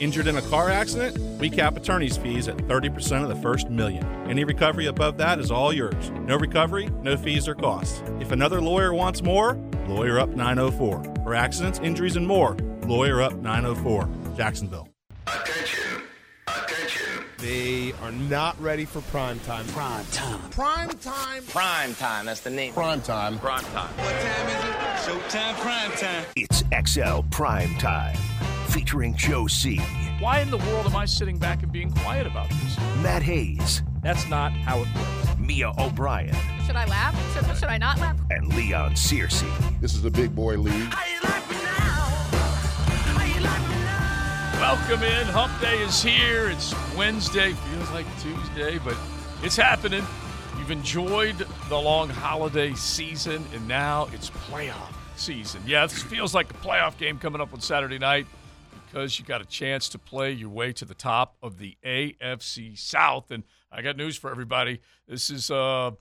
Injured in a car accident? We cap attorney's fees at 30% of the first million. Any recovery above that is all yours. No recovery, no fees or costs. If another lawyer wants more, Lawyer Up 904. For accidents, injuries, and more, Lawyer Up 904. Jacksonville. Attention. Attention. They are not ready for prime time. Prime time. Prime time. Prime time. That's the name. Prime time. Prime time. What time is it? Showtime prime time. It's XL Prime Time, featuring Joe C, Why in the world am I sitting back and being quiet about this? Matt Hayes, That's not how it works. Mia O'Brien, Should I laugh? Should, should I not laugh? and Leon Searcy. This is a big boy league. how are you laughing now? Welcome in. Hump Day is here. It's Wednesday. Feels like Tuesday, but it's happening. You've enjoyed the long holiday season, and now it's playoff season. Yeah, this feels like a playoff game coming up on Saturday night because you got a chance to play your way to the top of the AFC South. And I got news for everybody. This is uh,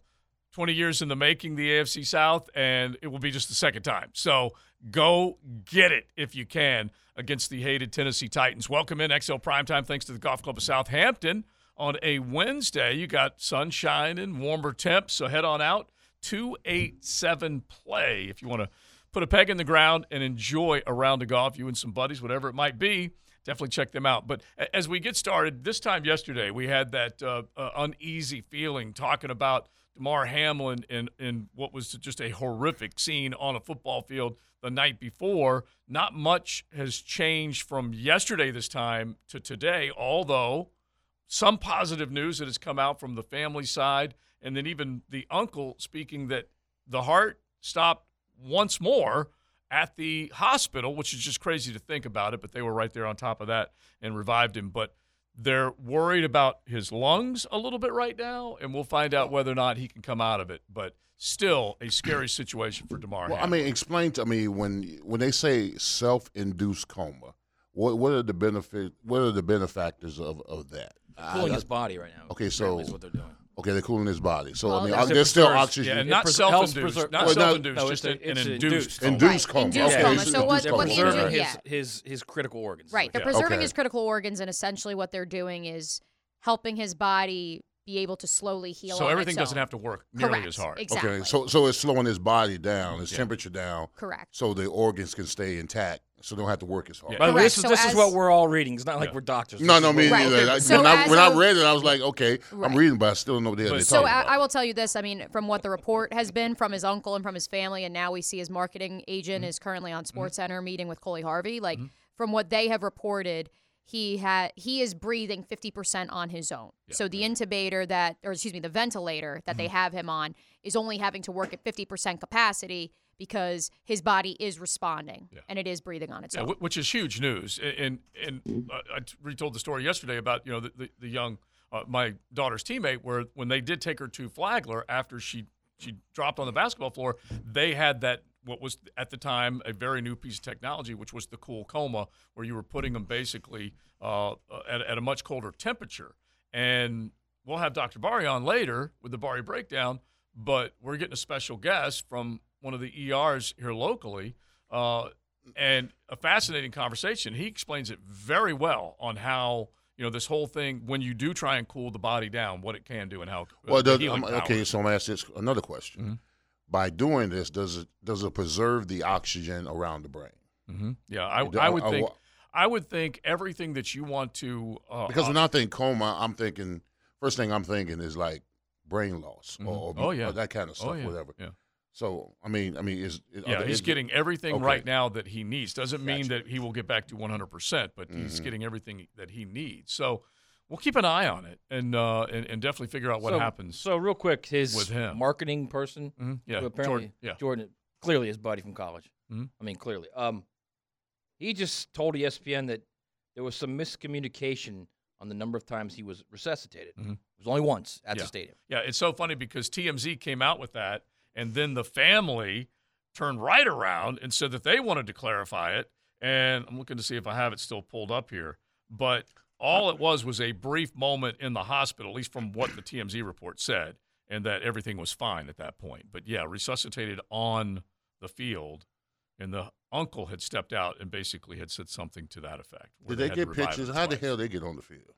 20 years in the making, the AFC South, and it will be just the second time. So go get it if you can against the hated Tennessee Titans. Welcome in XL Primetime. Thanks to the Golf Club of Southampton. On a Wednesday, you got sunshine and warmer temps, so head on out. 287 play if you want to put a peg in the ground and enjoy a round of golf, you and some buddies, whatever it might be. Definitely check them out. But as we get started, this time yesterday, we had that uh, uh, uneasy feeling talking about Damar Hamlin and, and what was just a horrific scene on a football field the night before. Not much has changed from yesterday, this time, to today, although some positive news that has come out from the family side, and then even the uncle speaking that the heart stopped once more at the hospital, which is just crazy to think about it, but they were right there on top of that and revived him. But they're worried about his lungs a little bit right now, and we'll find out whether or not he can come out of it. But still, a scary situation for Damar. Well, I mean, explain to me when when they say self-induced coma, what what are the benefit? What are the benefactors of, of that? cooling I- his body right now. Okay, so- apparently is what they're doing. Okay, they're cooling his body. So Well, I mean, that's- there's still preserves- oxygen. yeah, it not pres- self-induced, helps preserve- not Well, no, self-induced, oh, no, just it's an, a- an it's a induced. induced. coma. Induced Right, coma. induced okay, coma. so So what- induced They're what coma. the preserving injury- his, yeah. his his critical organs. Right. They're Yeah. preserving Okay. his critical organs, and essentially what they're doing is helping his body be able to slowly heal. So on everything its doesn't own. have to work nearly Correct. as hard. Exactly. Okay, so so it's slowing his body down, his Yeah. temperature down, Correct. so the organs can stay intact, so they don't have to work as hard. Yeah. By the way, this is Correct. this So is what we're all reading. It's not like Yeah. we're doctors. No, This no, me what- Right. neither. Like, So when I, as when I read it, I was like, okay, Right. I'm reading, but I still don't know what the hell they're So talking I, about. I will tell you this. I mean, from what the report has been from his uncle and from his family, and now we see his marketing agent Mm-hmm. is currently on Sports Center meeting with Coley Harvey. Like from what they have reported, he had he is breathing 50% on his own. so the intubator that, or excuse me, the ventilator that they Mm-hmm. have him on is only having to work at 50% capacity because his body is responding Yeah. and it is breathing on its Yeah, own. which is huge news. And and uh, I retold the story yesterday about you know the the, the young uh, my daughter's teammate where when they did take her to Flagler after she she dropped on the basketball floor, they had that what was at the time a very new piece of technology, which was the cool coma, where you were putting them basically uh, at, at a much colder temperature. And we'll have Dr. Bari on later with the Bari breakdown, but we're getting a special guest from one of the ERs here locally. Uh, and a fascinating conversation. He explains it very well on how you know this whole thing when you do try and cool the body down, what it can do and how. uh, Well, does, um, okay, so I'm gonna ask this another question. Mhm. By doing this, does it does it preserve the oxygen around the brain? Mhm. Yeah, I, I would I- think. I would think everything that you want to. Uh, Because uh, when I think coma, I'm thinking first thing I'm thinking is like brain loss or, or, Oh, yeah. or that kind of stuff, oh yeah, whatever. yeah. So I mean, I mean, is is- Yeah, there- he's is- getting everything okay. right now that he needs. Doesn't mean that he will get back to 100%, but he's Mhm. getting everything that he needs. So we'll keep an eye on it and uh, and, and definitely figure out what so, happens. So real quick, his with him. marketing person, Mhm. Yeah, who apparently Jordan. Yeah, Jordan, clearly his buddy from college. Mhm. I mean, clearly. Um, he just told ESPN that there was some miscommunication on the number of times he was resuscitated. Mhm. It was only once at Yeah. the stadium. yeah. It's so funny because TMZ came out with that, and then the family turned right around and said that they wanted to clarify it. And I'm looking to see if I have it still pulled up here, but all it was was a brief moment in the hospital, at least from what the TMZ report said, and that everything was fine at that point. But yeah, resuscitated on the field, and the uncle had stepped out and basically had said something to that effect. Did they to get pictures? How the hell they get on the field?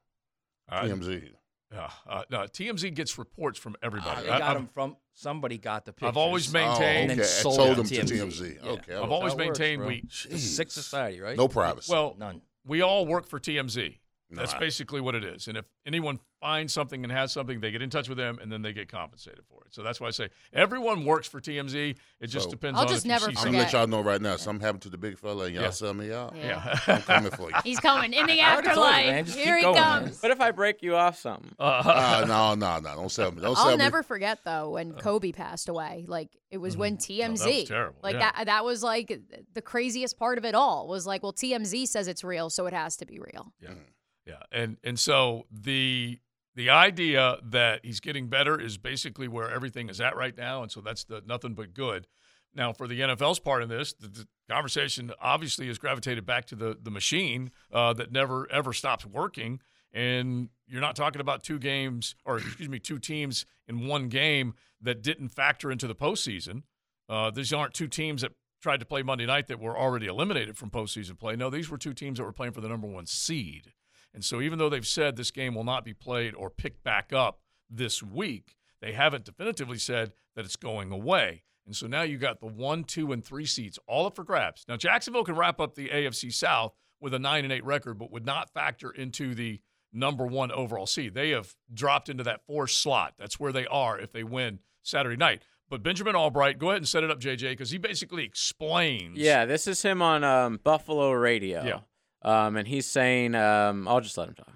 Uh, TMZ. Yeah, uh, no, TMZ gets reports from everybody. They I- got I've- them from somebody got the pictures. I've always Oh, maintained. and then okay. sold Sold them them to TMZ. TMZ. Yeah. Okay. I've always That works, maintained we sick society, right? No privacy. well None. we all work for TMZ. That's Nah. basically what it is. And if anyone finds something and has something, they get in touch with them and then they get compensated for it. So that's why I say everyone works for TMZ. It just So- depends I'll on just if you never see I'm gonna let y'all know right now. Something happened to the big fella, and y'all Yeah. sell me out. Yeah. I'm coming for you. He's coming in the I already told you, afterlife. Here he going, man. comes. What if I break you off something? Uh, no, no, no. Don't sell me. Don't sell I'll me. never forget though when uh. Kobe passed away. Like it was when TMZ. Oh, that was terrible, Like yeah. that. That was like the craziest part of it all. Was like, well, TMZ says it's real, so it has to be real. Yeah, mm. Yeah, and and so the the idea that he's getting better is basically where everything is at right now, and so that's the nothing but good. Now, for the NFL's part of this, the, the conversation obviously has gravitated back to the the machine uh, that never ever stops working, and you're not talking about two games or excuse me, two teams in one game that didn't factor into the postseason. Uh, these aren't two teams that tried to play Monday night that were already eliminated from postseason play. No, these were two teams that were playing for the number one seed. And so, even though they've said this game will not be played or picked back up this week, they haven't definitively said that it's going away. And so now you got the one, two, and three seats all up for grabs. Now, Jacksonville can wrap up the AFC South with a nine and eight record, but would not factor into the number one overall seed. They have dropped into that four slot. That's where they are if they win Saturday night. But Benjamin Albright, go ahead and set it up, JJ, because he basically explains. Yeah, this is him on um, Buffalo Radio. Yeah. Um, and he's saying, um, I'll just let him talk.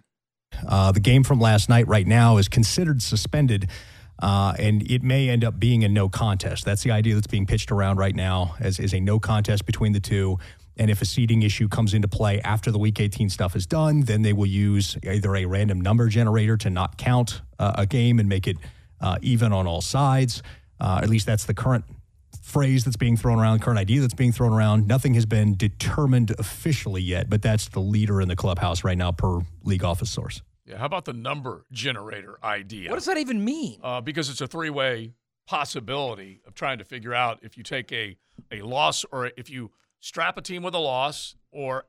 Uh, the game from last night right now is considered suspended, uh, and it may end up being a no contest. That's the idea that's being pitched around right now as is a no contest between the two. And if a seeding issue comes into play after the Week 18 stuff is done, then they will use either a random number generator to not count uh, a game and make it uh, even on all sides. Uh, at least that's the current phrase that's being thrown around, current idea that's being thrown around. Nothing has been determined officially yet, but that's the leader in the clubhouse right now, per league office source. Yeah, how about the number generator idea? What does that even mean? Uh, because it's a three-way possibility of trying to figure out if you take a a loss or if you strap a team with a loss or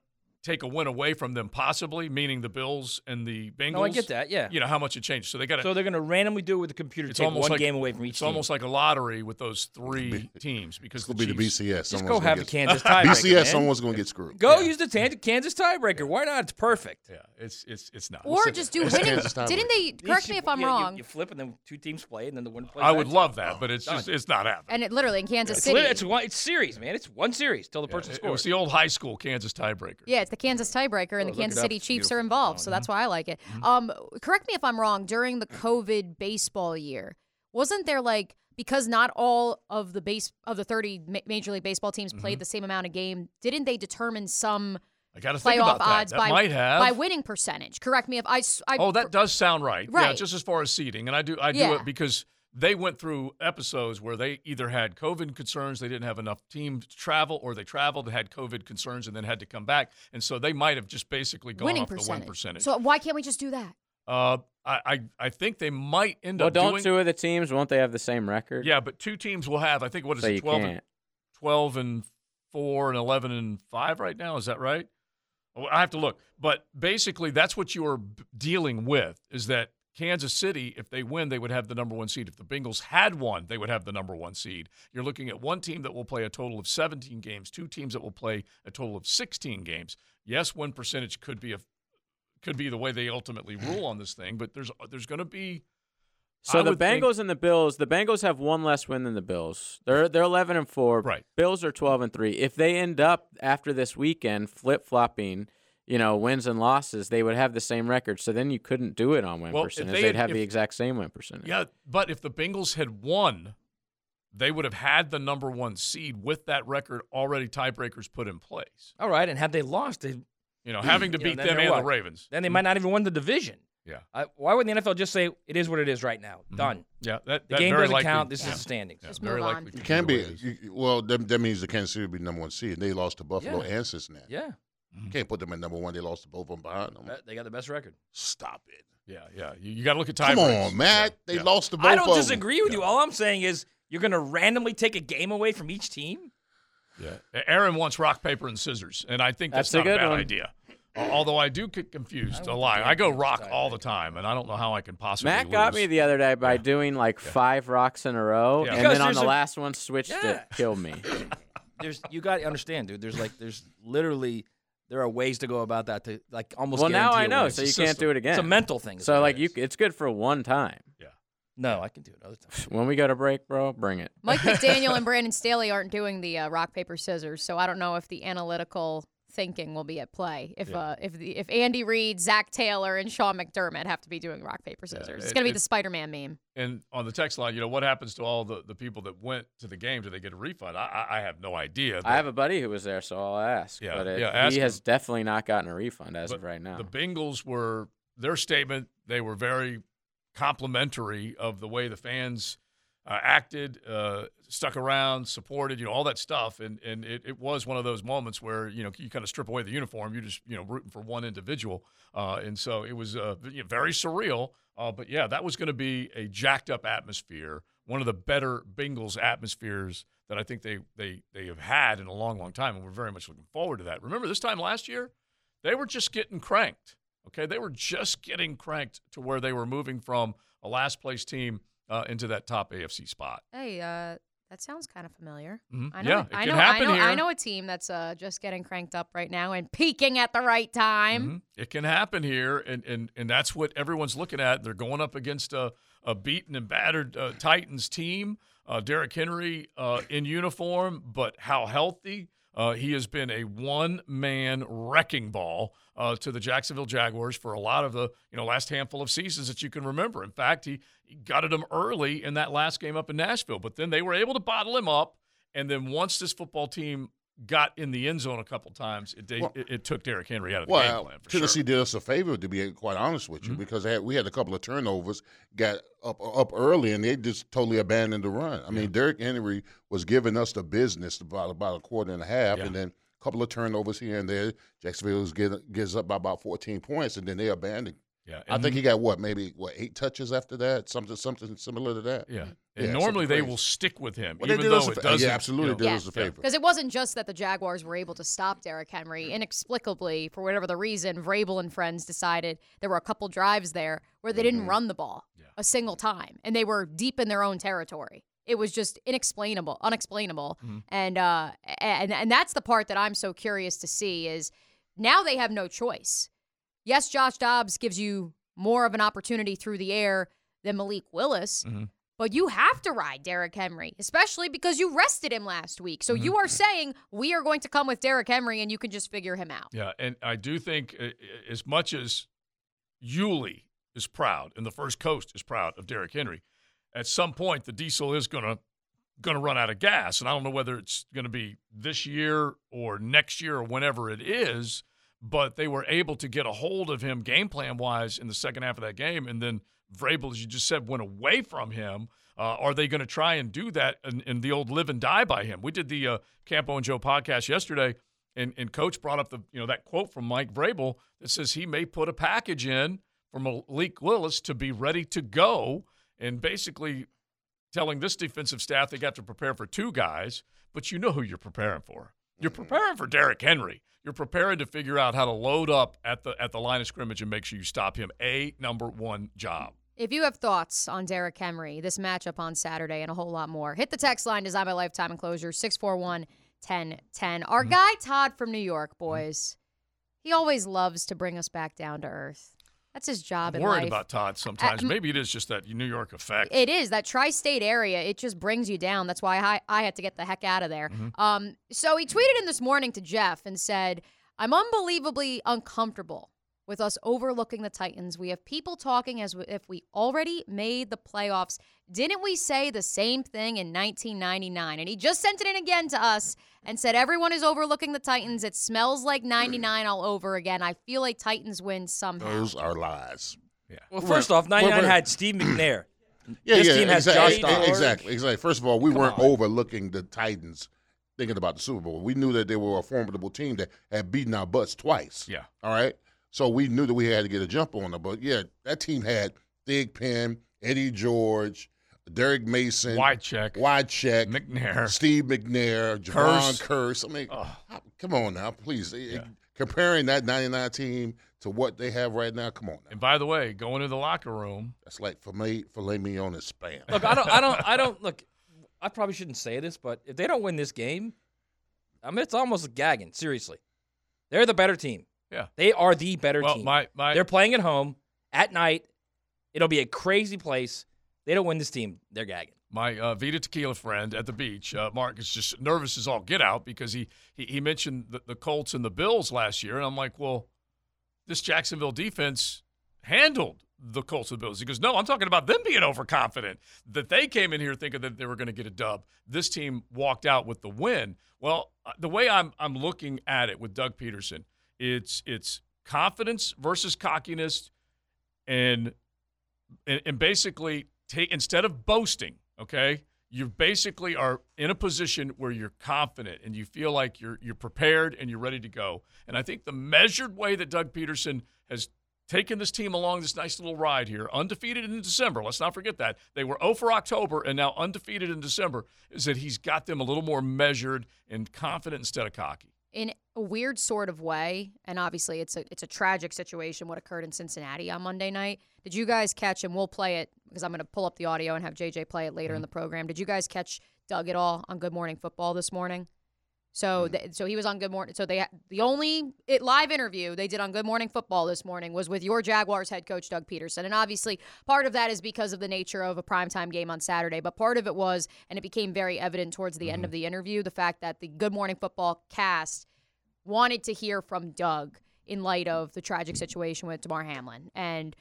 take a win away from them, possibly, meaning the Bills and the Bengals. No, I get that, yeah. You know how much it changes. So they got. So they're going to randomly do it with the computer. it's take almost one like game away from each It's team. almost like a lottery with those three teams because It's gonna be the BCS. Just Someone's go have the Kansas tiebreaker. BCS. Someone's gonna get screwed. Go use the tan- Kansas tiebreaker. Why not? It's perfect. Yeah, it's it's it's not. Or just do winning. Kansas. Didn't they? Correct me if I'm yeah, wrong. You, flip and then two teams play and then the winner plays. I would team. love that, but it's just it's not happening. and it literally in Kansas City. it's one. It's series, man. It's one series till the person It, it scores. was the old high school Kansas tiebreaker. Yeah, it's the Kansas tiebreaker, and Oh, the Kansas. City Chiefs are involved, Oh, so that's why I like it. Um, correct me if I'm wrong. During the COVID baseball year, wasn't there like because not all of the base of the 30 ma- Major League Baseball teams Mm-hmm. played the same amount of game? Didn't they determine some I got to think playoff about that. odds That by might have. by winning percentage? Correct me if I. Oh, that does sound right. Yeah, Right. just as far as seating, and I do I do Yeah. it because they went through episodes where they either had COVID concerns, they didn't have enough team to travel, or they traveled, and had COVID concerns, and then had to come back, and so they might have just basically gone winning off the percentage. win percentage. So why can't we just do that? uh, I, I I think they might end Well, up Well, don't doing. two of the teams, won't they have the same record? yeah, but two teams will have. I think what is So it, twelve and can't. twelve and four and eleven and five right now? Is that right? I have to look, but basically that's what you are dealing with. Is that Kansas City, if they win, they would have the number one seed. If the Bengals had won, they would have the number one seed. You're looking at one team that will play a total of 17 games, two teams that will play a total of 16 games. Yes, win percentage could be a could be the way they ultimately rule on this thing, but there's there's going to be So I the would think- Bengals and the Bills, the Bengals have one less win than the Bills. They're they're eleven and four. Right. Bills are twelve and three. If they end up after this weekend flip flopping, you know, wins and losses, they would have the same record. So then you couldn't do it on win Well, percentage. they They'd had- have the exact same win percentage. Yeah, but if the Bengals had won, they would have had the number one seed with that record already tiebreakers put in place. All right, and had they lost, they, You know, having to you know, beat them and what? the Ravens. Then they might not even win the division. Yeah. I, why would the NFL just say it is what it is right now? Mm-hmm. Done. Yeah, that, The that game doesn't likely- count. This yeah. is the standings. Yeah, Just very move on. likely. It could can the be. you- Well, that, that means the Kansas City would be number one seed. and They lost to Buffalo Yeah. and Cincinnati. Yeah, You can't put them at number one. They lost to both of them behind them. they got the best record. Stop it. Yeah, yeah. You, you got to look at time. Come tiebreakers. on, Matt. Yeah, They yeah. lost to both I don't them. disagree with you. All I'm saying is you're going to randomly take a game away from each team. Yeah. Aaron wants rock, paper, and scissors, and I think that's, That's a not a good bad one. idea. Although I do get confused a lot. I go rock all the time, and I don't know how I can possibly. Matt got lose. me the other day by doing like five rocks in a row, Yeah. and Because then on the a- last one switched Yeah. it, killed me. There's you got to understand, dude. There's like there's literally there are ways to go about that to like almost. well, now I know, so you a can't do it again. It's a mental thing. So like you, it's good for one time. Yeah. No, I can do it other times. When we go to break, bro, bring it. Mike McDaniel and Brandon Staley aren't doing the uh, rock paper scissors, so I don't know if the analytical thinking will be at play. If Yeah. uh, if the if Andy Reid, Zac Taylor, and Sean McDermott have to be doing rock paper scissors, it's it- gonna be it- the Spider-Man meme. And on the text line, you know, what happens to all the, the people that went to the game? Do they get a refund? I, I, I have no idea. I have a buddy who was there, so I'll ask. Yeah, but it, yeah, ask he has him. definitely not gotten a refund as But of right now. The Bengals were their statement. They were very complimentary of the way the fans uh, acted, uh, stuck around, supported, you know, all that stuff. And and it, it was one of those moments where you know you kind of strip away the uniform, you're just you know rooting for one individual, uh, and so it was uh, you know, very surreal. Uh, but yeah, that was going to be a jacked up atmosphere, one of the better Bengals atmospheres that I think they they they have had in a long, long time, and we're very much looking forward to that. Remember this time last year, they were just getting cranked. Okay, they were just getting cranked to where they were moving from a last place team uh, into that top AFC spot. Hey, uh, that sounds kind of familiar. Mhm. I know. Yeah, it I can know. happen I know. I know a team that's uh, just getting cranked up right now and peaking at the right time. Mhm. It can happen here, and, and and that's what everyone's looking at. They're going up against a, a beaten and battered uh, Titans team. Uh, Derrick Henry uh, in uniform, but how healthy. Uh, he has been a one-man wrecking ball uh, to the Jacksonville Jaguars for a lot of the you know last handful of seasons that you can remember. In fact, he gutted them early in that last game up in Nashville, but then they were able to bottle him up. And then once this football team got in the end zone a couple times, it, Well- it, it took Derrick Henry out of the Well, game plan for sure. Tennessee did us a favor, to be quite honest with you, Mm-hmm. because had, we had a couple of turnovers, got up up early, and they just totally abandoned the run. I mean, Derrick Henry was giving us the business about about a quarter and a half, and then a couple of turnovers here and there. Jacksonville was get, gives up by about 14 points, and then they abandoned. Yeah, I think he got what maybe what eight touches after that, something something similar to that. Yeah. Yeah, And normally they crazy. will stick with him, Well, they even did though it fa- doesn't. yeah, absolutely you know, did us a favor. Because it wasn't just that the Jaguars were able to stop Derrick Henry. Mm-hmm. Inexplicably, for whatever the reason, Vrabel and friends decided there were a couple drives there where they didn't mm-hmm. run the ball a single time, and they were deep in their own territory. It was just inexplainable, unexplainable, mm-hmm. and uh, and and that's the part that I'm so curious to see is now they have no choice. Yes, Josh Dobbs gives you more of an opportunity through the air than Malik Willis. Mm-hmm. But you have to ride Derrick Henry, especially because you rested him last week. So mm-hmm. you are saying we are going to come with Derrick Henry and you can just figure him out. Yeah, and I do think uh, uh as much as Yulee is proud and the First Coast is proud of Derrick Henry, at some point the diesel is gonna gonna run out of gas, and I don't know whether it's gonna be this year or next year or whenever it is. But they were able to get a hold of him game plan wise in the second half of that game, and then Vrabel, as you just said, went away from him. Uh, are they going to try and do that in, in the old live and die by him? We did the uh, Campo and Joe podcast yesterday, and, and Coach brought up the you know that quote from Mike Vrabel that says he may put a package in for Malik Willis to be ready to go, and basically telling this defensive staff they got to prepare for two guys, but you know who you're preparing for. You're preparing for Derrick Henry. You're preparing to figure out how to load up at the at the line of scrimmage and make sure you stop him. A number one job. If you have thoughts on Derrick Henry, this matchup on Saturday, and a whole lot more, hit the text line Design by Lifetime Enclosure 641 1010. Our Mm-hmm. guy Todd from New York, boys, he always loves to bring us back down to earth. That's his job I'm worried about Todd sometimes. Uh, Maybe it is just that New York effect. It is that tri-state area. It just brings you down. That's why I, I had to get the heck out of there. Mm-hmm. Um, so he tweeted in this morning to Jeff and said, "I'm unbelievably uncomfortable with us overlooking the Titans. We have people talking as if we already made the playoffs. Didn't we say the same thing in 1999?" And he just sent it in again to us and said, "Everyone is overlooking the Titans. It smells like 99 all over again. I feel like Titans win somehow." Those are lies. Yeah. Well, first off, 99 had Steve McNair. Yeah, this yeah, team has exactly, Josh Dobbs. exactly, exactly. First of all, we weren't overlooking the Titans thinking about the Super Bowl. We knew that they were a formidable team that had beaten our butts twice. Yeah. All right. So we knew that we had to get a jump on them. But yeah, that team had Big Pen, Eddie George, Derrick Mason, Wycheck. wide check, McNair. Steve McNair, Kearse. Jevon Kearse. I mean, how- come on now, please. Comparing that 99 team to what they have right now, come on now. And by the way, going to the locker room. That's like filet, filet mignon and spam. Look, I don't, I don't, I don't look. I probably shouldn't say this, but if they don't win this game, I mean, it's almost gagging. Seriously, they're the better team. Yeah. they are the better Well, team. my- my- they're playing at home at night. It'll be a crazy place. They don't win this team, they're gagging. My uh, Vita Tequila friend at the beach, uh, Mark, is just nervous as all get out because he he, he mentioned the, the Colts and the Bills last year, and I'm like, well, this Jacksonville defense handled the Colts and the Bills. He goes, no, I'm talking about them being overconfident that they came in here thinking that they were going to get a dub. This team walked out with the win. Well, uh, the way I'm I'm looking at it with Doug Pederson, it's it's confidence versus cockiness, and and, basically take instead of boasting okay you basically are in a position where you're confident and you feel like you're you're prepared and you're ready to go. And i think the measured way that doug pederson has taken this team along this nice little ride here undefeated in december let's not forget that. They were 0 for october and now undefeated in december is that he's got them a little more measured and confident instead of cocky in a weird sort of way, and obviously it's a it's a tragic situation what occurred in Cincinnati on Monday night. Did you guys catch and we'll play it because I'm going to pull up the audio and have JJ play it later mm-hmm. in the program. Did you guys catch Doug at all on Good Morning Football this morning? So, hmm. th- so he was on Good Morning. So they the only it, live interview they did on Good Morning Football this morning was with your Jaguars head coach Doug Pederson, and obviously part of that is because of the nature of a primetime game on Saturday, but part of it was, and it became very evident towards the end mm-hmm. of the interview, the fact that the Good Morning Football cast wanted to hear from Doug in light of the tragic situation with Damar Hamlin. And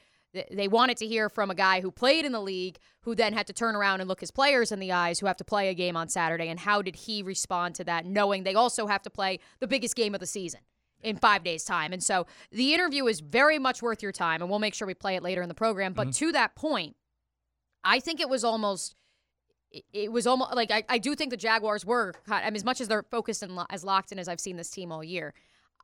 they wanted to hear from a guy who played in the league, who then had to turn around and look his players in the eyes who have to play a game on Saturday. And how did he respond to that, knowing they also have to play the biggest game of the season? In five days' time. And so the interview is very much worth your time, and we'll make sure we play it later in the program. But mm-hmm. to that point, I think it was almost it- it was almost like I, I do think the Jaguars were I mean, as much as they're focused and lo- as locked in as I've seen this team all year.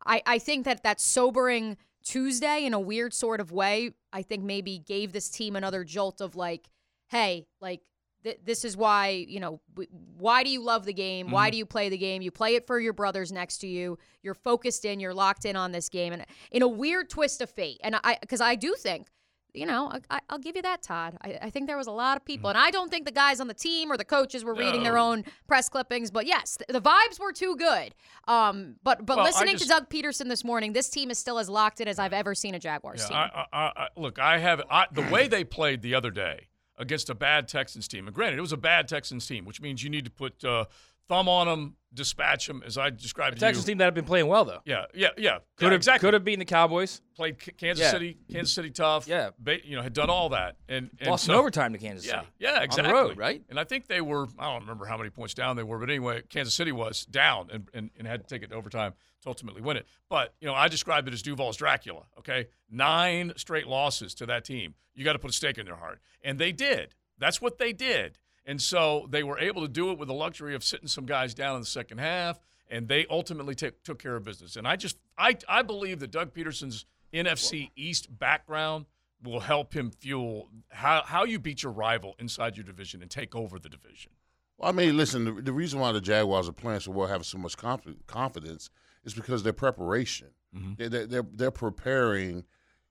I, I think that that sobering Tuesday in a weird sort of way, I think maybe gave this team another jolt of like, hey, like th- this is why you know w- why do you love the game? Why mm-hmm. do you play the game? You play it for your brothers next to you. You're focused in. You're locked in on this game, and in a weird twist of fate. And I because I do think you know, I- I, I'll give you that, Todd. I, I think there was a lot of people, and I don't think the guys on the team or the coaches were reading their own press clippings. But yes, the, the vibes were too good. Um, but but Well, listening just- to Doug Pederson this morning, this team is still as locked in as I've ever seen a Jaguars Yeah, team. I, I, I, look, I have I, the way they played the other day against a bad Texans team. And granted, it was a bad Texans team, which means you need to put uh, thumb on them, dispatch them, as I described The you. team that have been playing well though. Yeah, yeah, yeah. Could yeah, have exactly. could have beaten the Cowboys. played K- Kansas Yeah. City, Kansas City tough. Yeah. ba- you know, had done all that and, and Lost so, in overtime to Kansas Yeah, City. yeah, On the exactly. road, right? And I think they were. I don't remember how many points down they were, but anyway, Kansas City was down and, and, and had to take it to overtime to ultimately win it. But you know, I described it as Duval's Dracula. Okay, nine straight losses to that team. You got to put a stake in their heart, and they did. That's what they did. And so they were able to do it with the luxury of sitting some guys down in the second half, and they ultimately took took care of business. And I just I I believe that Doug Pederson's NFC East background will help him fuel how how you beat your rival inside your division and take over the division. Well, I mean, listen, the, the reason why the Jaguars are playing so well, having so much confi- confidence, is because their preparation. Mm-hmm. They, they, they're they're preparing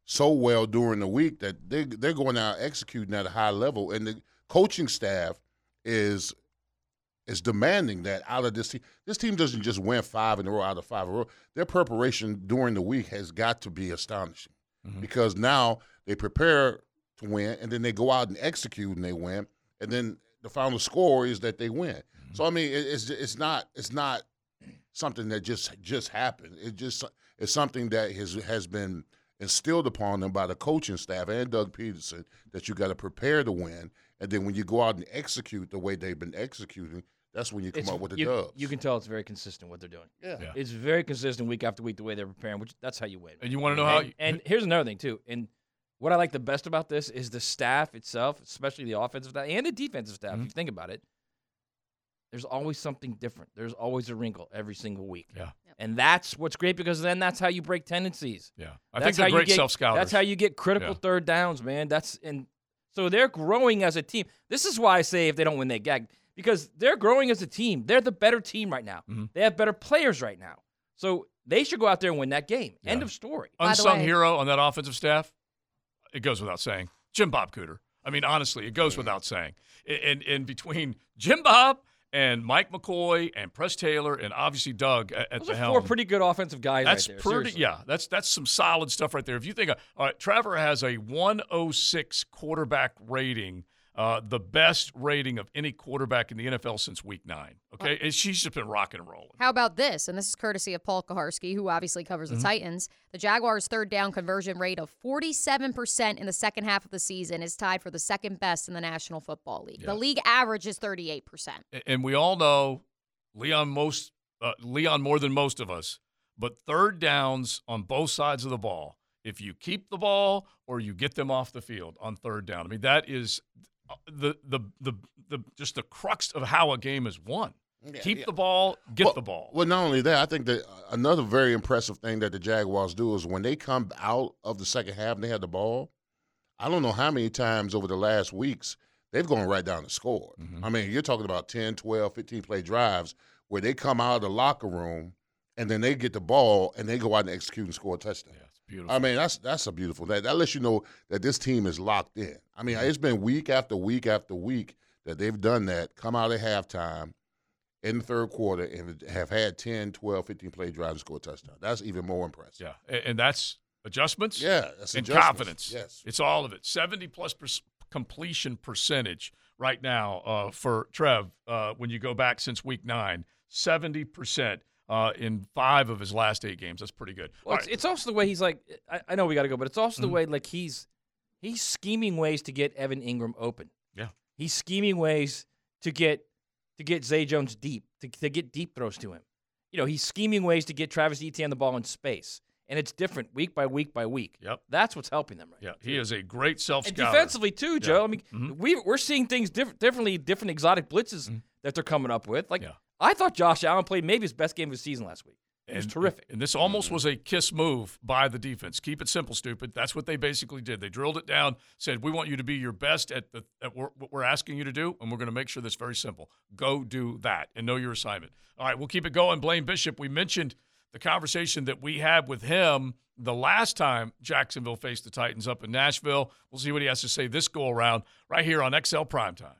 so well during the week that they they're going out executing at a high level, and the coaching staff is is demanding that out of this team. This team doesn't just win five in a row out of five in a row. Their preparation during the week has got to be astonishing mm-hmm. because now they prepare to win, and then they go out and execute and they win, and then the final score is that they win. Mm-hmm. So I mean, it, it's it's not it's not something that just just happened. It just it's something that has has been instilled upon them by the coaching staff and Doug Pederson that you got to prepare to win, and then when you go out and execute the way they've been executing, that's when you come It's- up with the you, dubs. you can tell it's very consistent what they're doing. Yeah. Yeah. It's very consistent week after week the way they're preparing, which that's how you win. And you want to know how? And, and here's another thing too. And what I like the best about this is the staff itself, especially the offensive staff and the defensive staff. Mm-hmm. If you think about it, there's always something different. There's always a wrinkle every single week. Yeah. And that's what's great because then that's how you break tendencies. Yeah. I That's think they're great get- self-scouters. That's how you get critical Yeah. third downs, man. That's and So they're growing as a team. This is why I say if they don't win, they gag because they're growing as a team. They're the better team right now. Mm-hmm. They have better players right now. So they should go out there and win that game. End of story. Unsung hero on that offensive staff, it goes without saying. Jim Bob Cooter. I mean, honestly, it goes without saying. And, and between Jim Bob and Mike McCoy and Press Taylor and obviously Doug at, at Those the are helm. four pretty good offensive guys That's right there. pretty, seriously. yeah. That's that's some solid stuff right there. If you think, uh, all right, Trevor has a 106 quarterback rating, uh, the best rating of any quarterback in the NFL since Week Nine. Okay, and she's just been rocking and rolling. How about this? And this is courtesy of Paul Kuharsky, who obviously covers the Mhm. Titans. The Jaguars' third down conversion rate of 47% in the second half of the season is tied for the second best in the National Football League. The league average is 38%. And we all know Leon most uh, Leon more than most of us, but third downs on both sides of the ball. If you keep the ball or you get them off the field on third down, I mean that is the the the, the just the crux of how a game is won. keep the ball, get well, the ball. Well, not only that, I think that uh, another very impressive thing that the Jaguars do is when they come out of the second half and they have the ball. I don't know how many times over the last weeks they've gone right down the score. Mm-hmm. I mean, you're talking about 10, 12, 15 play drives where they come out of the locker room and then they get the ball and they go out and execute and score a touchdown. Yeah, beautiful. I mean, that's that's a beautiful that that lets you know that this team is locked in. I mean, Mm-hmm. it's been week after week after week that they've done that, come out at halftime in the third quarter and have had 10, 12, 15 play drives and score a touchdown. That's even more impressive. Yeah, a- and that's adjustments. Yeah, that's and adjustments, confidence. yes. it's all of it. Seventy plus per- completion percentage right now uh, for Trev. Uh, when you go back since week nine, seventy percent uh, in five of his last eight games. That's pretty good. Well, it's, right. it's also the way he's like. I, I know we got to go, but it's also the way like he's he's scheming ways to get Evan Engram open. Yeah. He's scheming ways to get to get Zay Jones deep to, to get deep throws to him. You know, he's scheming ways to get Travis Etienne the ball in space, and it's different week by week by week. Yep. That's what's helping them right. yeah, he is a great self. And defensively too, Joe. I mean, Mhm. we we're seeing things diff- differently, different exotic blitzes Mm-hmm. that they're coming up with. Like I thought Josh Allen played maybe his best game of the season last week. It was And- terrific. And this almost was a kiss move by the defense. Keep it simple, stupid. That's what they basically did. They drilled it down, said, "We want you to be your best at, the, at what what we're asking you to do, and we're going to make sure that's very simple. Go do that and know your assignment." All right, we'll keep it going. Blaine Bishop. We mentioned the conversation that we had with him the last time Jacksonville faced the Titans up in Nashville. We'll see what he has to say this go around right here on XL Primetime.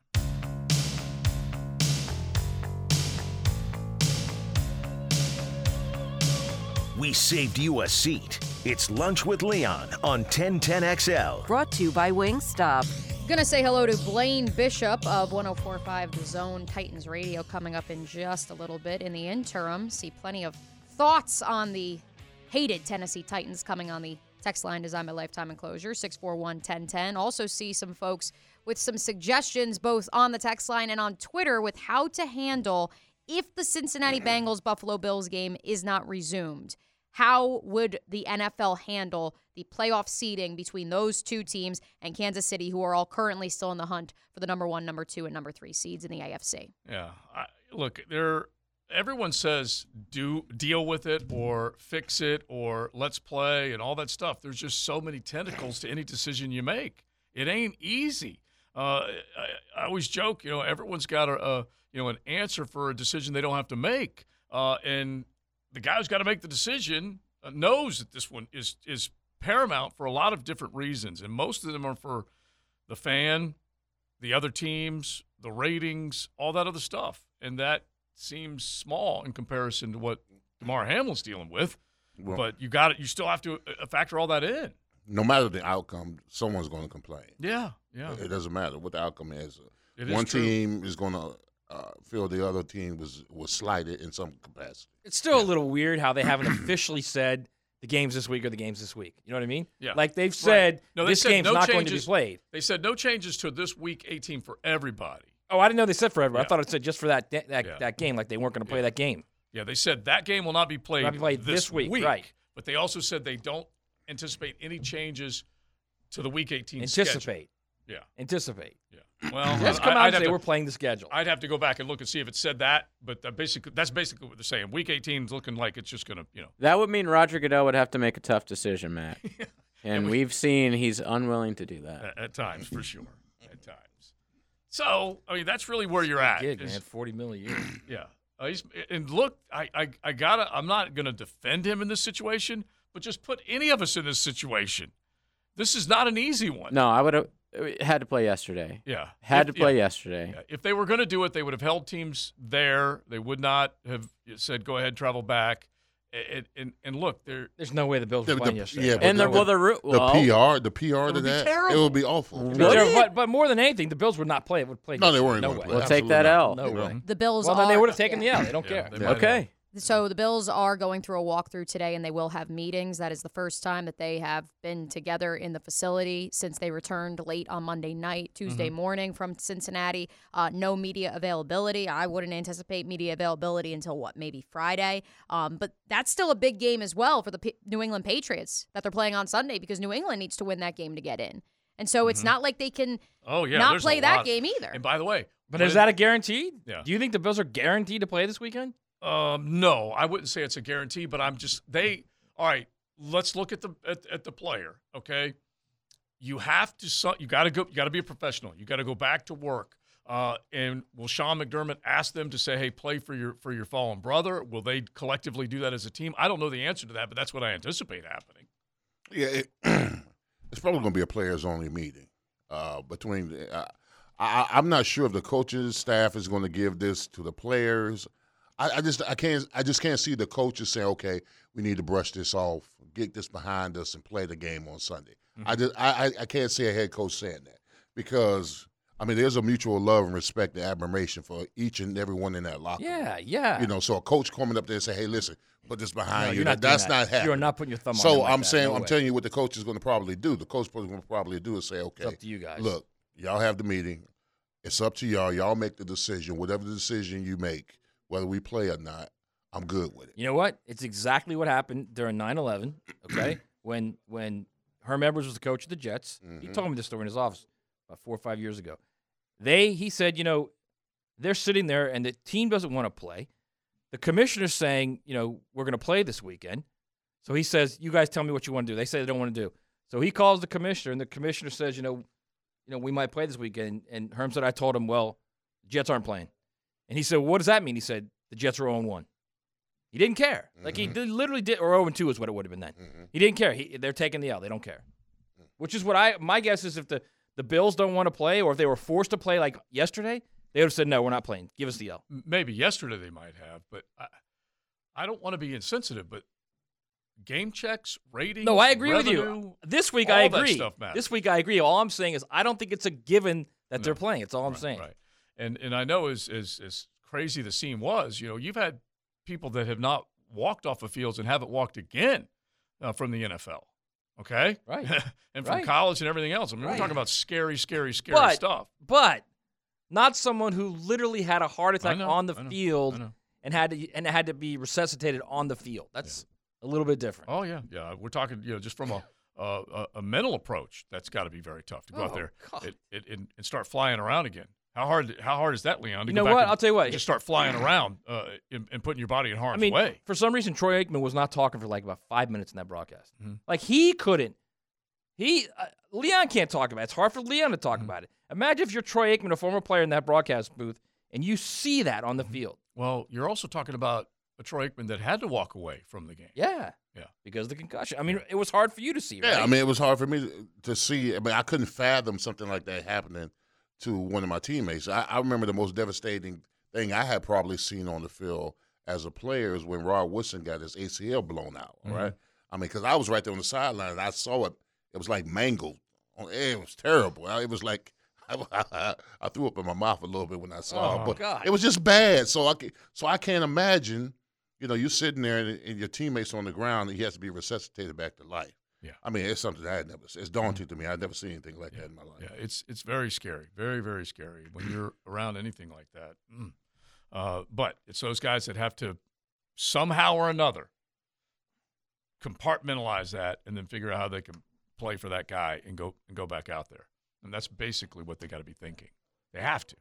We saved you a seat. It's Lunch with Leon on 1010XL. Brought to you by Wingstop. Gonna say hello to Blaine Bishop of 1045 The Zone Titans Radio coming up in just a little bit. In the interim, see plenty of thoughts on the hated Tennessee Titans coming on the text line Design My Lifetime Enclosure 641 1010. Also, see some folks with some suggestions both on the text line and on Twitter with how to handle if the Cincinnati mm-hmm. Bengals Buffalo Bills game is not resumed. How would the NFL handle the playoff seeding between those two teams and Kansas City, who are all currently still in the hunt for the number one, number two, and number three seeds in the AFC? Yeah. I, look, there. Everyone says do deal with it or fix it or let's play and all that stuff. There's just so many tentacles to any decision you make. It ain't easy. Uh, I, I always joke, you know, everyone's got a, a you know an answer for a decision they don't have to make, uh, and the guy who's got to make the decision uh, knows that this one is is paramount for a lot of different reasons, and most of them are for the fan, the other teams, the ratings, all that other stuff, and that seems small in comparison to what Damar Hamlin's dealing with. Well- but you got it. You still have to uh, factor all that in. No matter the outcome, someone's going to complain. Yeah, yeah. It doesn't matter what the outcome is. It is One true. team is going to uh, feel the other team was was slighted in some capacity. It's still a little weird how they haven't officially said the games this week are the games this week. You know what I mean? Yeah. Like they've Right. said No, they this said game's no not going to be played. They said no changes to this week 18 for everybody. Oh, I didn't know they said for everyone. Yeah. I thought it said just for that that, that, Yeah. that game, like they weren't going to play that game. Yeah, they said that game will not be played, Not be played this, this week, right. But they also said they don't anticipate any changes to the week 18 schedule. Anticipate. Yeah. Anticipate. Yeah. Well, Just I- come out I'd and say to- we're playing the schedule. I'd have to go back and look and see if it said that, but that basically that's basically what they're saying. Week 18 is looking like it's just going to, you know. That would mean Roger Goodell would have to make a tough decision, Matt. yeah. And we've seen he's unwilling to do that. At, at times, for sure. At times. So I mean, that's really where you're at. Gig, is- man, forty mil a year. yeah. Uh, he's, and look, I, I, I gotta. I'm not gonna defend him in this situation, but just put any of us in this situation. This is not an easy one. No, I would have Uh, had to play yesterday. Yeah. Had If- to play yeah. yesterday. Yeah. If they were going to do it, they would have held teams there. They would not have said, "Go ahead, travel back." And, and, and look, there. There's no way the Bills Yeah, were playing the- yesterday. yeah, And the, well, would- the ru- the PR, the PR to would be that, it terrible. would be awful. But, they're- but, but more than anything, the Bills would not play. It Would play. No, they weren't No way. play. We'll take that Absolutely L. No way. The Bills Well, are. then they would have taken the L. They don't Yeah, care. they might Okay. So the Bills are going through a walkthrough today, and they will have meetings. That is the first time that they have been together in the facility since they returned late on Monday night, Tuesday morning from Cincinnati. Uh, no media availability. I wouldn't anticipate media availability until what, maybe Friday. Um, but that's still a big game as well for the P- New England Patriots that they're playing on Sunday because New England needs to win that game to get in. And so it's not like they can Oh yeah. not there's play that lot- game either. And by the way, But when- is that a guarantee? Yeah. Do you think the Bills are guaranteed to play this weekend? Um, no, I wouldn't say it's a guarantee, but I'm just they. All right, let's look at the at, at the player. Okay, you have to. You got to go. You got to be a professional. You got to go back to work. Uh, and will Sean McDermott ask them to say, "Hey, play for your for your fallen brother"? Will they collectively do that as a team? I don't know the answer to that, but that's what I anticipate happening. Yeah, it, it's probably going to be a players only meeting uh, between. The, uh, I, I'm not sure if the coaches staff is going to give this to the players. I, I just I can't I just can't see the coaches saying, okay, we need to brush this off, get this behind us, and play the game on Sunday. Mm-hmm. I just I, I I can't see a head coach saying that because I mean there's a mutual love and respect and admiration for each and every one in that locker. room. Yeah, yeah. You know, so a coach coming up there and say, "Hey, listen, put this behind No, you." you're not that's that. not happening. You are not putting your thumb on So like I'm that. saying, No I'm way. telling you what the coach is going to probably do. The coach is going to probably do is say, "Okay, up to you guys. Look, y'all have the meeting. It's up to y'all. Y'all make the decision. Whatever the decision you make, whether we play or not, I'm good with it." You know what? It's exactly what happened during 9/11. Okay, when when Herm Edwards was the coach of the Jets, he Mhm. told me this story in his office about four or five years ago. They he said, you know, they're sitting there and the team doesn't want to play. The commissioner's saying, you know, we're going to play this weekend. So he says, you guys tell me what you want to do. They say they don't want to do. So he calls the commissioner, and the commissioner says, you know, you know, we might play this weekend. And Herm said, I told him, well, Jets aren't playing. And he said, what does that mean? He said, the Jets are 0 1. He didn't care. Like he mm-hmm. did, literally did, or 0 2 is what it would have been then. Mm-hmm. He didn't care. He, they're taking the L. They don't care. Mm. Which is what I, my guess is if the, the Bills don't want to play or if they were forced to play like yesterday, they would have said, no, we're not playing. Give us the L. Maybe yesterday they might have, but I, I don't want to be insensitive, but game checks, ratings. No, I agree with you. This week all I that agree. stuff matters. This week I agree. All I'm saying is I don't think it's a given that No. they're playing. It's all I'm Right, saying. Right. And and I know as as as crazy the scene was, you know, you've had people that have not walked off of fields and haven't walked again uh, from the NFL. Okay. Right. and from Right. college and everything else. I mean, Right. we're talking about scary, scary, scary But, stuff. but not someone who literally had a heart attack know, on the know, field and had to and had to be resuscitated on the field. That's a little bit different. Oh yeah, yeah. We're talking, you know, just from a a, a, a mental approach. That's got to be very tough to go out Oh, there and, and- and, and start flying around again. How hard? How hard is that, Leon? To You know what? and I'll tell you what. Just start flying around uh, and, and putting your body in harm's I mean, way. for some reason, Troy Aikman was not talking for like about five minutes in that broadcast. Mhm. Like he couldn't. He uh, Leon can't talk about it. It's hard for Leon to talk Mm-hmm. about it. Imagine if you're Troy Aikman, a former player in that broadcast booth, and you see that on the Mm-hmm. field. Well, you're also talking about a Troy Aikman that had to walk away from the game. Yeah, Yeah. because of the concussion. I mean, it was hard for you to see. Yeah. I mean, it was hard for me to, to see. I mean, I couldn't fathom something like that happening to one of my teammates. I, I remember the most devastating thing I had probably seen on the field as a player is when Rod Woodson got his ACL blown out. Mhm. Right? I mean, because I was right there on the sideline and I saw it. It was like mangled. Oh, It was terrible. It was like I, I threw up in my mouth a little bit when I saw Oh, it, but God. it was just bad. So I ca- so I can't imagine. You know, you sitting there and, and your teammates on the ground, and he has to be resuscitated back to life. Yeah. I mean, it's something I had never. Seen. It's daunting to me. I'd never seen anything like that in my life. Yeah, it's it's very scary, very very scary when you're around anything like that. Mm. Uh, but it's those guys that have to somehow or another compartmentalize that and then figure out how they can play for that guy and go and go back out there. And that's basically what they got to be thinking. They have to.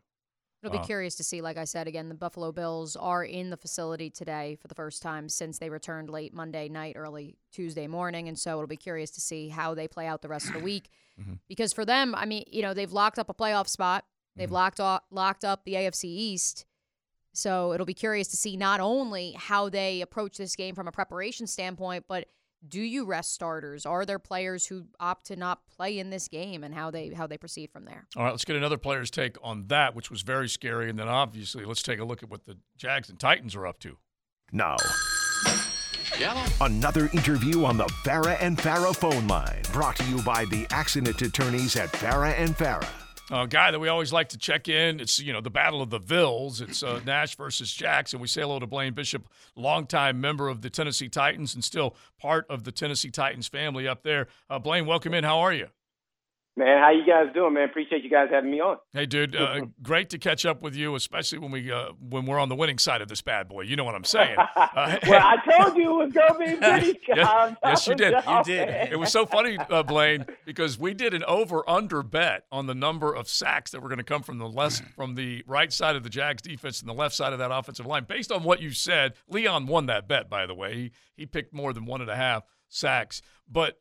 It'll be Uh, curious to see. Like I said again, the Buffalo Bills are in the facility today for the first time since they returned late Monday night, early Tuesday morning, and so it'll be curious to see how they play out the rest of the week. Mm-hmm. Because for them, I mean, you know, they've locked up a playoff spot. They've Mm-hmm. locked off, locked up the AFC East. So it'll be curious to see not only how they approach this game from a preparation standpoint, but do you rest starters? Are there players who opt to not play in this game, and how they how they proceed from there? All right, let's get another player's take on that, which was very scary. And then obviously, let's take a look at what the Jags and Titans are up to. Now, another interview on the Farah and Farah phone line, brought to you by the accident attorneys at Farah and Farah. A guy that we always like to check in. It's you know the battle of the Vills. It's uh, Nash versus Jackson. We say hello to Blaine Bishop, longtime member of the Tennessee Titans and still part of the Tennessee Titans family up there. Uh, Blaine, welcome in. How are you? Man, how you guys doing, man? Appreciate you guys having me on. Hey, dude, uh, great to catch up with you, especially when we uh, when we're on the winning side of this bad boy. You know what I'm saying? Uh, well, I told you it was gonna be pretty. yes, yes, you did. You did. It was so funny, uh, Blaine, because we did an over/under bet on the number of sacks that were going to come from the left, from the right side of the Jags defense and the left side of that offensive line. Based on what you said, Leon won that bet. By the way, he he picked more than one and a half sacks. But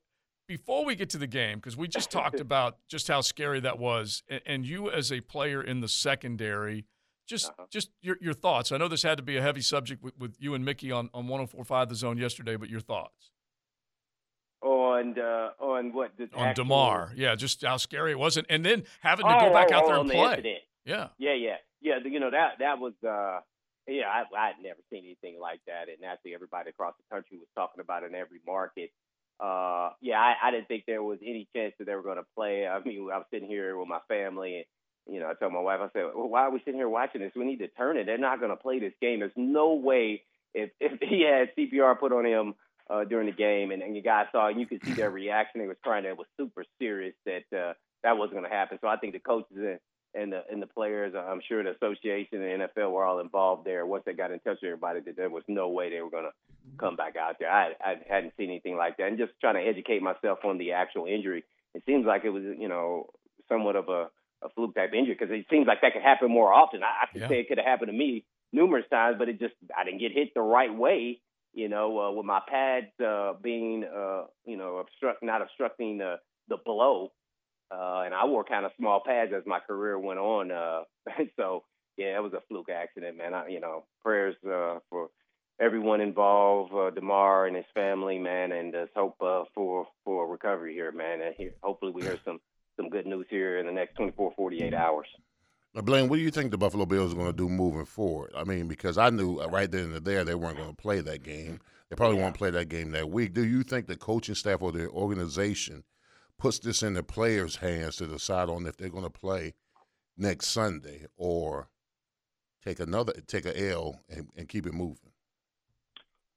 before we get to the game, because we just talked about just how scary that was, and, and you as a player in the secondary. Just, just your, your thoughts. I know this had to be a heavy subject with, with you and Mickey on, on 104.5 The Zone yesterday, but your thoughts On uh, on what the on actual- Damar. Yeah, just how scary it was, and, and then having to Oh, go back oh, out oh, there on and play. Yeah, Yeah, yeah, yeah. You know that that was. uh Yeah, I I'd never seen anything like that, and naturally everybody across the country was talking about it in every market. Uh, yeah, I, I didn't think there was any chance that they were going to play. I mean, I was sitting here with my family, and you know, I told my wife, I said, well, "Why are we sitting here watching this? We need to turn it. They're not going to play this game. There's no way if if he had CPR put on him uh, during the game, and, and you guys saw, and you could see their reaction. They was crying. It was super serious that uh, that wasn't going to happen. So I think the coaches and and the and the players, I'm sure the association and the NFL were all involved there. Once they got in touch with everybody, that there was no way they were going to come back out there. I I hadn't seen anything like that, and just trying to educate myself on the actual injury. It seems like it was, you know, somewhat of a a fluke type injury because it seems like that could happen more often. I, I could Yeah. say it could have happened to me numerous times, but it just I didn't get hit the right way. You know, uh, with my pads uh, being, uh, you know, obstruct not obstructing the the blow, uh, and I wore kind of small pads as my career went on. Uh, so yeah, it was a fluke accident, man. I, you know, prayers uh, for everyone involved, uh, Damar and his family, man, and just hope uh, for for a recovery here, man. And here, hopefully we hear some some good news here in the next 24, 48 hours. Now, Blaine, what do you think the Buffalo Bills are going to do moving forward? I mean, because I knew uh, right then and there they weren't going to play that game. They probably won't play that game that week. Do you think the coaching staff or the organization puts this in the players' hands to decide on if they're going to play next Sunday or take another take a L and, and keep it moving?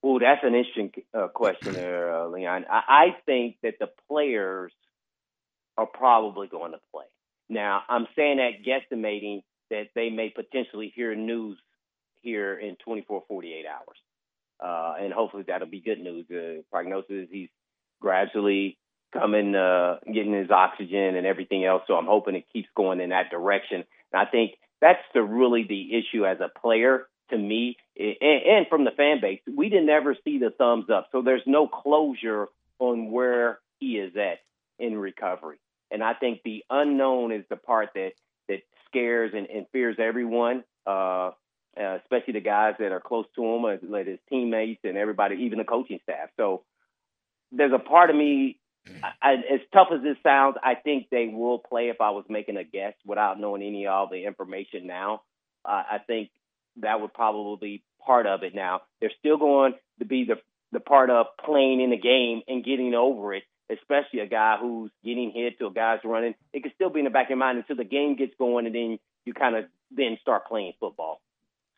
Oh, that's an interesting uh, question there, uh, Leon. I, I think that the players are probably going to play. Now, I'm saying that guesstimating that they may potentially hear news here in 24, 48 hours. Uh, and hopefully that'll be good news. The prognosis is he's gradually coming, uh, getting his oxygen and everything else. So I'm hoping it keeps going in that direction. And I think that's the really the issue as a player to me and, and from the fan base. We didn't ever see the thumbs up. So there's no closure on where he is at in recovery. And I think the unknown is the part that, that scares and, and fears everyone, uh, uh, especially the guys that are close to him, like his teammates and everybody, even the coaching staff. So there's a part of me, I, as tough as this sounds, I think they will play if I was making a guess without knowing any of the information now. Uh, I think that would probably be part of it now. They're still going to be the, the part of playing in the game and getting over it especially a guy who's getting hit to a guy's running, it could still be in the back of your mind until the game gets going and then you kind of then start playing football.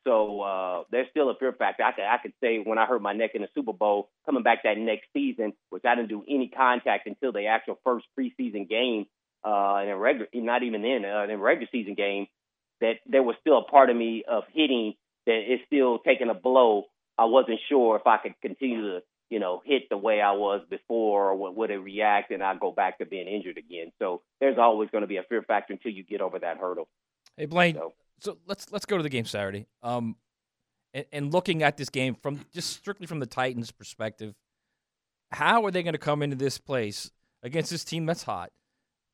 So uh, there's still a fear factor. I could, I could say when I hurt my neck in the Super Bowl, coming back that next season, which I didn't do any contact until the actual first preseason game, uh, and a regular, not even in uh, in a regular season game, that there was still a part of me of hitting that is still taking a blow. I wasn't sure if I could continue to you know, hit the way I was before or would, would it react and I go back to being injured again. So there's always going to be a fear factor until you get over that hurdle. Hey, Blaine, So- so let's let's go to the game Saturday. Um, and, and looking at this game from just strictly from the Titans' perspective, how are they going to come into this place against this team that's hot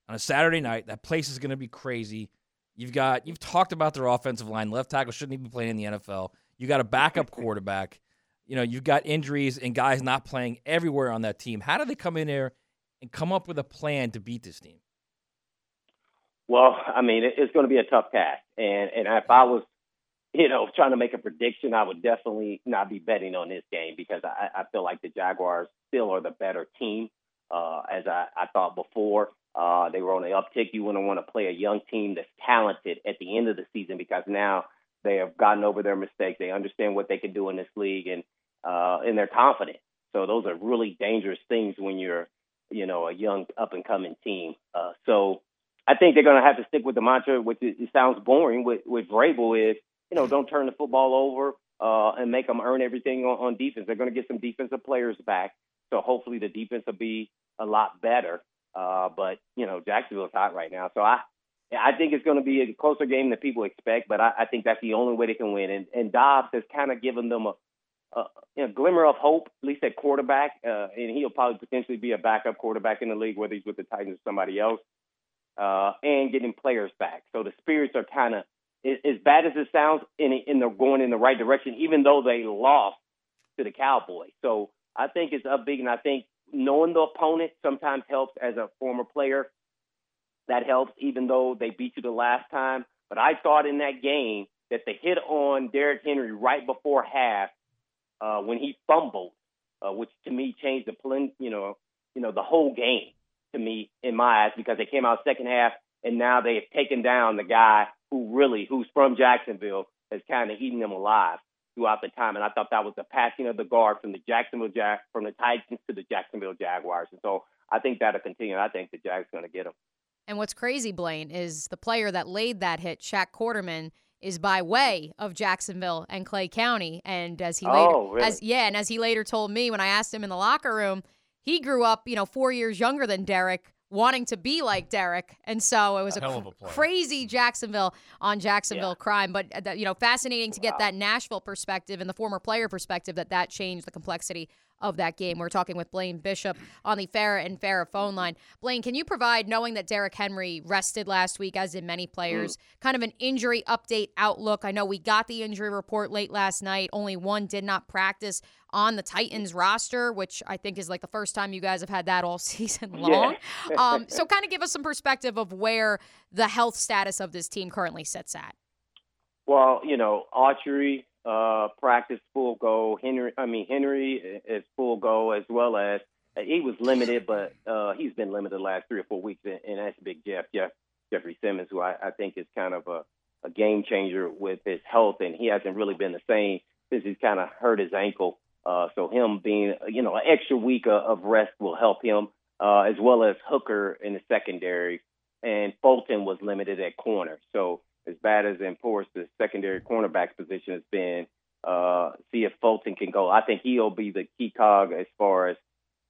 on a Saturday night? That place is going to be crazy. You've got you've talked about their offensive line. Left tackle shouldn't even be playing in the NFL. You got a backup quarterback. You know you've got injuries and guys not playing everywhere on that team. How do they come in there and come up with a plan to beat this team? Well, I mean, it- it's going to be a tough task, and and if I was, you know, trying to make a prediction, I would definitely not be betting on this game because I, I feel like the Jaguars still are the better team, uh, as I, I thought before. Uh, they were on the uptick. You wouldn't want to play a young team that's talented at the end of the season because now they have gotten over their mistakes. They understand what they can do in this league, and uh, and they're confident. So those are really dangerous things when you're, you know, a young up and coming team. Uh, so I think they're going to have to stick with the mantra, which is, it sounds boring with with Vrabel is, you know, don't turn the football over uh, and make them earn everything on, on defense. They're going to get some defensive players back, so hopefully the defense will be a lot better. Uh, but you know, Jacksonville's hot right now, so I. I think it's going to be a closer game than people expect, but I, I think that's the only way they can win. And, and Dobbs has kind of given them a, a you know, glimmer of hope, at least at quarterback, uh, and he'll probably potentially be a backup quarterback in the league, whether he's with the Titans or somebody else, uh, and getting players back. So the spirits are kind of, as bad as it sounds, in in the going in the right direction, even though they lost to the Cowboys. So I think it's up big, and I think knowing the opponent sometimes helps as a former player. That helps, even though they beat you the last time. But I thought in that game that the hit on Derrick Henry right before half, uh, when he fumbled, uh, which to me changed the you know, you know, the whole game to me in my eyes because they came out second half and now they have taken down the guy who really, who's from Jacksonville, has kind of eaten them alive throughout the time. And I thought that was the passing of the guard from the Jacksonville Jag, from the Titans to the Jacksonville Jaguars. And so I think that'll continue. I think the Jags are going to get them. And what's crazy, Blaine, is the player that laid that hit, Shaq Quarterman, is by way of Jacksonville and Clay County. And as he later, Oh, really? as yeah, and as he later told me when I asked him in the locker room, he grew up, you know, four years younger than Derrick, wanting to be like Derrick, and so it was a, Hell of cr- a crazy Jacksonville on Jacksonville crime. But uh, you know, fascinating to get that Nashville perspective and the former player perspective that that changed the complexity of that game. We're talking with Blaine Bishop on the Farah and Farah phone line. Blaine, can you provide, knowing that Derrick Henry rested last week, as did many players, kind of an injury update outlook? I know we got the injury report late last night. Only one did not practice on the Titans roster, which I think is like the first time you guys have had that all season long. um, so, kind of give us some perspective of where the health status of this team currently sits at. Well, you know, Archery uh, practice full go. Henry, I mean Henry is full go as well as uh, he was limited, but uh, he's been limited the last three or four weeks, and, and that's Big Jeff, Jeff Jeffrey Simmons, who I, I think is kind of a, a game changer with his health, and he hasn't really been the same since he's kind of hurt his ankle. Uh, so him being, you know, an extra week of, rest will help him, uh, as well as Hooker in the secondary, and Fulton was limited at corner. So as bad as and as the secondary cornerback position has been, uh, see if Fulton can go. I think he'll be the key cog as far as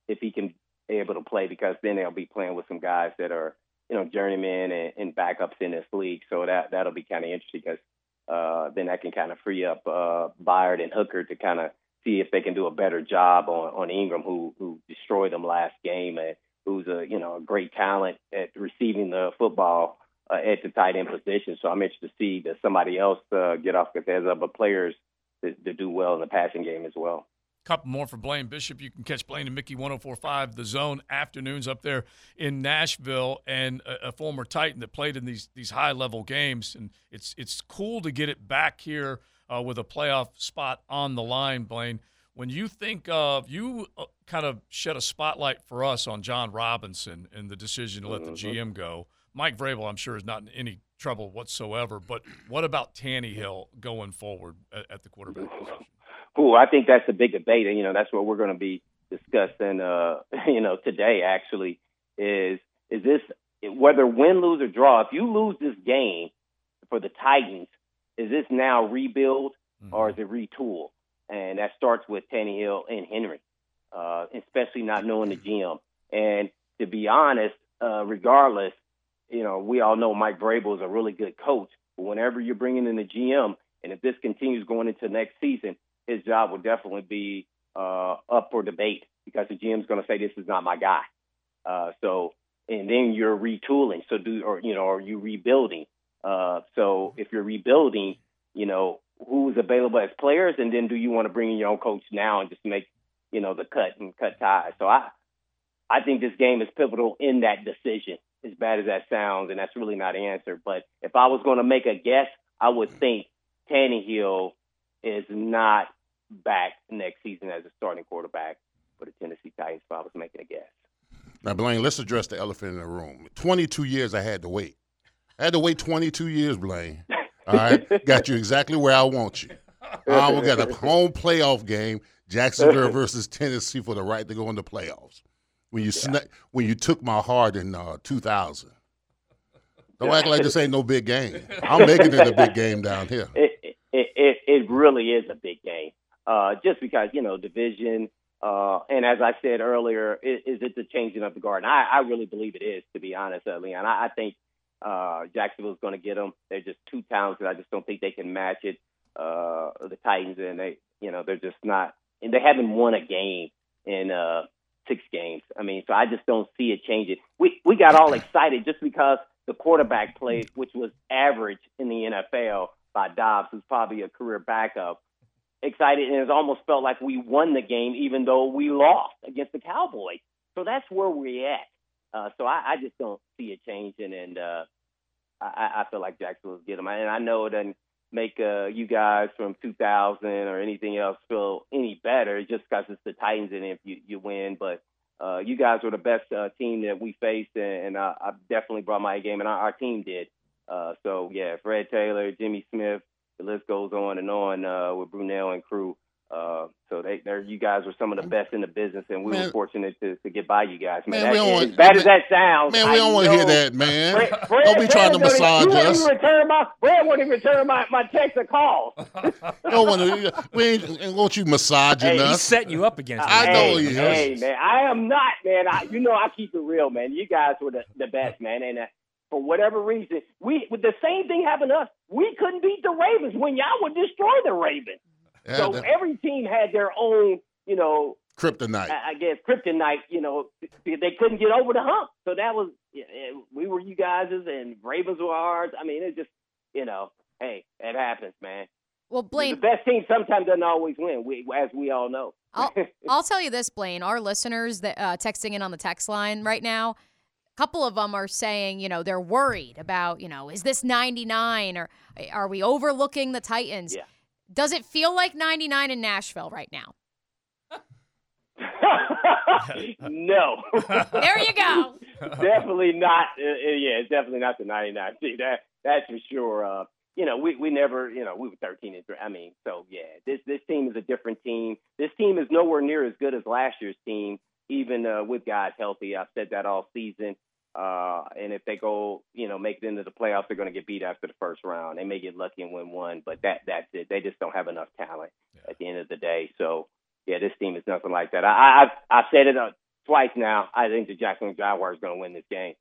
if he can be able to play because then they'll be playing with some guys that are, you know, journeymen and, and backups in this league. So that that'll be kind of interesting because uh, then that can kind of free up uh, Byard and Hooker to kind of see if they can do a better job on, on Engram, who who destroyed them last game, and who's a you know a great talent at receiving the football uh, at the tight end position. So I'm interested to see that somebody else uh, get off because there's other players that, that do well in the passing game as well. couple more for Blaine Bishop. You can catch Blaine and Mickey 1045 The Zone afternoons up there in Nashville and a, a former Titan that played in these these high level games. And it's it's cool to get it back here uh, with a playoff spot on the line, Blaine. When you think of you uh, kind of shed a spotlight for us on Jon Robinson and the decision to let the GM go. Mike Vrabel, I'm sure, is not in any trouble whatsoever. But what about Tannehill going forward at, at the quarterback position? Cool. I think that's a big debate, and you know that's what we're going to be discussing. Uh, you know, today actually is is this whether win, lose, or draw. If you lose this game for the Titans, is this now rebuild or is it retool? And that starts with Tannehill and Henry, uh, especially not knowing the GM. And to be honest, uh, regardless, you know, we all know Mike Vrabel is a really good coach. But whenever you're bringing in a GM, and if this continues going into next season, his job will definitely be uh, up for debate because the GM's going to say this is not my guy. Uh, so, and then you're retooling. So do or you know, are you rebuilding? Uh, so if you're rebuilding, you know, who's available as players, and then do you want to bring in your own coach now and just make you know the cut and cut ties? So I, I think this game is pivotal in that decision. As bad as that sounds, and that's really not an answer. But if I was going to make a guess, I would think Tannehill is not back next season as a starting quarterback for the Tennessee Titans. If I was making a guess. Now, Blaine, let's address the elephant in the room. 22 years I had to wait. I had to wait 22 years, Blaine. All right, got you exactly where I want you. Uh, I will get a home playoff game, Jacksonville versus Tennessee, for the right to go into the playoffs. When you sna- when you took my heart in uh, 2000. Don't act like this ain't no big game. I'm making it a big game down here. It it it, it really is a big game. Uh, just because you know division, uh, and as I said earlier, is, is it the changing of the guard? And I, I really believe it is, to be honest, uh, Leon. I, I think uh, Jacksonville's going to get them. They're just too talented. I just don't think they can match it. Uh, the Titans, and they, you know, they're just not, and they haven't won a game in uh, six games. I mean, so I just don't see it changing. We we got all excited just because the quarterback played, which was average in the NFL by Dobbs, who's probably a career backup. Excited, and it almost felt like we won the game, even though we lost against the Cowboys. So that's where we're at. Uh, so I, I just don't see it changing, and uh, I, I feel like Jacksonville's get them. And I know it doesn't make uh, you guys from 2000 or anything else feel any better just because it's the Titans and if you, you win. But uh, you guys were the best uh, team that we faced, and, and I, I definitely brought my game, and our, our team did. Uh, so yeah, Fred Taylor, Jimmy Smith, the list goes on and on uh, with Brunell and crew. Uh, so they, they're, you guys were some of the best in the business, and we Man. were fortunate to, to get by you guys. Man, Man, we That- don't as want- bad as that sounds, Man, we I don't want to hear that, man. Fred, Fred, Don't be trying to massage won't even us. return my, Fred won't even return my, my text or call. Don't want to. We ain't, ain't want you massaging Hey, us. He's setting you up against I me. know hey, he is. Hey, man, I am not, man. I, you know, I keep it real, man. You guys were the, the best, man. And uh, for whatever reason, we with the same thing happened to us. We couldn't beat the Ravens when y'all would destroy the Ravens. Yeah, so that- every team had their own, you know, Kryptonite. I, I guess kryptonite. You know, they couldn't get over the hump. So that was yeah, yeah, we were you guys's, and Ravens were ours. I mean, it just, you know, hey, it happens, man. Well, Blaine, the best team sometimes doesn't always win, we, as we all know. I'll, I'll tell you this, Blaine. Our listeners that uh, texting in on the text line right now, a couple of them are saying, you know, they're worried about, you know, is this 99 or are we overlooking the Titans? Yeah. Does it feel like 99 in Nashville right now? no. There you go. definitely not. Uh, uh, yeah, it's definitely not the 99. See, that that's for sure. Uh, you know, we we never, you know, we were 13 and three. I mean, so yeah, this this team is a different team. This team is nowhere near as good as last year's team, even uh, with guys healthy. I've said that all season. Uh, and if they go, you know, make it into the playoffs, they're going to get beat after the first round. They may get lucky and win one, but that that's it. They just don't have enough talent at the end of the day. So yeah, this team is nothing like that. I, I I've I've said it uh, twice now. I think the Jacksonville Jaguars are going to win this game.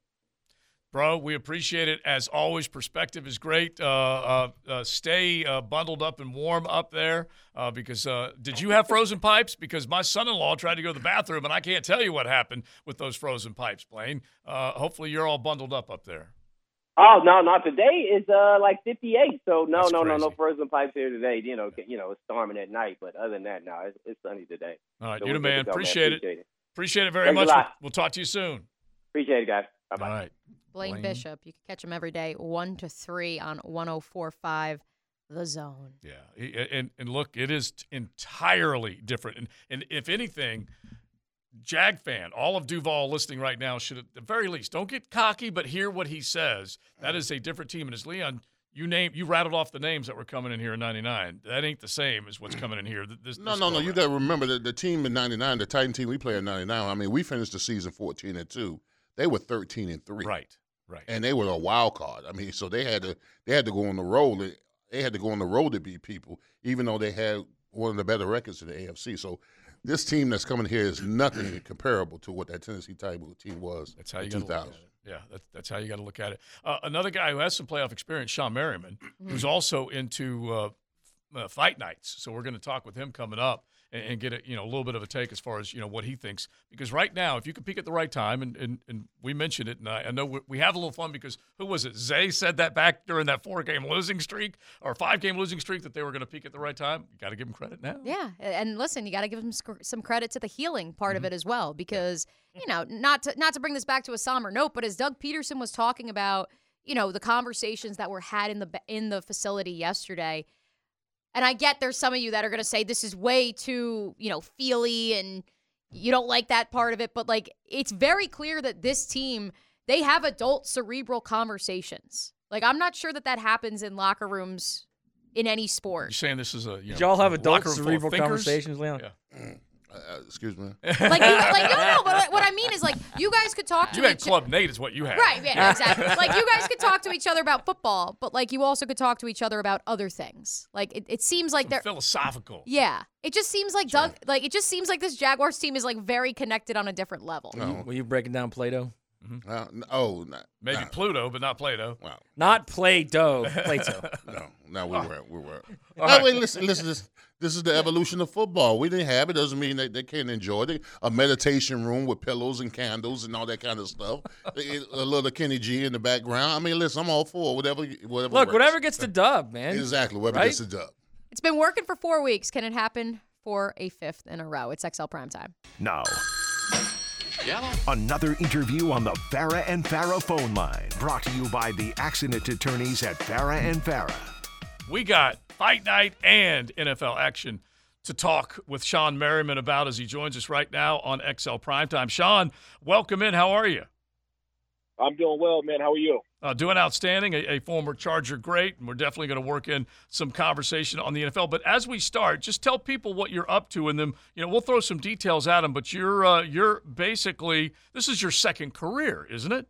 Bro, we appreciate it. As always, perspective is great. Uh, uh, uh, stay uh, bundled up and warm up there uh, because uh, did you have frozen pipes? Because my son in law tried to go to the bathroom and I can't tell you what happened with those frozen pipes, Blaine. Uh, hopefully, you're all bundled up up there. Oh no, not today. It's uh like 58. So no, That's no, no, no frozen pipes here today. You know, you know, it's storming at night, but other than that, no, it's, it's sunny today. All right, So you the man. Appreciate it. Appreciate it. Appreciate it very Thanks much. We'll, we'll talk to you soon. Appreciate it, guys. Bye bye. All right. Blaine, Blaine. Bishop. You can catch him every day, 1 to 3 on 1045 The Zone. Yeah, and and look, it is entirely different. And and if anything, Jag fan, all of Duval listening right now should at the very least don't get cocky, but hear what he says. That is a different team. And as Leon, you name you rattled off the names that were coming in here in '99. That ain't the same as what's coming in here. th- This, No, this no, no. You got to remember that the team in '99, the Titan team we played in '99. I mean, we finished the season 14 and two. They were 13 and three. Right, right. And they were a wild card. I mean, so they had to they had to go on the road. They had to go on the road to beat people, even though they had one of the better records in the AFC. So this team that's coming here is nothing comparable to what that Tennessee Titan team was That's how you gotta look at it. Yeah, that's, that's how you got to look at it. Uh, another guy who has some playoff experience, Shawne Merriman, who's also into uh, uh, fight nights. So we're going to talk with him coming up and, and get a, you know a little bit of a take as far as you know what he thinks. Because right now, if you can peak at the right time, and and, and we mentioned it, and I, I know we, we have a little fun because who was it? Zay said that back during that four game losing streak or five game losing streak that they were going to peak at the right time. You got to give him credit now. Yeah, and listen, you got to give him sc- some credit to the healing part Mm-hmm. of it as well, because you know, not to not to bring this back to a somber note, but as Doug Pederson was talking about, you know, the conversations that were had in the in the facility yesterday, and I get there's some of you that are going to say this is way too, you know, feely and you don't like that part of it, but like it's very clear that this team they have adult cerebral conversations. Like I'm not sure that that happens in locker rooms in any sport. You're saying this is a you Did know, y'all have a adult locker room cerebral conversations, Leon? Yeah. Mm. Uh, excuse me. like, you, like no, no, but what- what I mean is like you guys could talk to You had each Club Nate, is what you had. Right, yeah, exactly. like you guys could talk to each other about football, but like you also could talk to each other about other things. Like it, it seems like they're philosophical. Yeah, it just seems like Doug. Like it just seems like this Jaguars team is like very connected on a different level. Were you, were you breaking down Plato? Mm-hmm. Uh, n- oh, not, Maybe Pluto, but not Plato. Wow. Not Play-Doh, Plato. no, no, we weren't. We weren't. All No, right. wait, listen, listen. This, this is the evolution of football. We didn't have it. Doesn't mean that they can't enjoy it. A meditation room with pillows and candles and all that kind of stuff. a a little Kenny G in the background. I mean, listen, I'm all for whatever. Whatever. Look, works. whatever gets the dub, man. Exactly. Whatever Right? gets the dub. It's been working for four weeks. Can it happen for a fifth in a row? It's XL Prime Time. Now, another interview on the Farah and Farah phone line, brought to you by the accident attorneys at Farah and Farah. We got fight night and NFL action to talk with Shawne Merriman about as he joins us right now on XL Primetime. Shawne, welcome in. How are you? I'm doing well, man. How are you? Uh, doing outstanding, a, a former Charger great, and we're definitely going to work in some conversation on the NFL. But as we start, just tell people what you're up to, and then you know we'll throw some details at them. But you're uh, you're basically this is your second career, isn't it?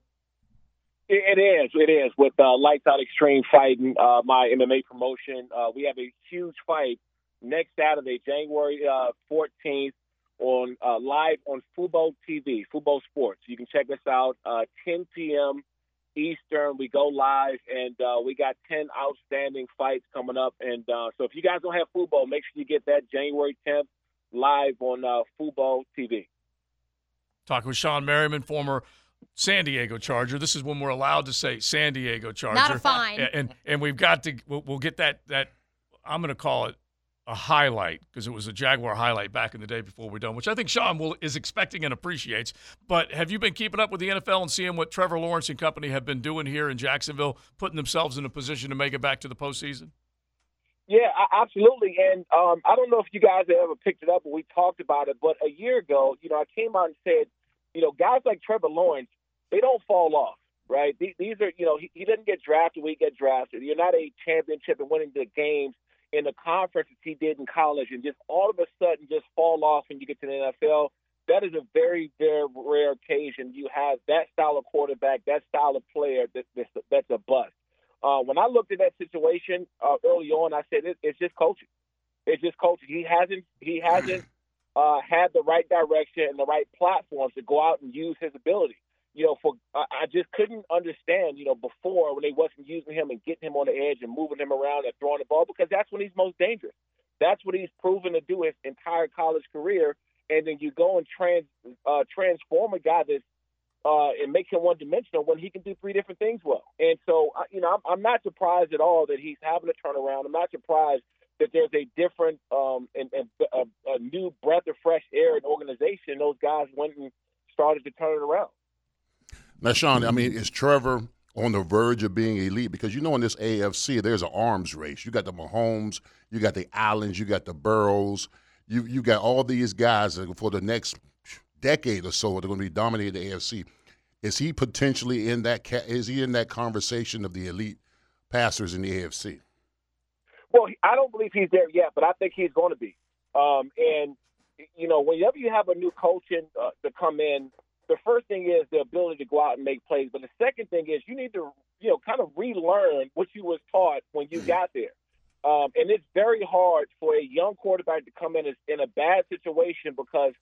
It, is. It is. With uh, Lights Out Extreme Fighting, uh, my MMA promotion, uh, we have a huge fight next Saturday, January uh, 14th, on uh, live on Fubo TV, Fubo Sports. You can check us out uh, 10 p.m. Eastern. We go live, and uh, we got 10 outstanding fights coming up. And uh, so, if you guys don't have Fubo, make sure you get that January 10th live on uh, Fubo TV. Talking with Shawne Merriman, former San Diego Charger. This is when we're allowed to say San Diego Charger. Not a fine. And and, and we've got to we'll, we'll get that that I'm going to call it a highlight because it was a Jaguar highlight back in the day before we're done, which I think Shawne will is expecting and appreciates. But have you been keeping up with the NFL and seeing what Trevor Lawrence and company have been doing here in Jacksonville, putting themselves in a position to make it back to the postseason? Yeah, absolutely. And um, I don't know if you guys have ever picked it up, but we talked about it. But a year ago, you know, I came out and said, you know, guys like Trevor Lawrence, they don't fall off, right? These, are, you know, he, he doesn't get drafted We get drafted. You're not a championship and winning the games in the conference as he did in college, and just all of a sudden just fall off when you get to the NFL. That is a very, very rare occasion. You have that style of quarterback, that style of player that, that's, that's a bust. Uh, when I looked at that situation uh, early on, I said it, it's just coaching. It's just coaching. He hasn't he hasn't uh, had the right direction and the right platforms to go out and use his ability. You know, for I just couldn't understand. You know, before when they wasn't using him and getting him on the edge and moving him around and throwing the ball because that's when he's most dangerous. That's what he's proven to do his entire college career. And then you go and trans uh, transform a guy that's uh, and make him one dimensional when he can do three different things well. And so, you know, I'm, I'm not surprised at all that he's having a turnaround. I'm not surprised that there's a different um, and, and a, a new breath of fresh air in organization. Those guys went and started to turn it around. Now, Shawne, I mean, is Trevor on the verge of being elite? Because you know, in this AFC, there's an arms race. You got the Mahomes, you got the Allens, you got the Burrows, you you got all these guys that for the next decade or so. They're going to be dominating the AFC. Is he potentially in that? Is he in that conversation of the elite passers in the AFC? Well, I don't believe he's there yet, but I think he's going to be. Um, and you know, whenever you have a new coach in, uh, to come in, the first thing is the ability to go out and make plays. But the second thing is you need to, you know, kind of relearn what you was taught when you got there. Um, and it's very hard for a young quarterback to come in as, in a bad situation because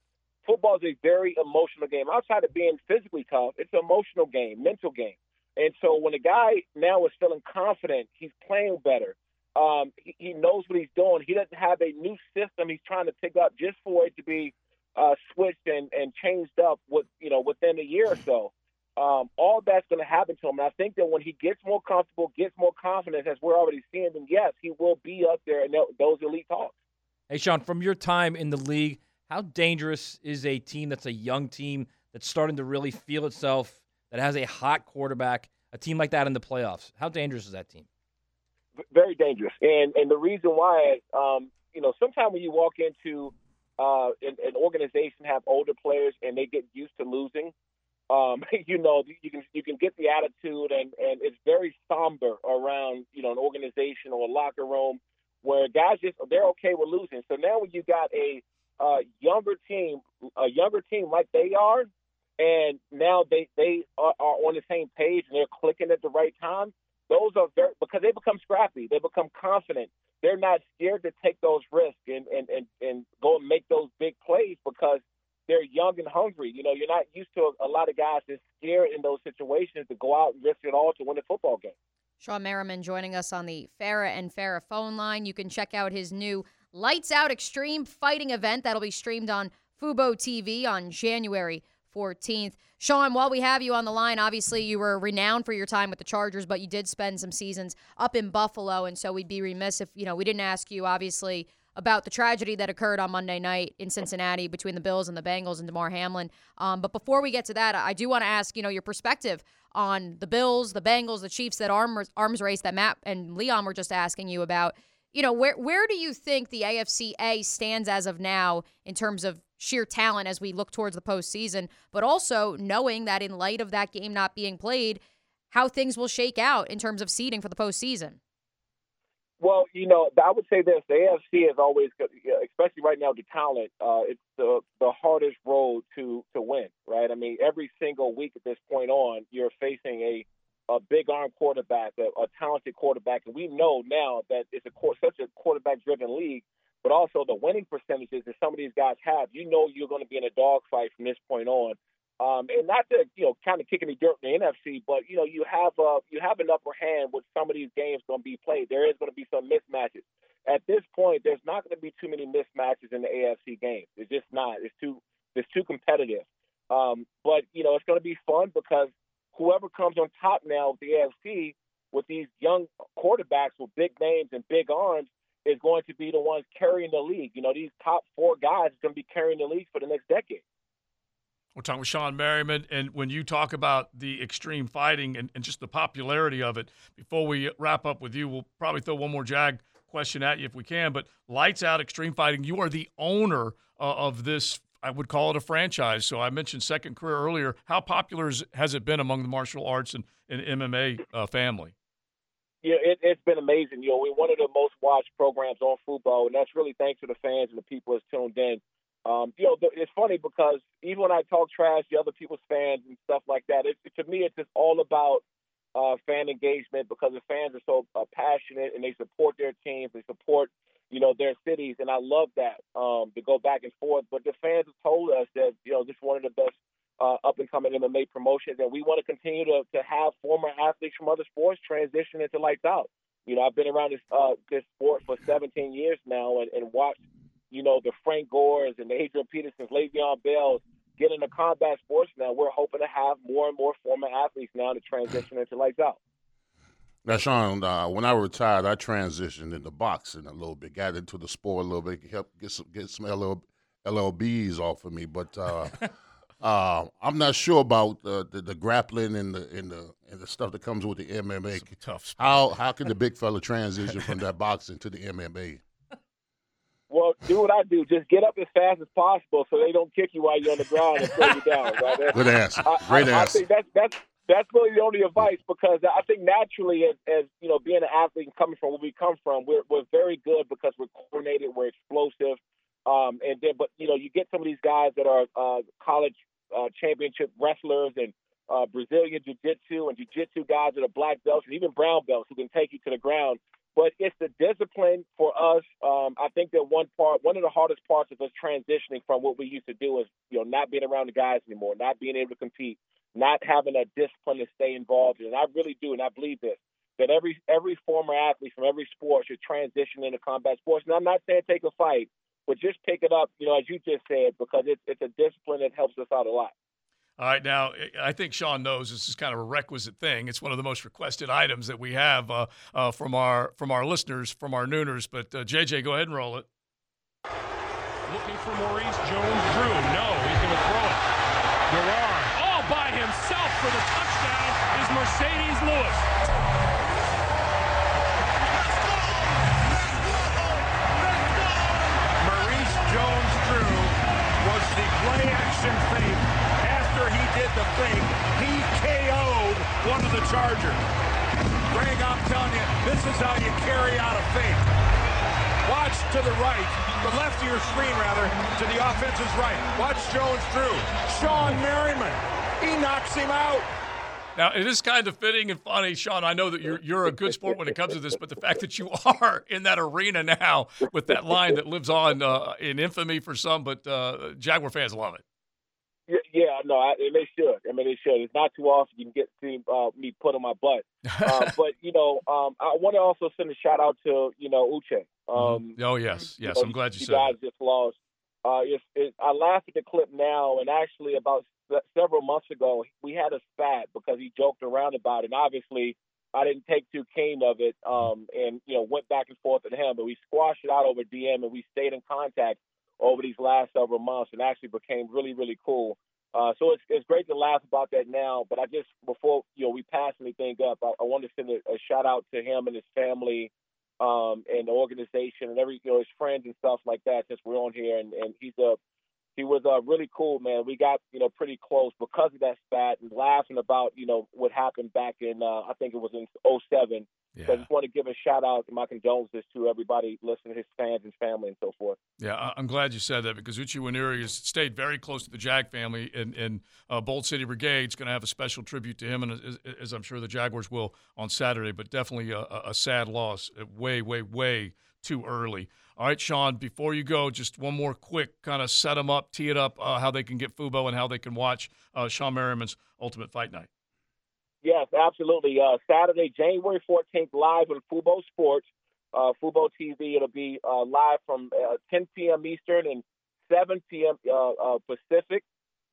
football is a very emotional game. Outside of being physically tough, it's an emotional game, mental game. And so when a guy now is feeling confident, he's playing better. Um, he, he knows what he's doing. He doesn't have a new system he's trying to pick up just for it to be uh, switched and, and changed up with you know within a year or so. Um, all that's going to happen to him. And I think that when he gets more comfortable, gets more confidence, as we're already seeing, then yes, he will be up there in those elite talks. Hey, Shawne, from your time in the league, how dangerous is a team that's a young team that's starting to really feel itself, that has a hot quarterback, a team like that in the playoffs? How dangerous is that team? Very dangerous. And and the reason why, um, you know, sometimes when you walk into uh, an, an organization have older players and they get used to losing, um, you know, you can you can get the attitude, and and it's very somber around you know an organization or a locker room where guys just they're okay with losing. So now when you got a uh, younger team, a younger team like they are, and now they they are, are on the same page and they're clicking at the right time. Those are very because they become scrappy, they become confident. They're not scared to take those risks and and and, and go and make those big plays because they're young and hungry. You know, you're not used to a, a lot of guys that's scared in those situations to go out and risk it all to win a football game. Shawne Merriman joining us on the Farah and Farah phone line. You can check out his new Lights Out Extreme Fighting event that'll be streamed on Fubo TV on January 14th. Shawne, while we have you on the line, obviously you were renowned for your time with the Chargers, but you did spend some seasons up in Buffalo, and so we'd be remiss if you know we didn't ask you, obviously, about the tragedy that occurred on Monday night in Cincinnati between the Bills and the Bengals and Damar Hamlin. Um, but before we get to that, I do want to ask, you know, your perspective on the Bills, the Bengals, the Chiefs, that arms arms race that Matt and Leon were just asking you about. You know, where where do you think the AFC A stands as of now in terms of sheer talent as we look towards the postseason, but also knowing that in light of that game not being played, how things will shake out in terms of seeding for the postseason? Well, you know, I would say this: the AFC is always, especially right now, the talent. Uh, it's the the hardest road to to win, right? I mean, every single week at this point on, you're facing a a big arm quarterback, a, a talented quarterback, and we know now that it's a such a quarterback driven league. But also the winning percentages that some of these guys have, you know, you're going to be in a dogfight from this point on. Um, and not to you know kind of kick any dirt in the NFC, but you know you have uh, you have an upper hand with some of these games going to be played. There is going to be some mismatches. At this point, there's not going to be too many mismatches in the AFC games. It's just not. It's too it's too competitive. Um, but you know it's going to be fun because whoever comes on top now of the AFC with these young quarterbacks with big names and big arms is going to be the ones carrying the league. You know these top four guys are going to be carrying the league for the next decade. We're talking with Shawne Merriman, and when you talk about the extreme fighting and, and, just the popularity of it, before we wrap up with you, we'll probably throw one more Jag question at you if we can. But lights out extreme fighting, you are the owner uh, of this. I would call it a franchise. So I mentioned second career earlier. How popular is, has it been among the martial arts and, and MMA uh, family? Yeah, it, has been amazing. You know, we're one of the most watched programs on Fubo, and that's really thanks to the fans and the people that's tuned in. Um, you know, it's funny because even when I talk trash to other people's fans and stuff like that, it, to me, it's just all about uh, fan engagement because the fans are so uh, passionate and they support their teams, they support, you know, their cities, and I love that um, to go back and forth. But the fans have told us that you know this is one of the best uh, up and coming MMA promotions, and we want to continue to to have former athletes from other sports transition into lights out. You know, I've been around this uh, this sport for 17 years now, and, and watched you know, the Frank Gores and the Adrian Petersons, Le'Veon Bells get into combat sports now. We're hoping to have more and more former athletes now to transition into lights out. Now, Shawne, uh, when I retired, I transitioned into boxing a little bit, got into the sport a little bit, helped get some get some LL, LLBs off of me. But uh, uh, I'm not sure about the, the, the, grappling and the and the and the stuff that comes with the MMA. tough. Sport. How how can the big fella transition from that boxing to the MMA? Well, do what I do. Just get up as fast as possible so they don't kick you while you're on the ground and throw you down. Right? Good answer. Great I, answer. I think that's that's that's really the only advice because I think naturally, as, as you know, being an athlete and coming from where we come from, we're we're very good because we're coordinated, we're explosive, um, and then but you know, you get some of these guys that are uh, college uh, championship wrestlers and uh, Brazilian jiu-jitsu and jiu-jitsu guys that are black belts and even brown belts who can take you to the ground But it's the discipline for us. Um, I think that one part, one of the hardest parts of us transitioning from what we used to do is, you know, not being around the guys anymore, not being able to compete, not having a discipline to stay involved. And I really do, and I believe this that every every former athlete from every sport should transition into combat sports. And I'm not saying take a fight, but just pick it up, you know, as you just said, because it's it's a discipline that helps us out a lot. All right, now I think Shawne knows this is kind of a requisite thing. It's one of the most requested items that we have uh, uh, from our from our listeners, from our nooners. But uh, JJ, go ahead and roll it. Looking for Maurice Jones-Drew. No, he's going to throw it. Garrard, all by himself for the touchdown, is Marcedes Lewis. Maurice Jones-Drew was the play-action fake. After he did the fake, he KO'd one of the Chargers. Greg, I'm telling you, this is how you carry out a fake. Watch to the right, the left of your screen rather, to the offense's right. Watch Jones-Drew. Shawne Merriman, he knocks him out. Now it is kind of fitting and funny, Shawne. I know that you're you're a good sport when it comes to this, but the fact that you are in that arena now with that line that lives on uh, in infamy for some, but uh, Jaguar fans love it. Yeah, yeah no, I, and they should. I mean, they should. It's not too often you can get see uh, me put on my butt. Uh, but you know, um, I want to also send a shout out to you know Uche. Um, oh yes, yes. you know, I'm glad you, you said guys that. just lost. Uh, it, I laugh at the clip now, and actually about several months ago, we had a spat because he joked around about it. And obviously, I didn't take too keen of it, um, and you know went back and forth with him, but we squashed it out over DM, and we stayed in contact over these last several months, and actually became really, really cool. Uh, so it's it's great to laugh about that now. But I just before you know we pass anything up, I, I want to send a, a shout out to him and his family, um, and the organization and every you know his friends and stuff like that. Since we're on here, and and he's a he was uh, really cool, man. We got you know pretty close because of that spat and laughing about you know what happened back in uh, I think it was in '07. So I just want to give a shout out and my condolences to everybody listening, his fans and family and so forth. Yeah, I'm glad you said that because Uche Nwaneri has stayed very close to the Jag family, and, and uh, Bold City Brigade's going to have a special tribute to him, and as, as I'm sure the Jaguars will on Saturday. But definitely a, a a sad loss, uh, way, way, way too early. All right, Shawne. Before you go, just one more quick kind of set them up, tee it up, uh, how they can get Fubo and how they can watch uh, Shawne Merriman's Ultimate Fight Night. Yes, absolutely. Uh, Saturday, January 14th, live on Fubo Sports, uh, Fubo TV. It'll be uh, live from uh, 10 p.m. Eastern and 7 p.m. Pacific.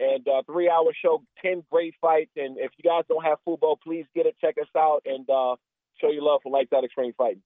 And uh, three hour show, 10 great fights. And if you guys don't have Fubo, please get it, check us out, and uh, show your love for Lights Out Extreme Fighting.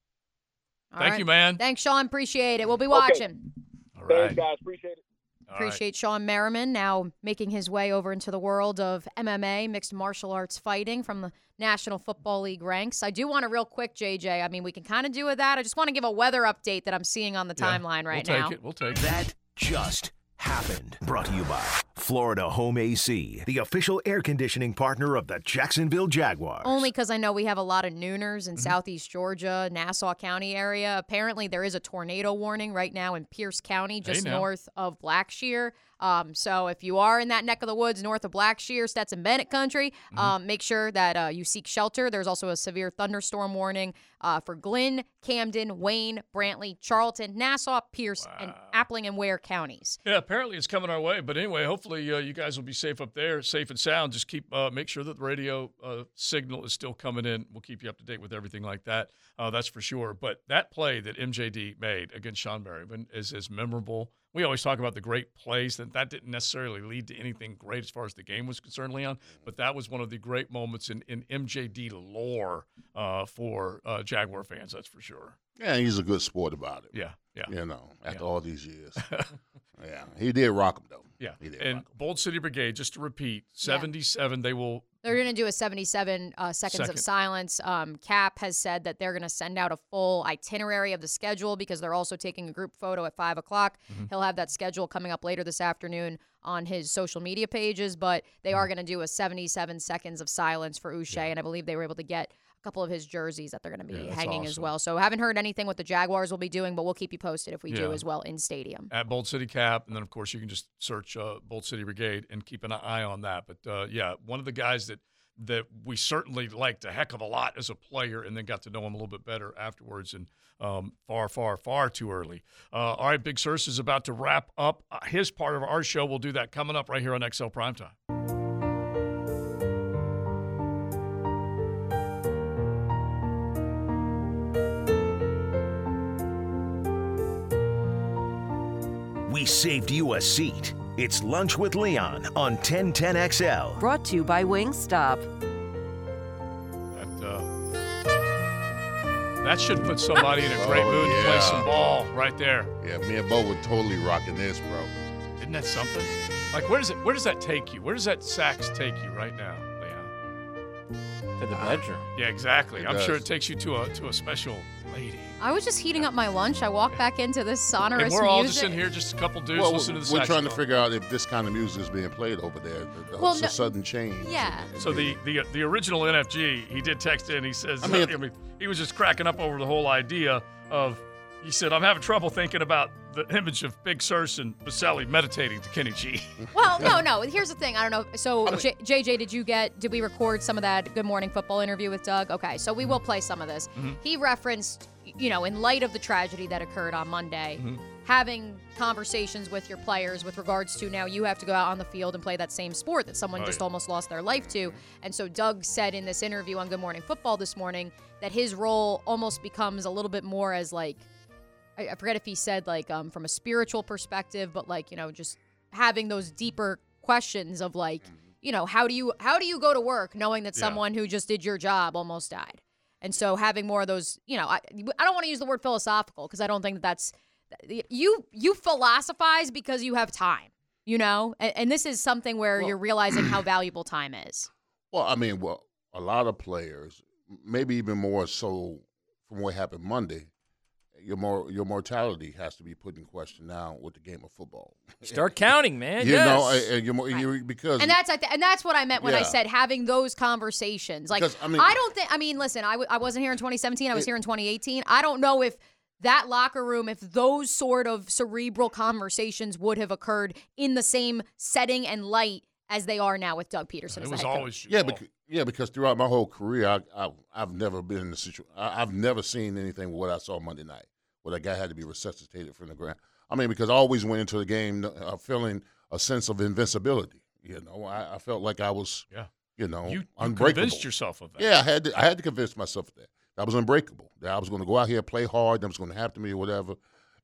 All Thank right. you, man. Thanks, Shawne. Appreciate it. We'll be Okay. watching. All Thanks, guys. Appreciate it. Appreciate Shawne Merriman now making his way over into the world of MMA, mixed martial arts fighting from the National Football League ranks. I do want to real quick, JJ. I mean, we can kind of do with that. I just want to give a weather update that I'm seeing on the timeline right we'll now. take it. We'll take that. Just happened. Brought to you by Florida Home AC, the official air conditioning partner of the Jacksonville Jaguars. Only because I know we have a lot of nooners Mm-hmm. in southeast Georgia, Nassau County area. Apparently, there is a tornado warning right now in Pierce County, just now. north of Blackshear. Um, so if you are in that neck of the woods north of Blackshear, Stetson Bennett country, Mm-hmm. um, make sure that uh, you seek shelter. There's also a severe thunderstorm warning uh, for Glynn, Camden, Wayne, Brantley, Charlton, Nassau, Pierce, and Appling and Ware counties. Yeah, apparently it's coming our way. But anyway, hopefully uh, you guys will be safe up there, safe and sound. Just keep uh, make sure that the radio uh, signal is still coming in. We'll keep you up to date with everything like that. Uh, that's for sure. But that play that MJD made against Shawne Merriman is as memorable. We always talk about the great plays, that that didn't necessarily lead to anything great as far as the game was concerned, Leon. But that was one of the great moments in, in MJD lore uh, for uh, Jaguar fans. That's for sure. Yeah, he's a good sport about it. Yeah, yeah. You know, after all these years. yeah, he did rock him though. Yeah. He did And Bold City Brigade, just to repeat, 77, they will They're going to do a 77 uh, seconds Second. of silence. Um, Cap has said that they're going to send out a full itinerary of the schedule because they're also taking a group photo at 5 o'clock. Mm-hmm. He'll have that schedule coming up later this afternoon on his social media pages, but they Mm-hmm. are going to do a 77 seconds of silence for Uche, and I believe they were able to get couple of his jerseys that they're going to be Yeah, hanging as well. So haven't heard anything what the Jaguars will be doing, but we'll keep you posted if we do as well in stadium. at Bold City Cap, and then of course you can just search uh, Bold City Brigade and keep an eye on that. But uh, yeah, one of the guys that that we certainly liked a heck of a lot as a player, and then got to know him a little bit better afterwards. And um, far, far, far too early. Uh, all right, Big Surse is about to wrap up uh, his part of our show. We'll do that coming up right here on XL Primetime. Saved you a seat. It's Lunch with Leon on 1010XL. Brought to you by Wingstop. That, uh, that should put somebody in a great Oh, mood to play yeah. some ball right there. Yeah, me and Bo were totally rocking this, bro. Isn't that something? Like, where does it? Where does that take you? Where does that sax take you right now, Leon? To the bedroom. Yeah, exactly. It I'm sure does. it takes you to a to a special lady. I was just heating up my lunch. I walked back into this sonorous And we're all music. just in here, just a couple dudes Well, listening to the we're trying to saxophone. figure out if this kind of music is being played over there. The, the, Well, it's no- a sudden change. Yeah. So the, the the original NFG, he did text in. He says, I uh, I mean, mean, he was just cracking up over the whole idea of. He said, "I'm having trouble thinking about the image of Big Surse and Baselli meditating to Kenny G." Well, no, no. Here's the thing. I don't know. So, J- JJ, did you get? Did we record some of that Good Morning Football interview with Doug? Okay, so we will play some of this. Mhm. He referenced, you know, in light of the tragedy that occurred on Monday, Mhm. having conversations with your players with regards to now you have to go out on the field and play that same sport that someone Oh, just yeah. almost lost their life to. And so Doug said in this interview on Good Morning Football this morning that his role almost becomes a little bit more as like I, I forget if he said like um, from a spiritual perspective, but like you know just having those deeper questions of like you know how do you how do you go to work knowing that Yeah. someone who just did your job almost died, and so having more of those you know I I don't want to use the word philosophical because I don't think that that's you you philosophize because you have time, you know, and, and this is something where you're realizing how valuable time is. Well, I mean, well, a lot of players, maybe even more so from what happened Monday, your more your mortality has to be put in question now with the game of football. Start counting, man. You yes. know, and- and you're, more- you're because And that's and that's what I meant when I said having those conversations. Like Because, I I, don't think I mean listen, I, w- I wasn't here in 2017, I was here in 2018. I don't know if that locker room if those sort of cerebral conversations would have occurred in the same setting and light as they are now with Doug Pederson as It was head coach. always yeah, because, yeah, because throughout my whole career, I, I I've never been in a situation. I've never seen anything what I saw Monday night, where a guy had to be resuscitated from the ground. I mean, because I always went into the game uh, feeling a sense of invincibility. You know, I, I felt like I was, Yeah. you know, You, you unbreakable. convinced yourself of that. Yeah, I had to, I had to convince myself of that. I was unbreakable. That I was going to go out here, play hard. That was going to happen to me or whatever.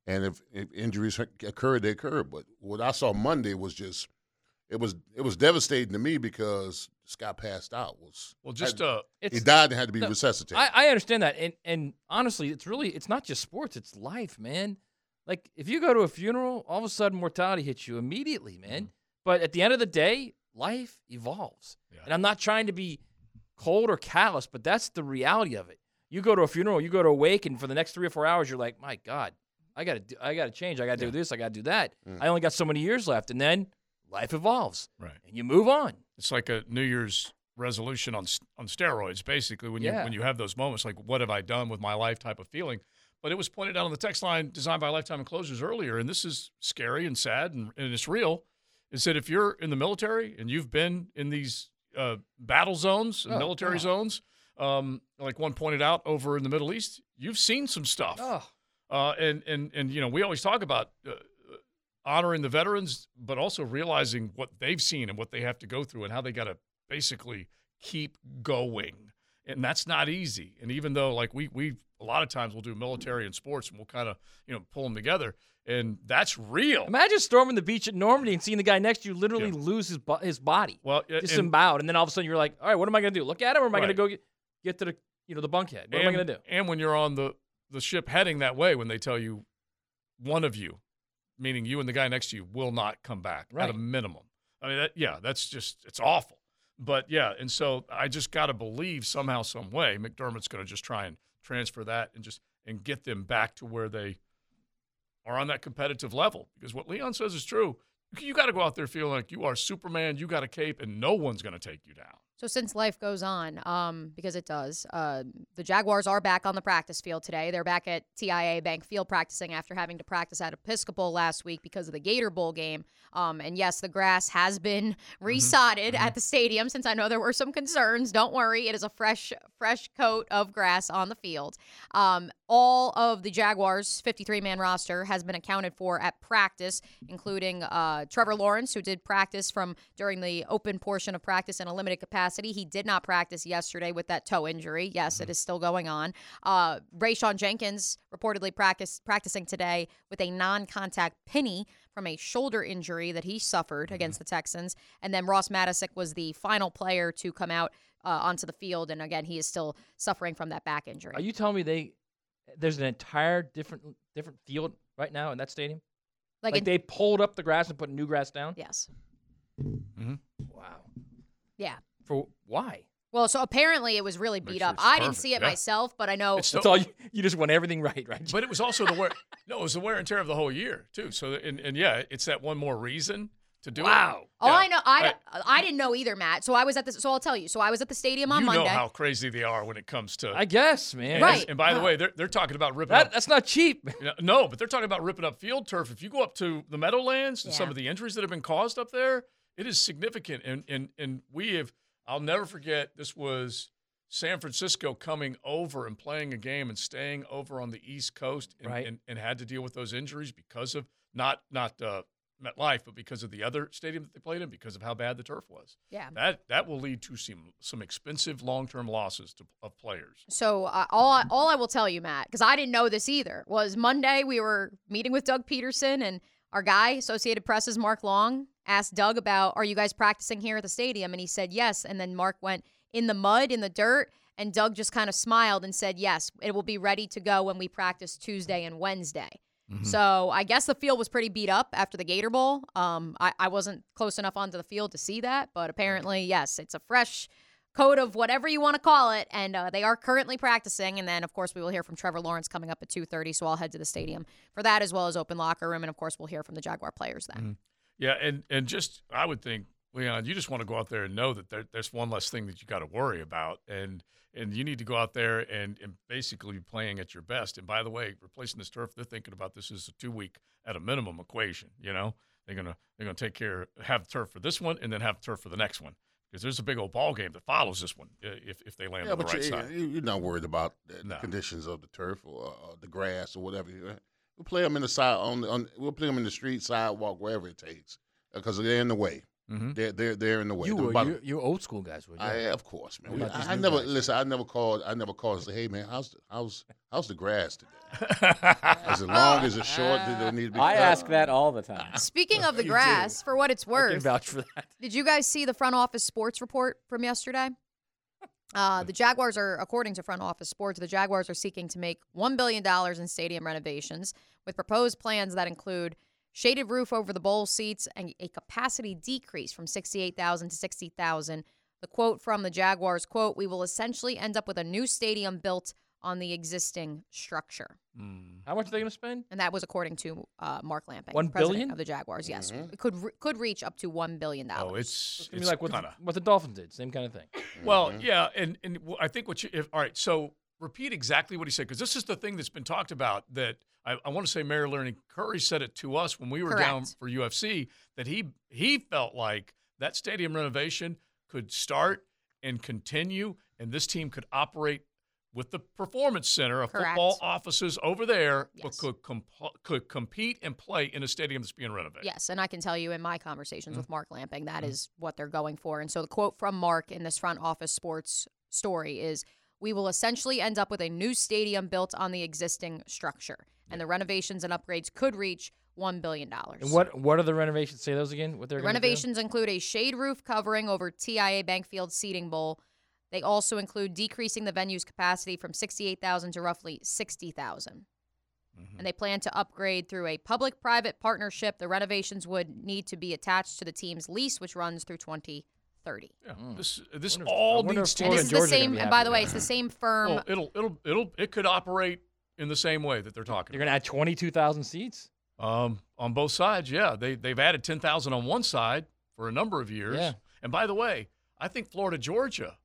And if, if injuries occurred, they occurred. But what I saw Monday was just, it was it was devastating to me because Scott passed out. Was Well, just had- uh, he died and had to be No, resuscitated. I, I understand that, and and honestly, it's really it's not just sports; it's life, man. Like if you go to a funeral, all of a sudden mortality hits you immediately, man. But at the end of the day, life evolves, and I'm not trying to be cold or callous, but that's the reality of it. You go to a funeral, you go to a wake, and for the next three or four hours, you're like, my God, I gotta do, I gotta change, I gotta do this, I gotta do that. Mm. I only got so many years left, and then life evolves, Right. and you move on. It's like a New Year's resolution on on steroids, basically. When you when you have those moments, like what have I done with my life type of feeling. But it was pointed out on the text line designed by Lifetime Enclosures earlier, and this is scary and sad and, and it's real. Is that if you're in the military and you've been in these uh, battle zones, and Oh, military zones, um, like one pointed out over in the Middle East, you've seen some stuff. Oh. Uh, and and and you know we always talk about uh, honoring the veterans, but also realizing what they've seen and what they have to go through and how they got to basically keep going. And that's not easy. And even though like we we a lot of times we'll do military and sports and we'll kind of you know pull them together, and that's real. Imagine storming the beach at Normandy and seeing the guy next to you literally lose his bo- his body. Well, uh, and- disemboweled, and then all of a sudden you're like, all right, what am I going to do? Look at him, or am I going to go get, get to the you know the bunkhead? What am I going to do? And when you're on the the ship heading that way, when they tell you one of you, meaning you and the guy next to you, will not come back at a minimum. I mean, that, yeah, that's just it's awful. But yeah, and so I just got to believe somehow, some way, McDermott's going to just try and transfer that and just and get them back to where they are on that competitive level. Because what Leon says is true. You got to go out there feeling like you are Superman. You got a cape, and no one's going to take you down. So since life goes on, um, because it does, uh, the Jaguars are back on the practice field today. They're back at TIAA Bank Field practicing after having to practice at Episcopal last week because of the Gator Bowl game. Um, and yes, the grass has been resodded at the stadium since I know there were some concerns. Don't worry, it is a fresh, fresh coat of grass on the field. Um, all of the Jaguars' 53-man roster has been accounted for at practice, including uh, Trevor Lawrence, who did practice from during the open portion of practice in a limited capacity. He did not practice yesterday with that toe injury. Yes, it is still going on. Uh, Rayshawn Jenkins reportedly practice, practicing today with a non-contact penny from a shoulder injury that he suffered against the Texans. And then Ross Matiscik was the final player to come out uh, onto the field, and again, he is still suffering from that back injury. Are you telling me they there's an entire different different field right now in that stadium? Like Like, in- they pulled up the grass and put new grass down? Yes. Mm-hmm. Wow. Yeah. For why? Well, so apparently it was really beat sure up. it's I didn't see it yeah. myself, but I know It's That's all you, you just want everything right, right? But it was also the wear. no, it was the wear and tear of the whole year too. So and, and yeah, it's that one more reason to do Wow. it. Oh, Yeah. I know. I, I didn't know either, Matt. So I was at this. So I'll tell you. So I was at the stadium on you Monday. You know how crazy they are when it comes to. I guess, man. And, Right. and by the Uh. way, they're they're talking about ripping That, up. that's not cheap. No, but they're talking about ripping up field turf. If you go up to the Meadowlands and some of the injuries that have been caused up there, it is significant. And and and we have. I'll never forget. This was San Francisco coming over and playing a game and staying over on the East Coast, and, Right. and, and had to deal with those injuries because of not not uh, MetLife, but because of the other stadium that they played in, because of how bad the turf was. Yeah. That that will lead to some some expensive long term losses to, of players. So uh, all I, all I will tell you, Matt, because I didn't know this either, was Monday we were meeting with Doug Pederson and our guy, Associated Press's Mark Long, asked Doug about, "Are you guys practicing here at the stadium?" And he said yes. And then Mark went in the mud, in the dirt, and Doug just kind of smiled and said, "Yes, it will be ready to go when we practice Tuesday and Wednesday." So I guess the field was pretty beat up after the Gator Bowl. Um, I, I wasn't close enough onto the field to see that, but apparently, yes, it's a fresh coat of whatever you want to call it, and uh, they are currently practicing. And then, of course, we will hear from Trevor Lawrence coming up at two thirty. So I'll head to the stadium for that as well as open locker room, and of course, we'll hear from the Jaguar players then. Yeah, and and just I would think, Leon, you just want to go out there and know that there, there's one less thing that you got to worry about, and and you need to go out there and and basically be playing at your best. And by the way, replacing this turf, they're thinking about this as a two week at a minimum equation. You know, they're gonna they're gonna take care have turf for this one and then have turf for the next one because there's a big old ball game that follows this one if if they land Yeah, on the right you, side. you- you're not worried about the No. conditions of the turf or uh, the grass or whatever. We'll play them in the side on, the- on we'll play them in the street, sidewalk, wherever it takes, because they're in the way. Mhm. They're they're they're in the way. You They're were about- you, you old school guys, would you? I, of course, man. What about I, I never guys? listen. I never called. I never called and say, "Hey, man, how's the, how's how's the grass today? Is it long? Is it short? Did it need to be?" I cut? ask that all the time. Speaking of the grass, for what it's I can worth, vouch for that. Did you guys see the front office sports report from yesterday? Uh, the Jaguars are, according to front office sports, the Jaguars are seeking to make $1 billion in stadium renovations with proposed plans that include shaded roof over the bowl seats and a capacity decrease from 68,000 to 60,000. The quote from the Jaguars, quote, we will essentially end up with a new stadium built on the existing structure. How much are they going to spend? And that was according to uh, Mark Lamping, One president billion? of the Jaguars. Yes, Mhm. it could re- could reach up to one billion dollars. Oh, it's It's, it's be like what, kinda, the, what the Dolphins did, same kind of thing. Well, Mm-hmm. yeah, and and w- I think what you if all right, so repeat exactly what he said because this is the thing that's been talked about that I, I want to say Mayor Lenny Curry said it to us when we were down for UFC that he he felt like that stadium renovation could start and continue, and this team could operate with the performance center of Correct. football offices over there, but Yes. could comp- could compete and play in a stadium that's being renovated. Yes, and I can tell you in my conversations Mm-hmm. with Mark Lamping, that is what they're going for. And so the quote from Mark in this front office sports story is We will essentially end up with a new stadium built on the existing structure, and the renovations and upgrades could reach $1 billion. And what what are the renovations? Say those again. What they're The gonna do? renovations include a shade roof covering over TIAA Bank Field seating bowl. They also include decreasing the venue's capacity from 68,000 to roughly 60,000. Mm-hmm. And they plan to upgrade through a public private partnership. The renovations would need to be attached to the team's lease, which runs through 2030. Yeah, this this Wonder all I needs to And this is the Georgia are gonna same, and by the way, it's the same firm. Well, it'll it'll it'll it could operate in the same way that they're talking. You're going to add twenty two thousand seats. Um, on both sides, yeah. They they've added ten thousand on one side for a number of years. Yeah. And by the way, I think Florida Georgia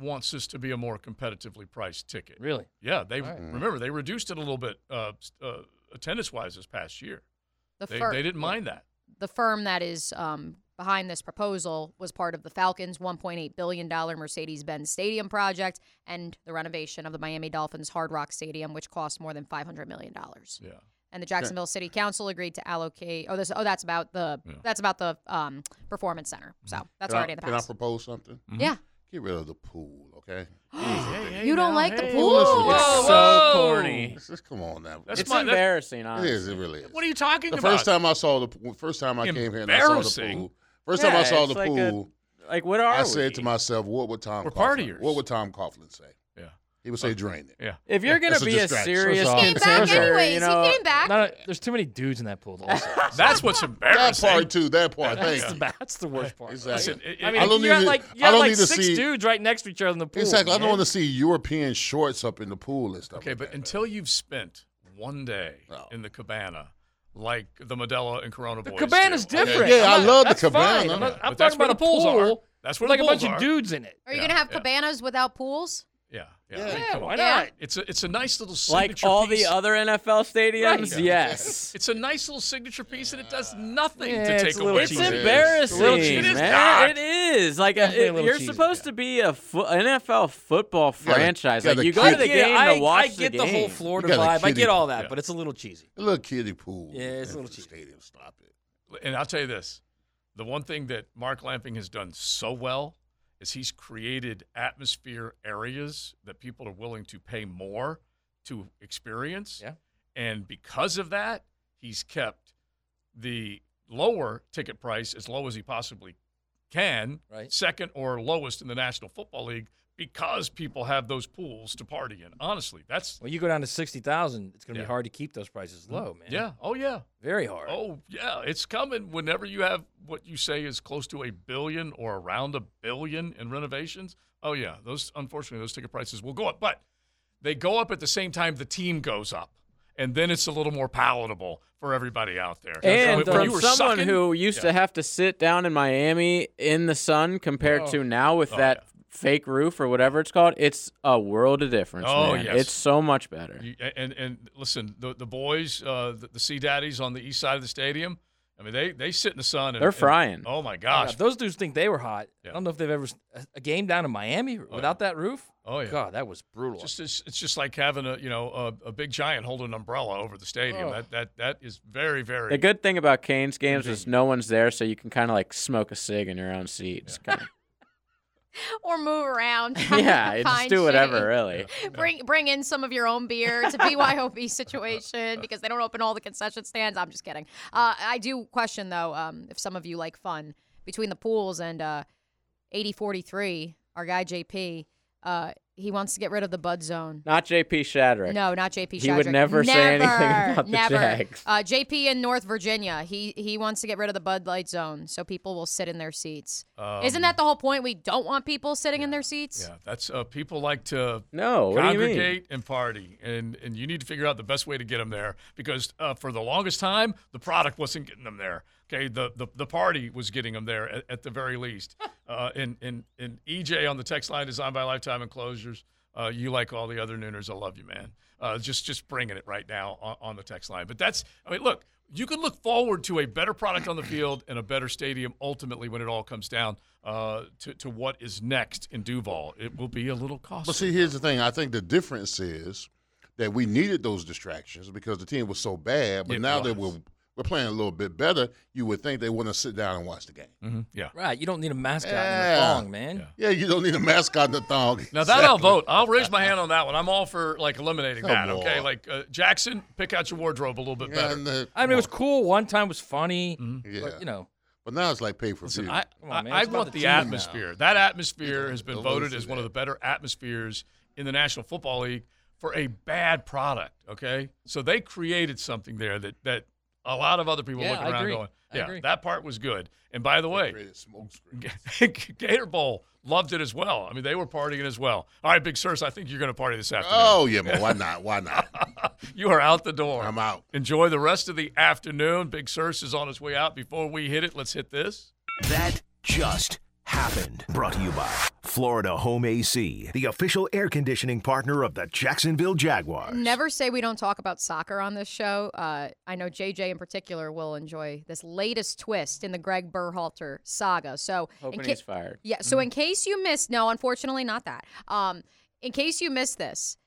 wants this to be a more competitively priced ticket. Really? Yeah, they All right. remember they reduced it a little bit uh, uh, attendance wise this past year. The they, fir- they didn't mind that. The firm that is um, behind this proposal was part of the Falcons' $1.8 billion Mercedes Benz Stadium project and the renovation of the Miami Dolphins Hard Rock Stadium, which cost more than $500 million. Yeah. And the Jacksonville City Council agreed to allocate. Oh, this. Oh, that's about the. That's about the um, performance center. So that's Can I- already in the past. Can I propose something? Yeah. Get rid of the pool, okay? you don't like the pool? listen, Whoa, it's so corny. It's just- come on now. It's embarrassing, It honestly. is. It really is. What are you talking the about? first time I saw the first time I came here and I saw the Embarrassing? pool. First Yeah, time I saw the like a- pool. like, what are I we? said to myself, what would Tom We're Coughlin, partiers. what would Tom Coughlin say? Yeah. He would say uh, drain it. Yeah. If you're gonna That's be a distraction. serious He came back contender, anyways. you know, he came back. Not a- there's too many dudes in that pool. Also. That's what's embarrassing. That part too. That part. Thank That's you. the, that's the worst part. Exactly. Listen, it- I mean, I don't you got need to- like you I don't like need to six see- dudes right next to each other in the pool. Exactly. I don't want to see European shorts up in the pool and stuff. Okay, like but that. until you've spent one day Oh. in the cabana, like the Modelo and Corona The boys cabana's do, okay? different. Yeah, I'm I love the that's cabana. fine. I'm, not, Yeah, I'm that's talking where about the a pools pool. are. That's where with the like a bunch pools of dudes in it. Are you Yeah, gonna have yeah. cabanas without pools? Yeah, yeah. Yeah. I mean, Yeah, come why on. not? It's a it's a nice little signature piece. like signature all piece. the other NFL stadiums. Right. Yes. It's a nice little signature piece, and it does nothing Yeah, to it's take a little away It's from it. embarrassing, It's a little cheesy. It is man. not. It is like a, Definitely a it- little you're cheesy. supposed to be a fo- NFL football gotta- franchise. gotta like you go to it- the game I, to watch I get the the, game. whole Florida You got a vibe. I kiddie get all that, Yeah. but it's a little cheesy. a little kiddie pool. Yeah, it's a little the cheap. Stadium. Stop it. And I'll tell you this: the one thing that Mark Lamping has done so well is he's created atmosphere areas that people are willing to pay more to experience. Yeah. And because of that, he's kept the lower ticket price as low as he possibly can, Right. second or lowest in the National Football League, because people have those pools to party in. Honestly, that's When you go down to sixty thousand, it's going to Yeah. be hard to keep those prices mm, low, man. yeah. Oh yeah. very hard. Oh yeah, it's coming. Whenever you have what you say is close to a billion or around a billion in renovations, oh yeah, those unfortunately those ticket prices will go up, but they go up at the same time the team goes up, and then it's a little more palatable for everybody out there. And When- when um, you from were someone sucking- who used to have to sit down in Miami in the sun compared Oh. to now with Oh, that yeah. Fake roof or whatever it's called, it's a world of difference. Oh, man. yes. It's so much better. You- and and listen, the the boys, uh, the, the Sea Daddies on the east side of the stadium. I mean, they they sit in the sun. And, They're and- frying. oh my Yeah, gosh! those dudes think they were hot. Yeah. I don't know if they've ever a, a game down in Miami without that roof. Oh yeah. God, that was brutal. Just it's, it's just like having a you know a, a big giant holding an umbrella over the stadium. Oh. That that that is very very. The good thing about Canes games is no one's there, so you can kind of like smoke a cig in your own seat. It's kinda- Or move around. yeah, just Find do whatever, shade. really. Bring bring in some of your own beer. It's a BYOB situation because they don't open all the concession stands. I'm just kidding. Uh, I do question though, um, if some of you like fun between the pools and uh, 8043, our guy JP, uh, he wants to get rid of the Bud Zone. Not JP Shadrick. No, not JP. He would Shadrick. never say anything Never, about the never. Jags. Uh, JP in North Virginia. He he wants to get rid of the Bud Light Zone so people will sit in their seats. Isn't Um, that the whole point? We don't want people sitting in their seats. Yeah, that's uh, people like to No, what do you mean? congregate and party, and and you need to figure out the best way to get them there because uh, for the longest time the product wasn't getting them there. Okay, the the, the party was getting them there at, at the very least. uh, and and and EJ on the text line designed by Lifetime Enclosures. Uh, you like all the other nooners. I love you, man. Uh, just just bringing it right now on, on the text line. But that's I mean, look, you can look forward to a better product on the field and a better stadium ultimately when it all comes down uh, to to what is next in Duval. It will be a little costly. But see, here's the thing. I think the difference is that we needed those distractions because the team was so bad. But It now that was. we're we're playing a little bit better, you would think they want to sit down and watch the game. Mhm, Yeah. right. You don't need a mascot in the thong, man. Yeah, you don't need a mascot in the thong. Now that I'll vote. I'll raise my hand on that one. I'm all for like eliminating Come that. Okay, like uh, Jackson, pick out your wardrobe a little bit better. And, uh, I mean, it was cool. One time it was funny, Mm-hmm. yeah. but you know, But now it's like pay for Listen, view. I, on, man. I, I want the the, team now. atmosphere. That atmosphere has been voted as to one of the better atmospheres in the National Football League for a bad product. Okay, so they created something there that that a lot of other people Yeah, looking I around agree. going, yeah, that part was good. And by the way, created smoke screens. Gator Bowl loved it as well. I mean, they were partying as well. All right, Big Sirs, I think you're going to party this afternoon. Oh yeah, but why not? Why not? you are out the door. I'm out. Enjoy the rest of the afternoon. Big Sirs is on his way out. Before we hit it, let's hit this. That just happened. Brought to you by Florida Home AC, the official air conditioning partner of the Jacksonville Jaguars. Never say we don't talk about soccer on this show. Uh, I know JJ in particular will enjoy this latest twist in the Greg Berhalter saga. So, in Hoping ca- he's fired. Yeah. So, in case you missed, no, unfortunately, not that. Um, in case you missed this,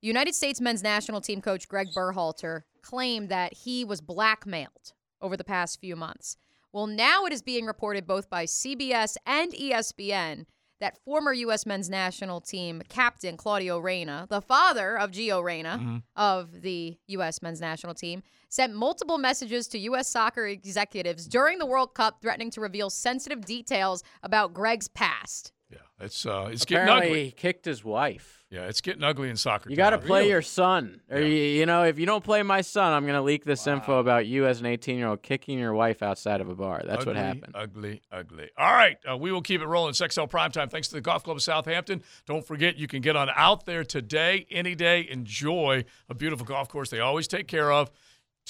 United States men's national team coach Greg Berhalter claimed that he was blackmailed over the past few months. Well, now it is being reported both by CBS and ESPN that former U.S. men's national team captain Claudio Reyna, the father of Gio Reyna mm-hmm. of the U.S. men's national team, sent multiple messages to U.S. soccer executives during the World Cup threatening to reveal sensitive details about Greg's past. Yeah, it's uh, it's getting Apparently, ugly. he kicked his wife. Yeah, it's getting ugly in soccer. You got to play your son. Or you, you know, if you don't play my son, I'm going to leak this info about you as an 18 year old kicking your wife outside of a bar. That's what happened. Ugly, ugly. All right, uh, we will keep it rolling. Sexel Primetime. Thanks to the Golf Club of Southampton. Don't forget, you can get on out there today, any day. Enjoy a beautiful golf course they always take care of.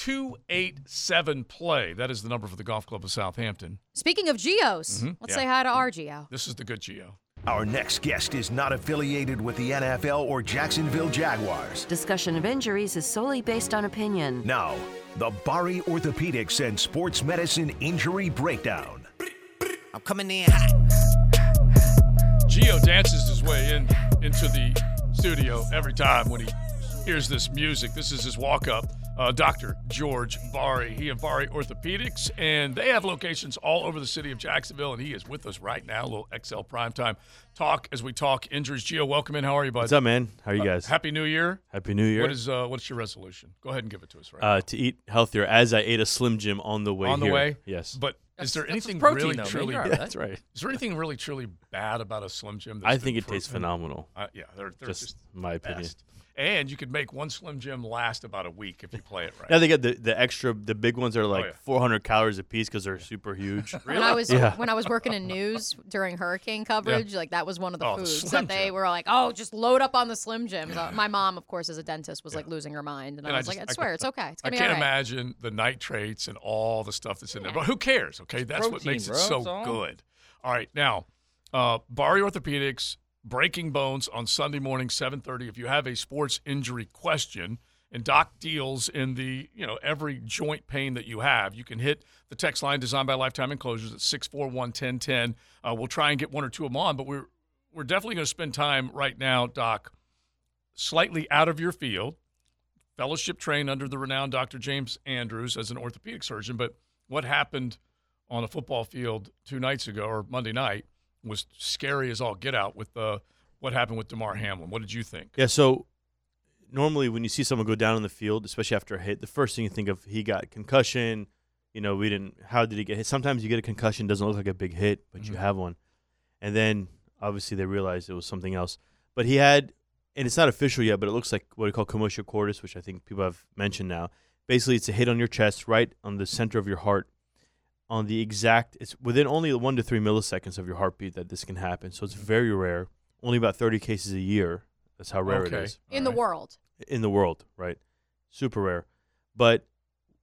287 play. That is the number for the Golf Club of Southampton. Speaking of Geos, Mhm, let's yeah. say hi to our Geo. This is the good Geo. Our next guest is not affiliated with the NFL or Jacksonville Jaguars. Discussion of injuries is solely based on opinion. Now, the Bari Orthopedics and Sports Medicine Injury Breakdown. I'm coming in hot. Geo dances his way in into the studio every time when he hears this music. This is his walk up. Uh, Dr. George Bari. He and Bari Orthopedics, and they have locations all over the city of Jacksonville, and he is with us right now. A little XL primetime talk as we talk injuries. Geo, welcome in. How are you, bud? What's up, man? How are you Uh, guys? Happy New Year. Happy New Year. What is uh, what's your resolution? Go ahead and give it to us right uh, to eat healthier as I ate a Slim Jim on the way on the here. way. Yes. But is there anything protein, really though, man. truly? You're all right. That's right. Is there anything really truly bad about a Slim Jim? that's I that's think been it tastes proven? phenomenal. Uh, yeah, they're, they're Just just, my opinion. best. And you could make one Slim Jim last about a week if you play it right. Now they get the, the extra, the big ones are like Oh, yeah. 400 calories a piece because they're super huge. When I was yeah. when I was working in news during hurricane coverage, like that was one of the Oh, foods Slim that they Jim. were like, "Oh, just load up on the Slim Jims." Uh, my mom, of course, as a dentist, was like losing her mind, and, And I was just- like, "I swear, it's okay. It's I gonna can't be all right." imagine the nitrates and all the stuff that's in there. But who cares? Okay, that's what protein, makes it so good. All right, now, uh, Bari Orthopedics, Breaking Bones on Sunday morning, seven thirty. If you have a sports injury question, and Doc deals in the you know every joint pain that you have, you can hit the text line designed by Lifetime Enclosures at six four one ten ten. Uh, we'll try and get one or two of them on, but we're we're definitely going to spend time right now, Doc, slightly out of your field fellowship trained under the renowned Dr. James Andrews as an orthopedic surgeon. But what happened on a football field two nights ago or Monday night was scary as all get out with uh, what happened with Damar Hamlin. What did you think? Yeah, so normally when you see someone go down in the field, especially after a hit, the first thing you think of he got concussion. You know, we didn't. How did he get hit? Sometimes you get a concussion, doesn't look like a big hit, but you Mhm. have one, and then obviously they realized it was something else. But he had, and it's not official yet, but it looks like what we call commotio cordis, which I think people have mentioned now. Basically, it's a hit on your chest, right on the center of your heart, on the exact. It's within only one to three milliseconds of your heartbeat that this can happen. So it's very rare. Only about thirty cases a year. That's how rare Okay. it is in the world. in the world, right? Super rare. But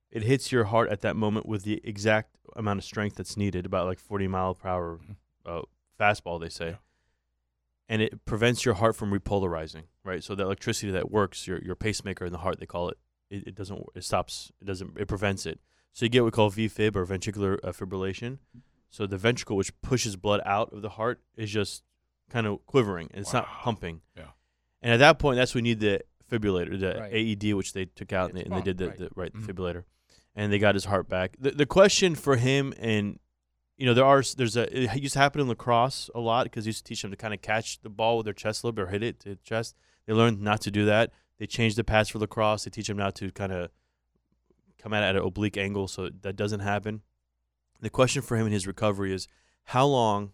it hits your heart at that moment with the exact amount of strength that's needed, about like 40 mile per hour uh, fastball, they say. And it prevents your heart from repolarizing, right? So the electricity that works, your your pacemaker in the heart, they call it, it, it doesn't, it stops, it doesn't, it prevents it. So you get what we call VFib or ventricular uh, fibrillation. So the ventricle, which pushes blood out of the heart, is just kind of quivering it's not pumping. Yeah. And at that point, that's when you need the fibrillator, the Right. AED, which they took out and they, and they did the right. the, right, Mhm. the fibrillator, and they got his heart back. The the question for him, and you know, there are there's a it used to happen in lacrosse a lot because used to teach them to kind of catch the ball with their chest a little bit or hit it to the chest. They learned not to do that. They changed the pass for lacrosse. They teach them now to kind of come at it at an oblique angle so that doesn't happen. The question for him in his recovery is how long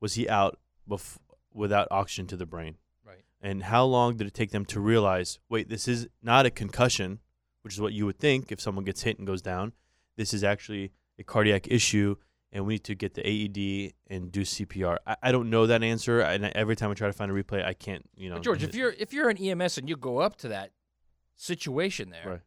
was he out bef- without oxygen to the brain? Right. And how long did it take them to realize, wait, this is not a concussion, which is what you would think if someone gets hit and goes down. This is actually a cardiac issue, and we need to get the AED and do CPR. I, I don't know that answer, and every time I try to find a replay, I can't. You know, But George, if you're if you're an EMS and you go up to that situation there, Right.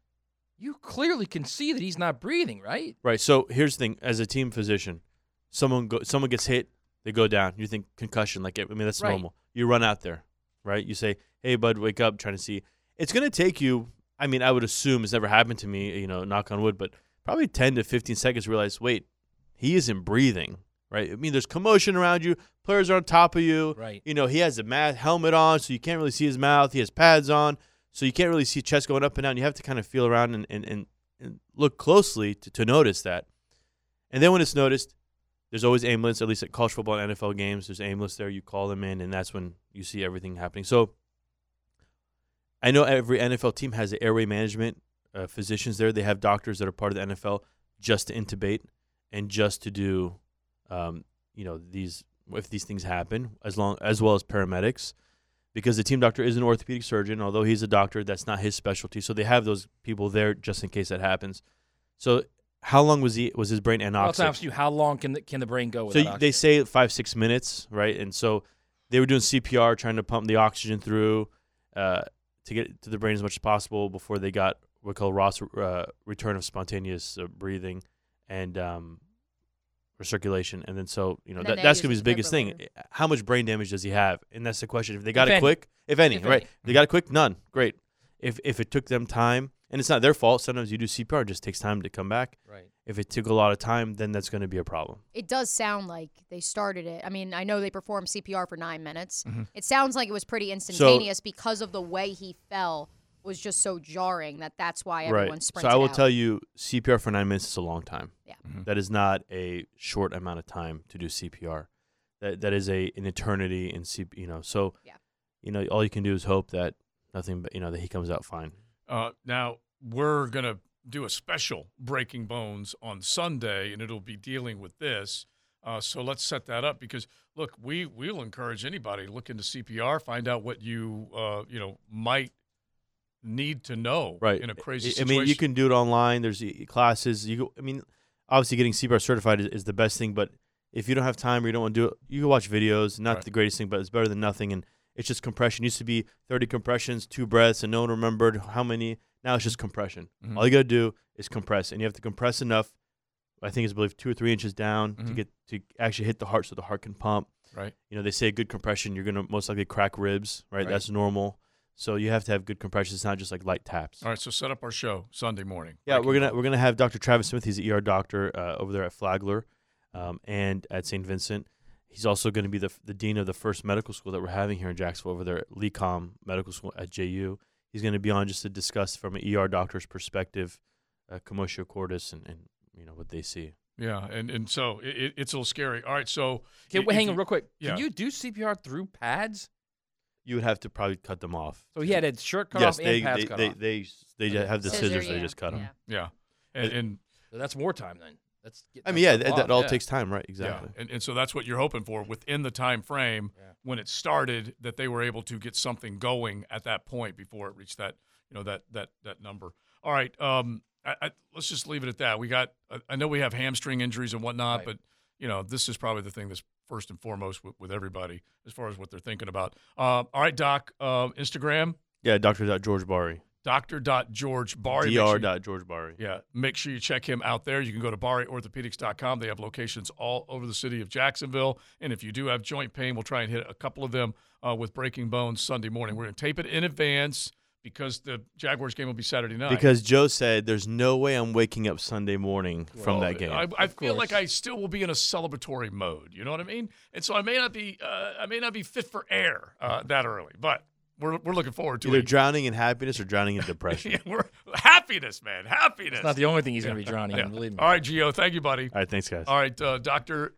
You clearly can see that he's not breathing, right? Right. So here's the thing: as a team physician, someone go, someone gets hit, They go down. You think concussion, like I mean that's Right. normal. You run out there, right? You say, "Hey, bud, wake up!" Trying to see. It's gonna take you. I mean, I would assume it's never happened to me. You know, knock on wood, but probably ten to fifteen seconds. to Realize, wait, he isn't breathing. Right? I mean, there's commotion around you. Players are on top of you. Right. You know, he has a mask helmet on, so you can't really see his mouth. He has pads on, so you can't really see chest going up and down. You have to kind of feel around and and, and, and look closely to, to notice that. And then when it's noticed, there's always ambulance, at least at college football and NFL games. There's ambulance there. You call them in, and that's when you see everything happening. So I know every NFL team has airway management uh, physicians there. They have doctors that are part of the NFL just to intubate and just to do, um, you know, these if these things happen, as long as well as paramedics, because the team doctor is an orthopedic surgeon. Although he's a doctor, that's not his specialty. So they have those people there just in case that happens. So how long was he was his brain I'll anoxic? ask you, how long can the, can the brain go So they say five six minutes, right? And so they were doing CPR, trying to pump the oxygen through uh, to get to the brain as much as possible before they got what we call ROSC uh, return of spontaneous uh, breathing and um, recirculation. And then so you know that, that's gonna be his biggest thing. defibrillator. How much brain damage does he have? And that's the question. If they got If it any. quick, if any, If right? any. If they got it quick, none. Great. If if it took them time, and it's not their fault. Sometimes you do CPR, it just takes time to come back. Right. If it took a lot of time, then that's going to be a problem. It does sound like they started it. I mean, I know they performed CPR for nine minutes. Mhm. It sounds like it was pretty instantaneous because of the way he fell was just so jarring that that's why everyone right. So I will out. tell you, CPR for nine minutes is a long time. Yeah. That is not a short amount of time to do CPR. That that is a an eternity in C. You know, so Yeah. you know, all you can do is hope that nothing, but you know, that he comes out fine. Uh, now we're gonna do a special Breaking Bones on Sunday, and it'll be dealing with this. Uh, so let's set that up because look, we we'll encourage anybody to look into CPR, find out what you uh, you know might need to know Right. in a crazy I- I mean, you can do it online. There's classes. You, go, I mean, obviously getting CPR certified is, is the best thing. But if you don't have time or you don't want to do it, you can watch videos. Not Right. the greatest thing, but it's better than nothing. And it's just compression. It used to be 30 compressions, two breaths, and no one remembered how many. Now it's just compression. Mhm. All you got to do is compress, and you have to compress enough. I think it's I believe two or three inches down to Mhm. get to actually hit the heart, so the heart can pump. Right. You know, they say a good compression, you're gonna most likely crack ribs. Right. Right. That's normal. So you have to have good compression. It's not just like light taps. All right, so set up our show Sunday morning. Yeah, Breaking we're gonna we're gonna have Dr. Travis Smith. He's an ER doctor uh, over there at Flagler, um, and at St. Vincent. He's also going to be the the dean of the first medical school that we're having here in Jacksonville over there at LECOM Medical School at JU. He's going to be on just to discuss from an ER doctor's perspective, uh, commotio cordis, and, and you know what they see. Yeah, and and so it, it- it's a little scary. All right, so Okay, i- wait, hang on real quick. Yeah. Can you do CPR through pads? You would have to probably cut them off. So he had his shirt cut yes, off they, and pads they, cut they, off. they they Okay. have the Scissor, scissors. They just cut them. Yeah, and, and So that's more time then. That's I mean, yeah, that, that all yeah. takes time, right? Exactly. Yeah, and, and so that's what you're hoping for within the time frame when it started that they were able to get something going at that point before it reached that you know that that that number. All right, um, I, I, let's just leave it at that. We got I, I know we have hamstring injuries and whatnot, but you know this is probably the thing that's first and foremost with, with everybody as far as what they're thinking about. Uh, all right, Doc, uh, Instagram. Yeah, Doctor George Barry. Dr. George Barry. Make sure. George Barry. yeah, make sure you check him out there. You can go to barryorthopedics.com. They have locations all over the city of Jacksonville. And if you do have joint pain, we'll try and hit a couple of them uh, with Breaking Bones Sunday morning. We're going to tape it in advance because the Jaguars game will be Saturday night. Because Joe said, "There's no way I'm waking up Sunday morning from that game." I, I feel like I still will be in a celebratory mode. You know what I mean? And so I may not be, uh, I may not be fit for air uh, that early, but we're, we're looking forward to it. Either it. drowning in happiness or drowning in depression. Yeah, we're happiness, man, happiness. It's not the only thing he's going to be drowning Yeah. in. Believe me. All right, Gio, thank you, buddy. All right, thanks, guys. All right, uh, Dr.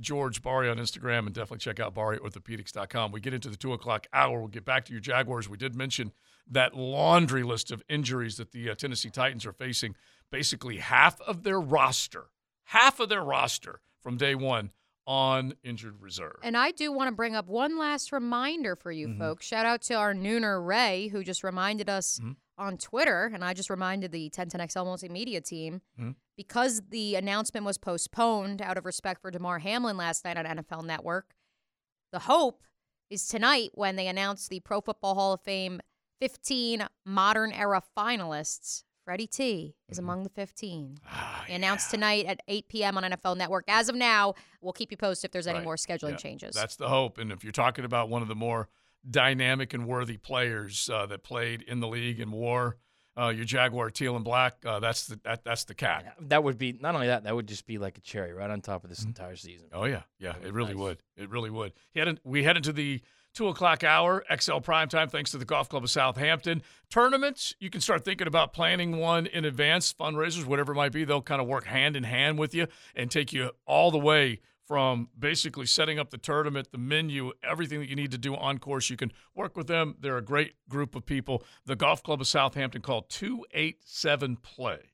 George Barry on Instagram, and definitely check out BarryOrthopedics.com. We get into the two o'clock hour. We'll get back to your Jaguars. We did mention that laundry list of injuries that the uh, Tennessee Titans are facing. Basically, half of their roster, half of their roster from day one on injured reserve. And I do want to bring up one last reminder for you Mhm. folks. Shout out to our nooner Ray, who just reminded us Mhm. on Twitter, and I just reminded the 1010XL multimedia team Mhm. because the announcement was postponed out of respect for Damar Hamlin last night on NFL Network. The hope is tonight when they announce the Pro Football Hall of Fame 15 modern era finalists Freddie T is Mm-hmm. among the 15. Ah, Announced tonight at 8 p.m. on NFL Network. As of now, we'll keep you posted if there's any Right. more scheduling Yeah, changes. That's the hope. And if you're talking about one of the more dynamic and worthy players uh, that played in the league and war, uh, your Jaguar teal and black, uh, that's the that, that's the cat. That would be not only that, that would just be like a cherry right on top of this entire season. Oh yeah, yeah, it really nice. would. It really would. He had we head into the two o'clock hour XL Prime Time. Thanks to the Golf Club of Southampton tournaments. You can start thinking about planning one in advance, fundraisers, whatever it might be. They'll kind of work hand in hand with you and take you all the way from basically setting up the tournament, the menu, everything that you need to do on course. You can work with them. They're a great group of people. The Golf Club of Southampton eight seven play.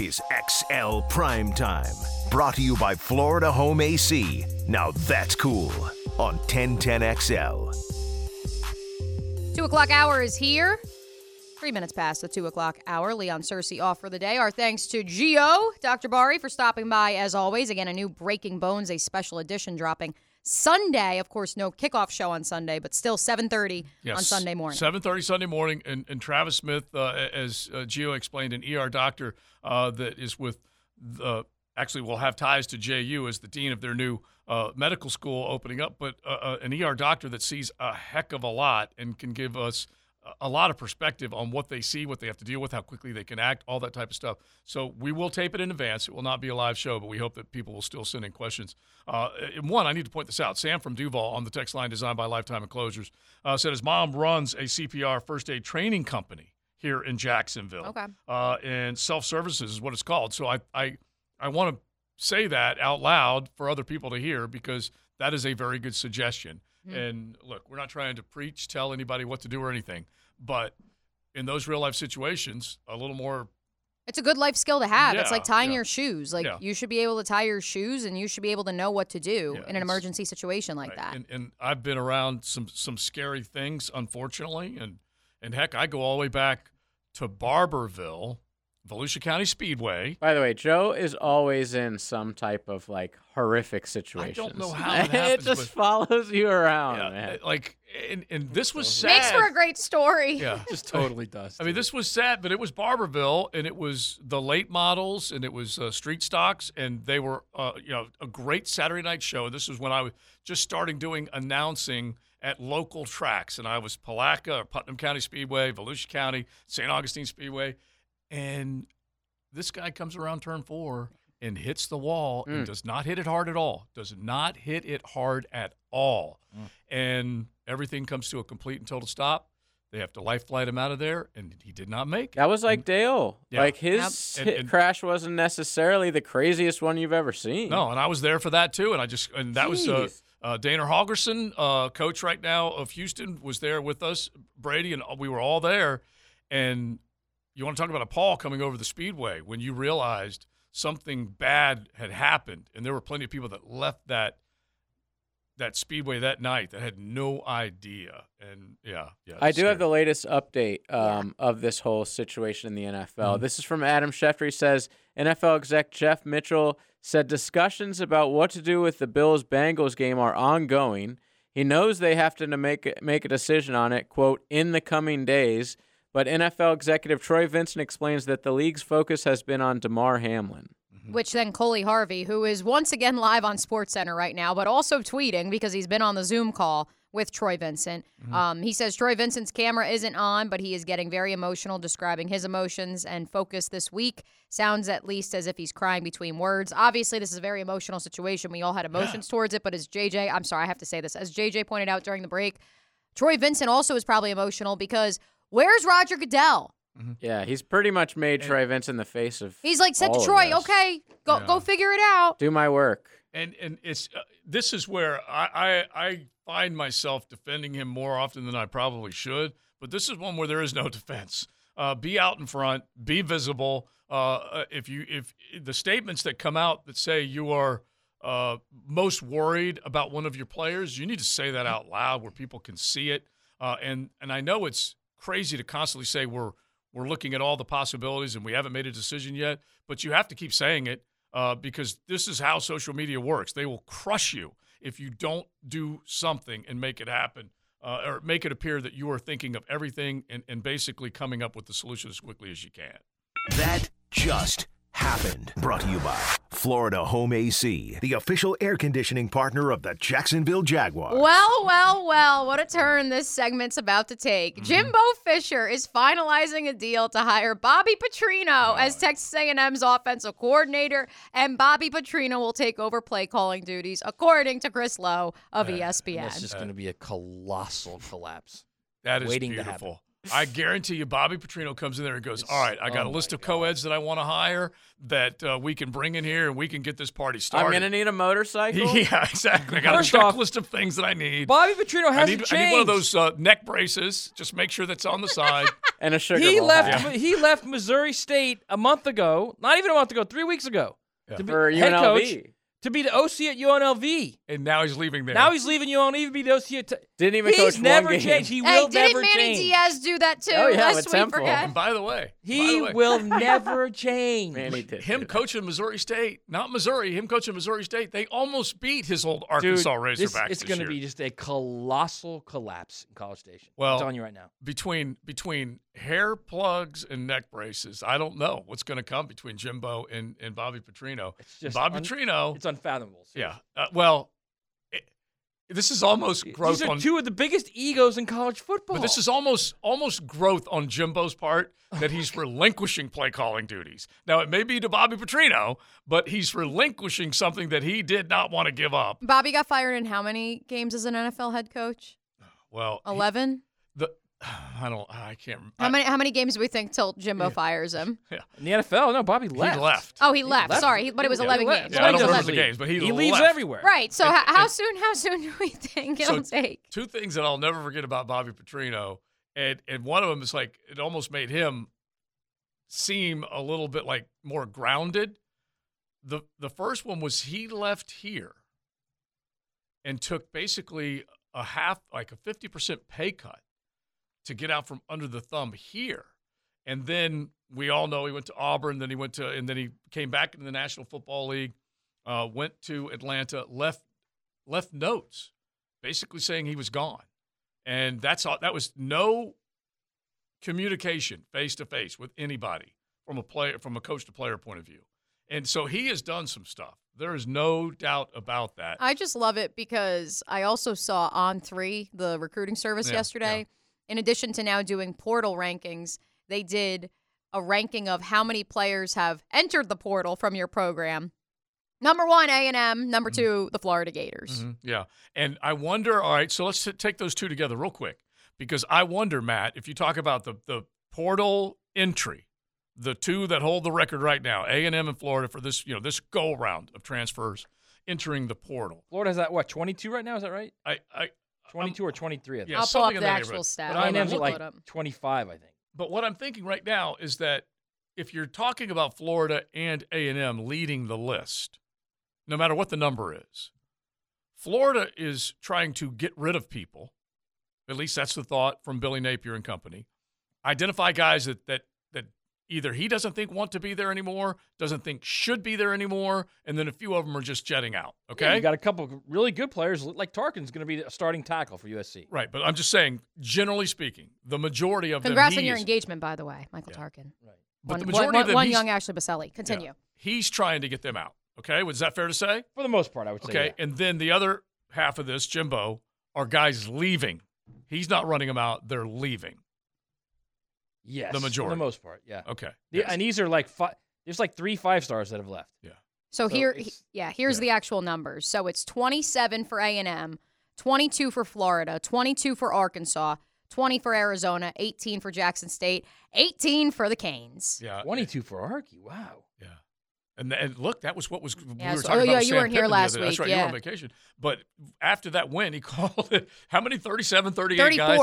Is XL Prime Time, brought to you by Florida Home AC. Now that's cool on 1010XL. Two o'clock hour is here. Three minutes past the two o'clock hour. Leon Searcy off for the day. Our thanks to Gio, Dr. Bari, for stopping by as always. Again, a new Breaking Bones, a special edition dropping Sunday. Of course, no kickoff show on Sunday, but still 7:30 on Sunday morning. Seven thirty Sunday morning, and, and Travis Smith, uh, as uh, Gio explained, an ER doctor uh, that is with the actually will have ties to JU as the dean of their new uh, medical school opening up, but uh, uh, an ER doctor that sees a heck of a lot and can give us a lot of perspective on what they see, what they have to deal with, how quickly they can act, all that type of stuff. So we will tape it in advance. It will not be a live show, but we hope that people will still send in questions. Uh, and one, I need to point this out. Sam from Duval on the text line designed by Lifetime Enclosures uh, said his mom runs a CPR first aid training company here in Jacksonville. Okay. Uh, and self services is what it's called. So I, I, I want to say that out loud for other people to hear because that is a very good suggestion. Hmm. And look, we're not trying to preach, tell anybody what to do or anything, but in those real life situations, a little more. It's a good life skill to have. it's like tying yeah. your shoes. Like Yeah. you should be able to tie your shoes and you should be able to know what to do Yeah, in an emergency situation like that. And, and I've been around some some scary things, unfortunately, and and heck, I go all the way back to Barberville, Volusia County Speedway. By the way, Joe is always in some type of like horrific situation. I don't know how it happens, just but- follows you around, Yeah, man. like and, and this was sad. Makes for a great story. Yeah, Just totally does. I mean, this was sad, but it was Barberville, and it was the late models, and it was uh, street stocks, and they were, uh, you know, a great Saturday night show. This was when I was just starting doing announcing at local tracks, and I was Palatka or Putnam County Speedway, Volusia County, St. Augustine Speedway, and this guy comes around turn four and hits the wall and does not hit it hard at all. Does not hit it hard at all, and everything comes to a complete and total stop. They have to life flight him out of there, and he did not make it. That was like Dale. Yeah. Like his Yep. And- and- crash wasn't necessarily the craziest one you've ever seen. No, and I was there for that too. And I just and that was uh, uh, Dana Holgorsen, uh, coach right now of Houston, was there with us. Brady and we were all there. And you want to talk about a pall coming over the speedway when you realized something bad had happened, and there were plenty of people that left that that speedway that night that had no idea. And yeah, yeah. I do have the latest update um, of this whole situation in the NFL. This is from Adam Schefter. He says NFL exec Jeff Mitchell said discussions about what to do with the Bills Bengals game are ongoing. He knows they have to make make a decision on it, quote, in the coming days. But NFL executive Troy Vincent explains that the league's focus has been on Damar Hamlin. Which then Coley Harvey, who is once again live on SportsCenter right now, but also tweeting because he's been on the Zoom call with Troy Vincent. Um, he says Troy Vincent's camera isn't on, but he is getting very emotional, describing his emotions and focus this week. Sounds at least as if he's crying between words. Obviously, this is a very emotional situation. We all had emotions towards it, but as JJ, I'm sorry, I have to say this, as JJ pointed out during the break, Troy Vincent also is probably emotional because where's Roger Goodell? Yeah, he's pretty much made Troy Vincent the face of. He's like said all to Troy, "Okay, go Yeah. go figure it out." Do my work. and and it's uh, this is where I, I I find myself defending him more often than I probably should. But this is one where there is no defense. Uh, be out in front, be visible. Uh, uh, if you if the statements that come out that say you are uh, most worried about one of your players, you need to say that out loud where people can see it. Uh, and and I know it's crazy to constantly say we're we're looking at all the possibilities and we haven't made a decision yet, but you have to keep saying it uh, because this is how social media works. They will crush you if you don't do something and make it happen. Uh, or make it appear that you are thinking of everything and, and basically coming up with the solution as quickly as you can. That just happened. Brought to you by Florida Home AC, the official air conditioning partner of the Jacksonville Jaguars. Well, well, well, what a turn this segment's about to take. Mm-hmm. Jimbo Fisher is finalizing a deal to hire Bobby Petrino as Texas A&M's offensive coordinator, and Bobby Petrino will take over play calling duties, according to Chris Low of E ESPN. It's just going to be a colossal collapse. That is waiting to happen. Beautiful. I guarantee you, Bobby Petrino comes in there and goes, "All right, I got oh a list of co-eds that I want to hire that uh, we can bring in here and we can get this party started." I'm gonna need a motorcycle. yeah, exactly. I got First a off, checklist of things that I need. Bobby Petrino hasn't need, changed. I need one of those uh, neck braces. Just make sure that's on the side. and a sugar he bowl left. hat. He left Missouri State a month ago. Not even a month ago. Three weeks ago. Yeah. To be For head UNLV. coach. To be the OC at UNLV. and now he's leaving there. Now he's leaving UNLV to be the OC at. T- Didn't even He's coach one never game. changed. He hey, will didn't never Manny. Diaz do that too? Oh, yeah, lest with we Temple. forget. And by the way, He the way, will never change. Manny did. him coaching Missouri State, not Missouri, him coaching Missouri State, they almost beat his old Dude, Arkansas this- Razorbacks. it's this going to be just a colossal collapse in College Station. Well, I'm telling you right now. between between hair plugs and neck braces, I don't know what's going to come between Jimbo and, and Bobby Petrino. It's just Bobby un- Petrino, It's unfathomable. yeah. Uh, well, it, this is almost growth These are on. two of the biggest egos in college football. but this is almost almost growth on Jimbo's part that he's relinquishing play calling duties. Now it may be to Bobby Petrino, but he's relinquishing something that he did not want to give up. Bobby got fired in how many games as an NFL head coach? Well, he- Eleven. The I don't I can't. How I- many? How many games do we think till Jimbo fires him? Yeah, in the NFL. No, Bobby left. He left. Oh, he left. Sorry, he- but it was Yeah, eleven games. Yeah, I don't remember the games, but he, He leaves everywhere. Right. So And- how, how and- soon? How soon do we think So- it'll take? two things that I'll never forget about Bobby Petrino, and and one of them is like it almost made him seem a little bit like more grounded. the The first one was he left here and took basically a half, like a fifty percent pay cut to get out from under the thumb here, and then we all know he went to Auburn, then he went to, and then he came back into the National Football League, uh, went to Atlanta, left left notes basically saying he was gone. And that's all that was no communication face to face with anybody from a player from a coach to player point of view. And so he has done some stuff. There is no doubt about that. I just love it because I also saw On3 the recruiting service Yeah, yesterday. In addition to now doing portal rankings, they did a ranking of how many players have entered the portal from your program. Number one, A and M. Number two, the Florida Gators. Mhm, Yeah. And I wonder, all right, so let's take those two together real quick because I wonder, Matt, if you talk about the, the portal entry, the two that hold the record right now, A&M and Florida for this, you know, this go round of transfers entering the portal. Florida has that what, 22 right now? Is that right? I, I Um, 22 or 23, I think. Yeah, I'll pull up in the actual neighborhood. stat. But A&M's I'll at like up. 25, I think. But what I'm thinking right now is that if you're talking about Florida and A&M leading the list, no matter what the number is, Florida is trying to get rid of people. At least that's the thought from Billy Napier and company. Identify guys that that that either he doesn't think want to be there anymore, doesn't think should be there anymore, and then a few of them are just jetting out. Yeah, Okay, you got a couple of really good players. Like Tarkin's going to be a starting tackle for USC. right. But I'm just saying, generally speaking, the majority of Congrats them. on your is- engagement, by the way, Michael Tarkin. Right. But one, the majority one- of them, one young Ashley Baselli. Continue. Yeah. He's trying to get them out. Okay, was that fair to say? For the most part, I would say. Okay, and then the other half of this, Jimbo, are guys leaving. He's not running them out; they're leaving. Yes. the majority. For the most part, yeah. Okay, The- yes. And these are like five. There's like three five stars that have left. Yeah. So, So here, it's- yeah, here's the actual numbers. So it's 27 for A and M, 22 for Florida, 22 for Arkansas, 20 for Arizona, 18 for Jackson State, 18 for the Canes. yeah, 22 for Arky. Wow. yeah. And, and look, that was what was we Yeah, were so- talking oh, about. yeah, with you Sam weren't here last other day. That's week, right, you were on vacation. But after that win, he called it how many? 37, 38 guys.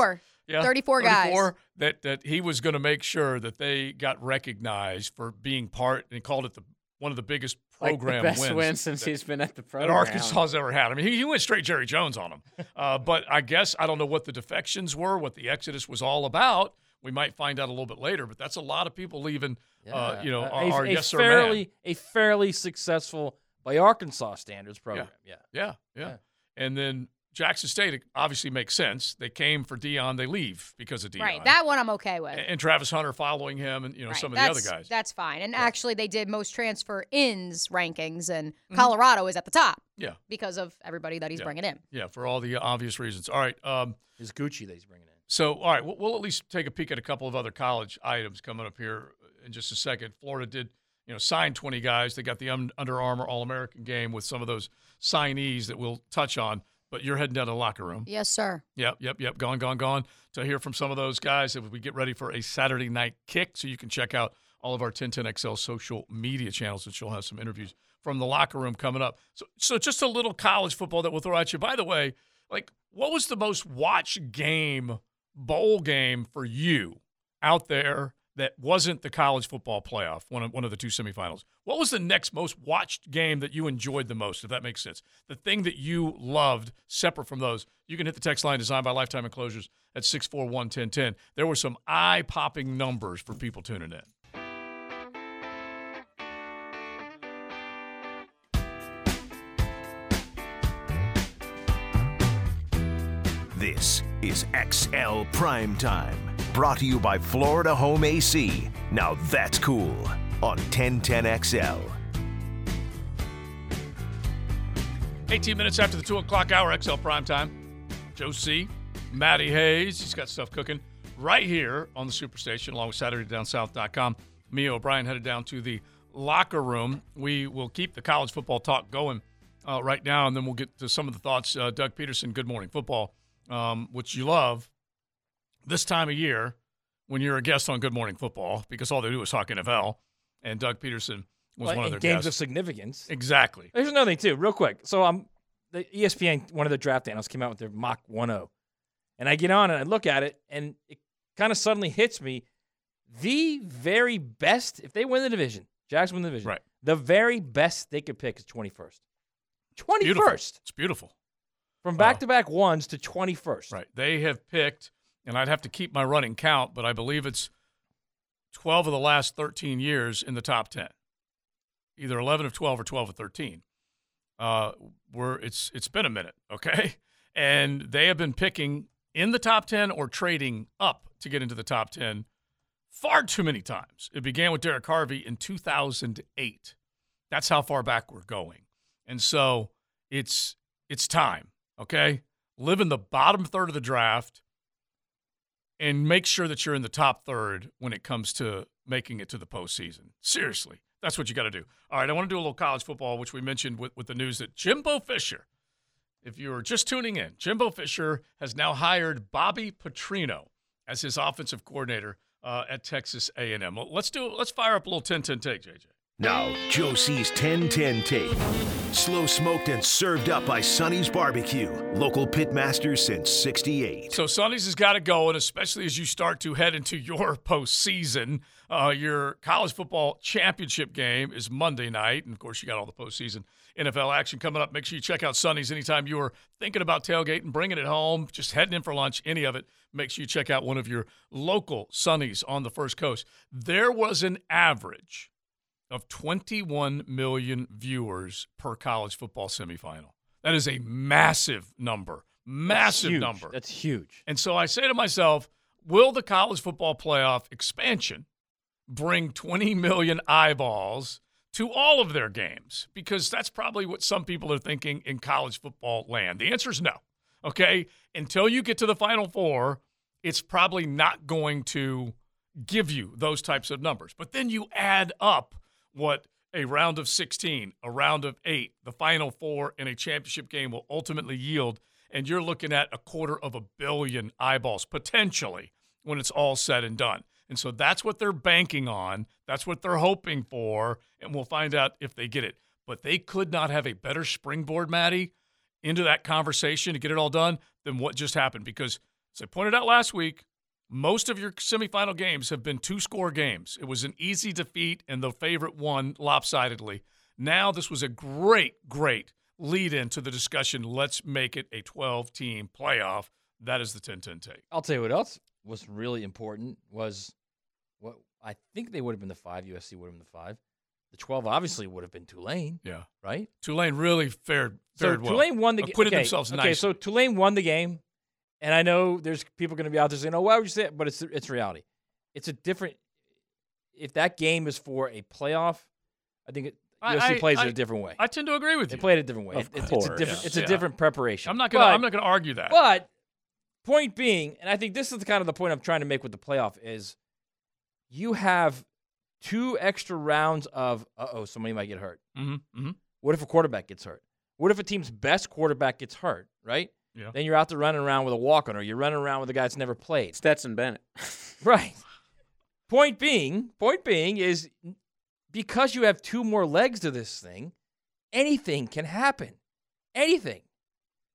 34. Yeah, 34 guys. 34 that that he was going to make sure that they got recognized for being part, and he called it the one of the biggest Like the program best wins win since that- he's been at the program that program. Arkansas's ever had. I mean, he, he went straight Jerry Jones on him. Uh, but I guess I don't know what the defections were, what the exodus was all about. We might find out a little bit later, but that's a lot of people leaving uh, you know, Uh, our, a, our a yes sir fairly man. a fairly successful by Arkansas standards program. Yeah. Yeah, yeah. And then Jackson State obviously makes sense. They came for Deion, they leave because of Deion. Right. That one I'm okay with. and Travis Hunter following him, and you know Right, some of the other guys. That's fine. And actually, they did most transfer ins rankings, and Colorado is at the top. Mm-hmm. Yeah. Because of everybody that he's Yeah. bringing in. Yeah, for all the obvious reasons. All right. Um, Is Gucci that he's bringing in? So, all right, we'll, we'll at least take a peek at a couple of other college items coming up here in just a second. Florida did, you know, sign 20 guys. They got the Under Armour All American game with some of those signees that we'll touch on. But you're heading down to the locker room. Yes, sir. Yep, yep, yep. Gone, gone, gone. To hear from some of those guys as we get ready for a Saturday night kick. So you can check out all of our 1010XL social media channels, which you'll have some interviews from the locker room coming up. So, so just a little college football that we'll throw at you. By the way, like, what was the most watched game, bowl game for you out there that wasn't the college football playoff, one of, one of the two semifinals? What was the next most watched game that you enjoyed the most, if that makes sense? The thing that you loved separate from those, you can hit the text line designed by Lifetime Enclosures at 641 1010. There were some eye popping numbers for people tuning in. This is XL Prime Time, brought to you by Florida Home AC. Now that's cool on 1010XL. 18 minutes after the 2 o'clock hour, XL Prime Time. Joe C., Matty Hayes, he's got stuff cooking right here on the Superstation, along with SaturdayDownSouth.com. Me, O'Brien, headed down to the locker room. We will keep the college football talk going uh, right now, and then we'll get to some of the thoughts. Uh, Doug Pederson, Good Morning Football, um, which you love this time of year when you're a guest on Good Morning Football because all they do is talk NFL. And Doug Pederson was Well, one of their games guests. of significance. Exactly. There's another thing too, real quick. So I'm the E ESPN, one of the draft analysts came out with their mock 1-0. and I get on and I look at it, and it kind of suddenly hits me: the very best, if they win the division, Jags win the division, right? The very best they could pick is 21st. 21st Beautiful. It's beautiful. from back-to-back uh, ones to 21st. Right. They have picked, and I'd have to keep my running count, but I believe it's 12 of the last 13 years in the top 10. Either 11 of 12 or 12 of 13. Uh, we're, it's it's been a minute, okay? And they have been picking in the top 10 or trading up to get into the top 10 far too many times. It began with Derrick Harvey in 2008. That's how far back we're going. And so it's it's time, okay? Live in the bottom third of the draft and make sure that you're in the top third when it comes to making it to the postseason. Seriously, that's what you got to do. All right, I want to do a little college football, which we mentioned with, with the news that Jimbo Fisher, if you're just tuning in, Jimbo Fisher has now hired Bobby Petrino as his offensive coordinator uh, at Texas A&M. Well, let's do let's fire up a little 10-10 take, JJ. Now, Joe C's 1010 tape. Slow smoked and served up by Sonny's Barbecue. Local pitmasters since 68. So Sonny's has got to go, and especially as you start to head into your postseason, uh, your college football championship game is Monday night, and of course you got all the postseason NFL action coming up. Make sure you check out Sonny's anytime you are thinking about tailgating, bringing it home, just heading in for lunch, any of it. Make sure you check out one of your local Sonny's on the First Coast. There was an average of 21 million viewers per college football semifinal. That is a massive number. Massive huge. number. That's huge. And so I say to myself, will the college football playoff expansion bring 20 million eyeballs to all of their games? Because that's probably what some people are thinking in college football land. The answer is no. Okay? Until you get to the final four, it's probably not going to give you those types of numbers. But then you add up what a round of 16, a round of eight, the final four, and a championship game will ultimately yield. And you're looking at a quarter of a billion eyeballs potentially when it's all said and done. And so that's what they're banking on. That's what they're hoping for. And we'll find out if they get it. But they could not have a better springboard, Maddie, into that conversation to get it all done than what just happened. Because as I pointed out last week, most of your semifinal games have been two score games. It was an easy defeat, and the favorite won lopsidedly. Now, this was a great, great lead into the discussion. Let's make it a 12 team playoff. That is the 10 10 take. I'll tell you what else was really important was what I think they would have been the five. USC would have been the five. The 12 obviously would have been Tulane. Yeah. Right? Tulane really fared So fared well. Tulane won the Uh, game. Acquitted okay, themselves Okay, nicely. so Tulane won the game, and I know there's people going to be out there saying, "Oh, why would you say it?" But it's it's reality. It's a different. If that game is for a playoff, I think it, I- USC I- plays I- it a different way. I tend to agree with They you. played it a different way. Of It- it's, it's a course. different. It's a Yeah. different preparation. I'm not gonna. But- I'm not gonna argue that. But point being, and I think this is the kind of the point I'm trying to make with the playoff is, you have two extra rounds of uh oh somebody might get hurt. Mm-hmm, mm-hmm. What if a quarterback gets hurt? What if a team's best quarterback gets hurt? Right. Yeah. Then you're out there running around with a walk on, or you're running around with a guy that's never played. Stetson Bennett. Right. Point being, point being is because you have two more legs to this thing, anything can happen. Anything.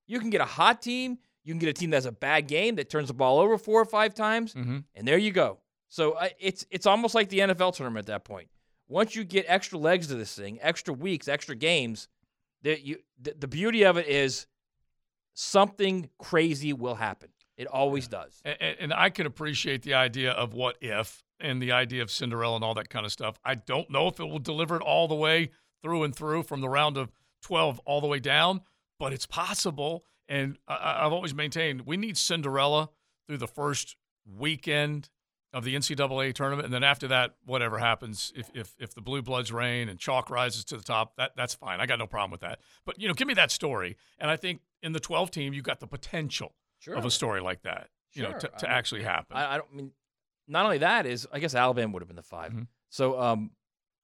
You can get a hot team. You can get a team that has a bad game that turns the ball over four or five times, Mm-hmm. and there you go. So uh, it's it's almost like the NFL tournament at that point. Once you get extra legs to this thing, extra weeks, extra games, that you the, the beauty of it is something crazy will happen. It always does. And, and I can appreciate the idea of what if and the idea of Cinderella and all that kind of stuff. I don't know if it will deliver it all the way through and through from the round of 12 all the way down, but it's possible. And I, I've always maintained we need Cinderella through the first weekend of the NCAA tournament, and then after that, whatever happens, if if if the blue bloods reign and chalk rises to the top, that that's fine. I got no problem with that. But you know, give me that story, and I think in the 12 team, you got the potential of a story like that, you know, to, to mean, actually happen. I, I don't mean. Not only that is, I guess Alabama would have been the 5 Mhm. So, um,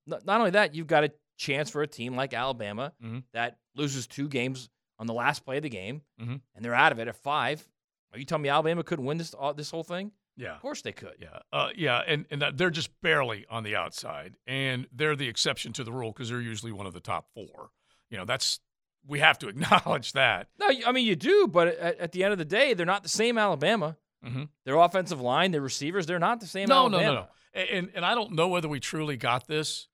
not, not only that, you've got a chance for a team like Alabama Mhm. that loses two games on the last play of the game, Mhm. and they're out of it at five. Are you telling me Alabama couldn't win this all, this whole thing? Yeah. Of course they could. Yeah, uh, yeah, and and that they're just barely on the outside, and they're the exception to the rule because they're usually one of the top four. You know, that's we have to acknowledge that. No, I mean you do, but at, at the end of the day, they're not the same Alabama. Mm-hmm. Their offensive line, their receivers, they're not the same No, Alabama. no, no, no. And and I don't know whether we truly got this,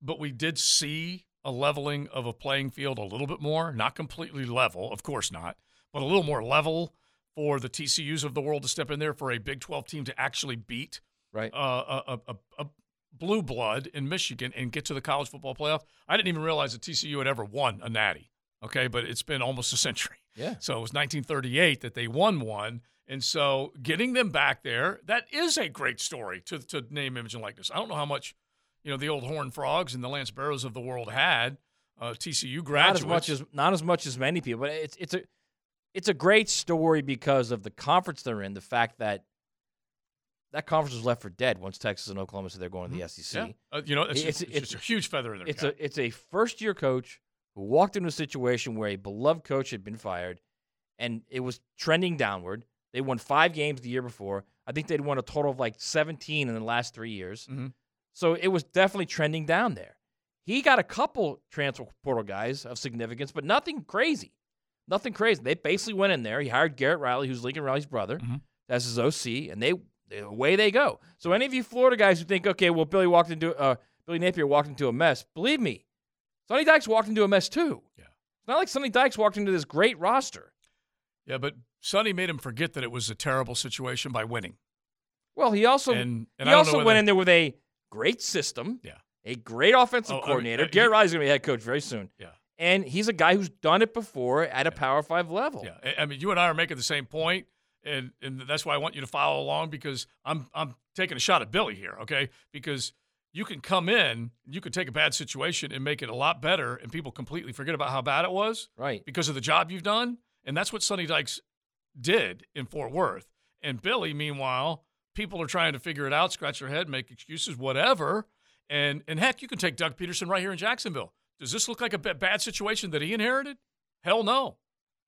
but we did see a leveling of a playing field a little bit more, not completely level, of course not, but a little more level for the TCUs of the world to step in there for a Big 12 team to actually beat right uh, a, a, a, blue blood in Michigan and get to the college football playoff. I didn't even realize that TCU had ever won a natty. Okay, but it's been almost a century. Yeah. So it was 1938 that they won one. And so getting them back there, that is a great story to, to name, image, and likeness. I don't know how much, you know, the old Horned Frogs and the Lance Barrows of the world had. Uh, TCU Not graduates. as much as not as much as many people, but it's it's a it's a great story because of the conference they're in. The fact that that conference was left for dead once Texas and Oklahoma said they're going to the SEC. Mm-hmm. Yeah. Uh, you know, it's, just, it's, just a huge feather in their it's cap. a it's a first year coach who walked into a situation where a beloved coach had been fired, and it was trending downward. They won five games the year before. I think they'd won a total of like 17 in the last three years. Mhm. So it was definitely trending down there. He got a couple transfer portal guys of significance, but nothing crazy. Nothing crazy. They basically went in there. He hired Garrett Riley, who's Lincoln Riley's brother, Mhm. as his OC, and they away they go. So any of you Florida guys who think, okay, well Billy walked into uh, Billy Napier walked into a mess, believe me, Sonny Dykes walked into a mess too. Yeah. It's not like Sonny Dykes walked into this great roster. yeah, but Sonny made him forget that it was a terrible situation by winning. Well, he also And- and he I don't know also went in there with a great system. Yeah. A great offensive Oh, I mean, coordinator. uh, Garrett Riley's gonna be head coach very soon. Yeah. And he's a guy who's done it before at a Power Five level. Yeah, I- mean, you and I are making the same point, and and that's why I want you to follow along because I'm I'm taking a shot at Billy here, okay? Because you can come in, you can take a bad situation and make it a lot better, and people completely forget about how bad it was, right? Because of the job you've done, and that's what Sonny Dykes did in Fort Worth. And Billy, meanwhile, people are trying to figure it out, scratch their head, make excuses, whatever. And and heck, you can take Doug Pederson right here in Jacksonville. Does this look like a bad situation that he inherited? Hell no.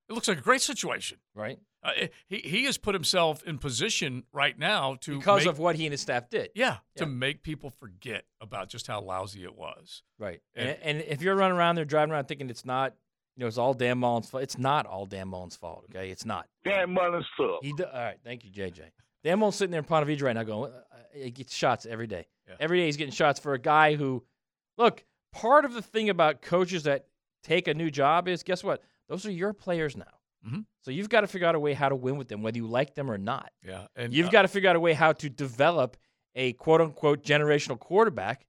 It looks like a great situation. Right. Uh, he he has put himself in position right now to Because make- of what he and his staff did. yeah, Yeah. to make people forget about just how lousy it was. Right. And- And, and if you're running around there driving around thinking it's not, you know, it's all Dan Mullen's fault. It's not all Dan Mullen's fault. Okay, it's not. Dan Mullen's fault. He do, all right. Thank you, JJ. Dan Mullen's sitting there in Ponte Vedra right now going, uh, he gets shots every day. Every day he's getting shots for a guy who, look, part of the thing about coaches that take a new job is guess what? Those are your players now. Mhm. So you've got to figure out a way how to win with them, whether you like them or not. Yeah, and you've uh, got to figure out a way how to develop a quote unquote generational quarterback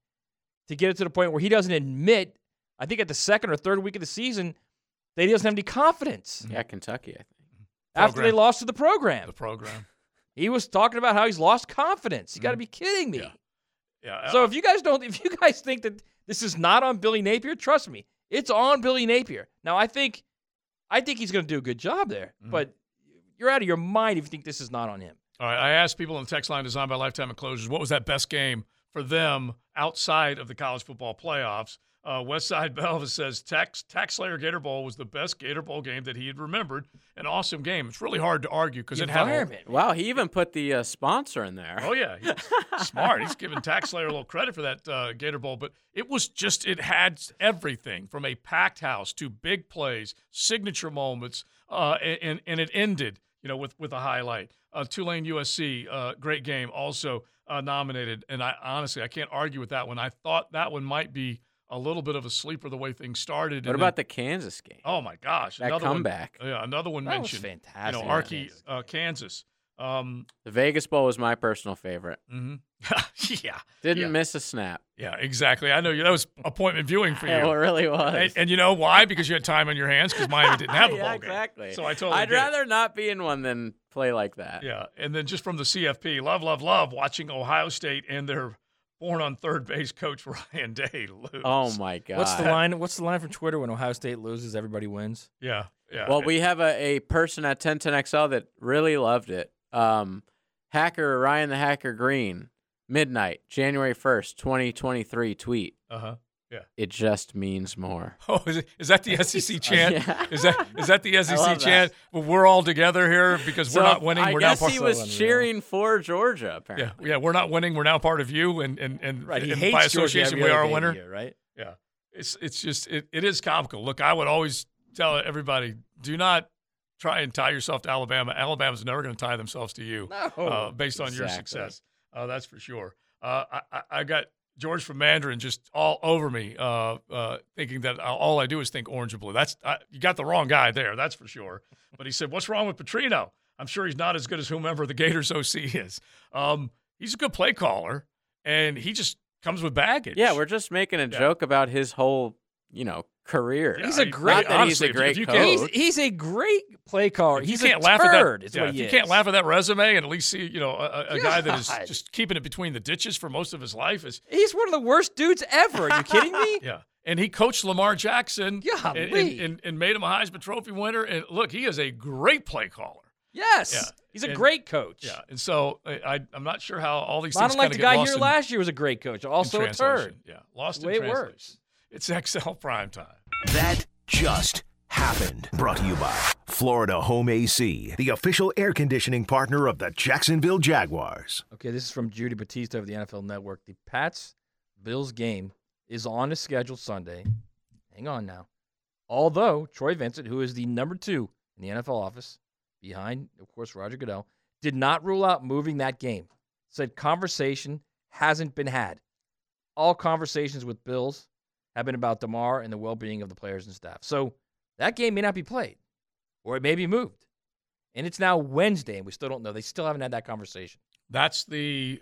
to get it to the point where he doesn't admit, I think at the second or third week of the season, that he doesn't have any confidence. Yeah, Kentucky, I think. After they lost to the program. The program. He was talking about how he's lost confidence. You got to Mm-hmm. be kidding me. Yeah. So if you guys don't, if you guys think that this is not on Billy Napier, trust me, it's on Billy Napier. Now I think, I think he's going to do a good job there. Mm-hmm. But you're out of your mind if you think this is not on him. All right, I asked people on the text line designed by Lifetime Enclosures what was that best game for them outside of the college football playoffs. Uh, Westside Belvis says Tax Tax Slayer Gator Bowl was the best Gator Bowl game that he had remembered. An awesome game. It's really hard to argue because it had a, Wow, he even put the uh, sponsor in there. Oh yeah, he's smart. He's giving Tax Slayer a little credit for that uh, Gator Bowl, but it was just it had everything from a packed house to big plays, signature moments, uh, and and it ended, you know, with with a highlight. Uh, Tulane USC, uh, great game, also uh, nominated, and I honestly I can't argue with that one. I thought that one might be a little bit of a sleeper the way things started. What and about then- the Kansas game? Oh my gosh, That another comeback. One, yeah, another one That was mentioned. fantastic. You know, Archie, uh, Kansas. Um, The Vegas Bowl was my personal favorite. hmm yeah, Didn't yeah. miss a snap. Yeah, exactly. I know you. That was appointment viewing for you. It really was. And, and you know why? Because you had time on your hands. Because Miami didn't have a yeah, bowl game. exactly. So I totally. I'd get it. rather not be in one than play like that. Yeah, and then just from the CFP, love, love, love watching Ohio State and their born on third base coach Ryan Day lose. Oh my god. What's the line? What's the line from Twitter when Ohio State loses, everybody wins? Yeah, yeah. Well, we have a, a person at 1010XL that really loved it. Um, hacker Ryan the Hacker Green, midnight, January 1st, 2023 tweet. Uh huh. Yeah. It just means more. Oh, is, it, is that the SEC chant? Yeah. Is that is that the SEC chant? Well, we're all together here because So we're not winning. I we're guess now part he was cheering for Georgia, apparently. Yeah, yeah, we're not winning. We're now part of you, and and and, Right, and by association, every we are a winner. the right? Yeah, it's it's just it, it is comical. Look, I would always tell everybody, do not try and tie yourself to Alabama. Alabama's never going to tie themselves to you, No. uh, based on your success. Uh, that's for sure. Uh, I, I, I got George from Mandarin just all over me, uh, uh, thinking that all I do is think orange and blue. That's I, you got the wrong guy there. That's for sure. But he said, "What's wrong with Petrino?" I'm sure he's not as good as whomever the Gators OC is. Um, he's a good play caller, and he just comes with baggage. Yeah, we're just making a joke about his whole, you know, career. Yeah, He's a great. Not that honestly, he's a great if you coach. He's, he's a great play caller. If He's you can't a laugh turd, at is that. what yeah, he you is. can't laugh at that resume and at least see, you know, a, a guy that is just keeping it between the ditches for most of his life is He's one of the worst dudes ever. Are you kidding me? yeah. And he coached Lamar Jackson and, and, and, and made him a Heisman Trophy winner. And look, he is a great play caller. Yes. Yeah. He's a And- great coach. Yeah. And so I, I, I'm not sure how all these I things I don't like the guy here in- last year was a great coach. Also a translation. turd. Yeah. Lost The in way it works. It's XL prime time. That just happened. Brought to you by Florida Home AC, the official air conditioning partner of the Jacksonville Jaguars. Okay, this is from Judy Batista of the NFL Network. The Pats Bills game is on the schedule Sunday. Hang on now. Although Troy Vincent, who is the number two in the NFL office, behind, of course, Roger Goodell, did not rule out moving that game. Said conversation hasn't been had. All conversations with Bills have been about Damar and the well being of the players and staff. So that game may not be played, or it may be moved. And it's now Wednesday, and we still don't know. They still haven't had that conversation. That's the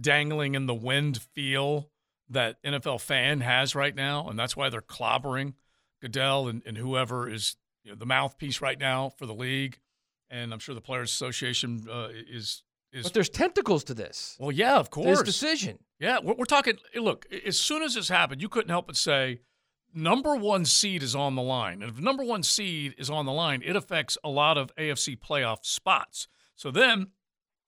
dangling in the wind feel that NFL fan has right now, and that's why they're clobbering Goodell and, and whoever is you know, the mouthpiece right now for the league. And I'm sure the Players Association uh, is is. But there's tentacles to this. well, yeah, of course. This decision. Yeah, we're, we're talking. Eh, look, as soon as this happened, you couldn't help but say, number one seed is on the line, and if number one seed is on the line, it affects a lot of AFC playoff spots. So then,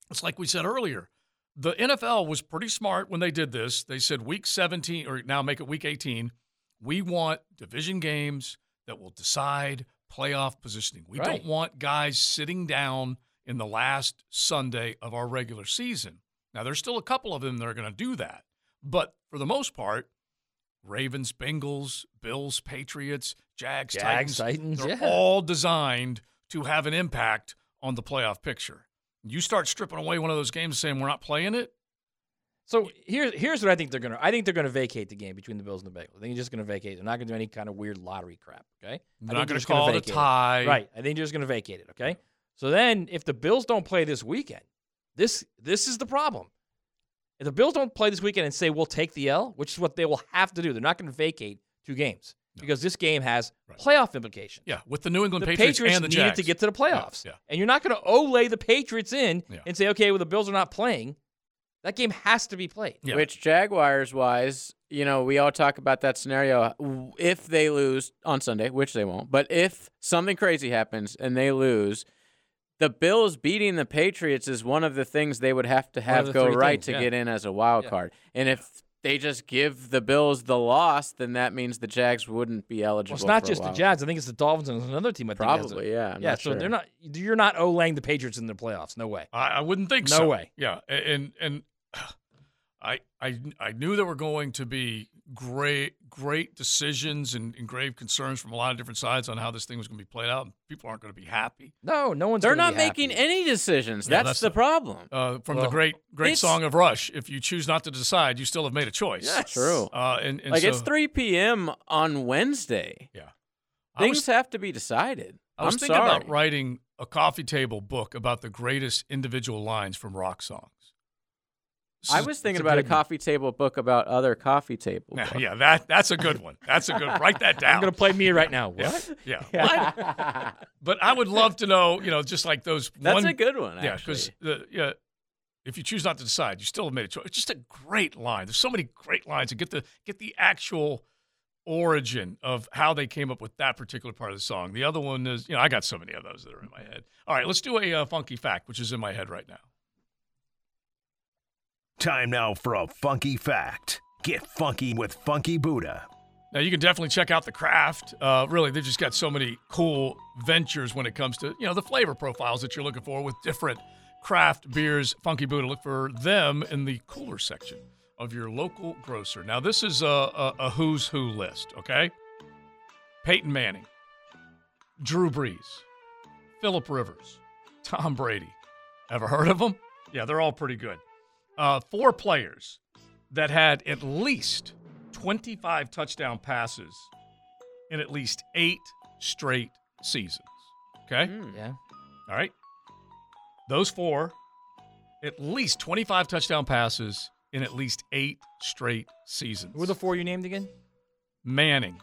it's like we said earlier, the NFL was pretty smart when they did this. They said week 17, or now make it week 18. We want division games that will decide playoff positioning. We Right. don't want guys sitting down in the last Sunday of our regular season. Now, there's still a couple of them that are going to do that. But for the most part, Ravens, Bengals, Bills, Patriots, Jags, Jags, Titans, Titans, they're yeah. all designed to have an impact on the playoff picture. You start stripping away one of those games saying we're not playing it, So here's here's what I think they're gonna. I think they're gonna vacate the game between the Bills and the Bengals. I think they're just gonna vacate. They're not gonna do any kind of weird lottery crap. Okay. I They're think not gonna just call it a tie. Right. I think they're just gonna vacate it. Okay. So then, if the Bills don't play this weekend, this this is the problem. If the Bills don't play this weekend and say we'll take the L, which is what they will have to do, they're not going to vacate two games because this game has playoff implications. Yeah, with the New England the Patriots, and the needed Jags. to get to the playoffs, Yeah, yeah. and you're not going to olay the Patriots in Yeah. and say, okay, well the Bills are not playing. That game has to be played. Which Jaguars wise, you know, we all talk about that scenario. If they lose on Sunday, which they won't, but if something crazy happens and they lose, the Bills beating the Patriots is one of the things they would have to have the go right things, to yeah. get in as a wild Yeah. card. And if they just give the Bills the loss, then that means the Jags wouldn't be eligible. Well, it's not for a just the Jags. I think it's the Dolphins and another team. I think has Probably, it. yeah, I'm yeah. not so sure. they're not. You're not olaying the Patriots in the playoffs. No way. I, I wouldn't think No so. way. Yeah, and and I I I knew there were going to be great great decisions and, and grave concerns from a lot of different sides on how this thing was going to be played out. People aren't going to be happy. No, no one's. They're gonna not be happy. making any decisions. Yeah, that's, that's the the- problem. Uh, from the great great song of Rush, if you choose not to decide, you still have made a choice. Yes. True. Uh, and, and like so, it's 3 p.m. on Wednesday. Yeah. I Things was- have to be decided. I was am thinking sorry. about writing a coffee table book about the greatest individual lines from rock songs. This I was thinking it's about a good one. coffee table book about other coffee table. Yeah, books. yeah, that that's a good one. That's a good. Write that down. I'm going to play me right now. Yeah, What? Yeah. What? but I would love to know, you know, just like those. That's one, a good one, Yeah, because the yeah, if you choose not to decide, you still have made a choice. It's just a great line. There's so many great lines to get the get the actual origin of how they came up with that particular part of the song. The other one is, you know, I got so many of those that are in my head. All right, let's do a uh, funky fact, which is in my head right now. Time now for a funky fact. Get funky with Funky Buddha. Now you can definitely check out the craft. Uh, really, they've just got so many cool ventures when it comes to you know the flavor profiles that you're looking for with different craft beers. Funky Buddha, look for them in the cooler section of your local grocer. Now this is a, a, a who's who list. Okay, Peyton Manning, Drew Brees, Philip Rivers, Tom Brady. Ever heard of them? Yeah, they're all pretty good. Uh, four players that had at least 25 touchdown passes in at least eight straight seasons. Okay? Yeah. All right. Those four, at least 25 touchdown passes in at least eight straight seasons. Who are the four you named again? Manning,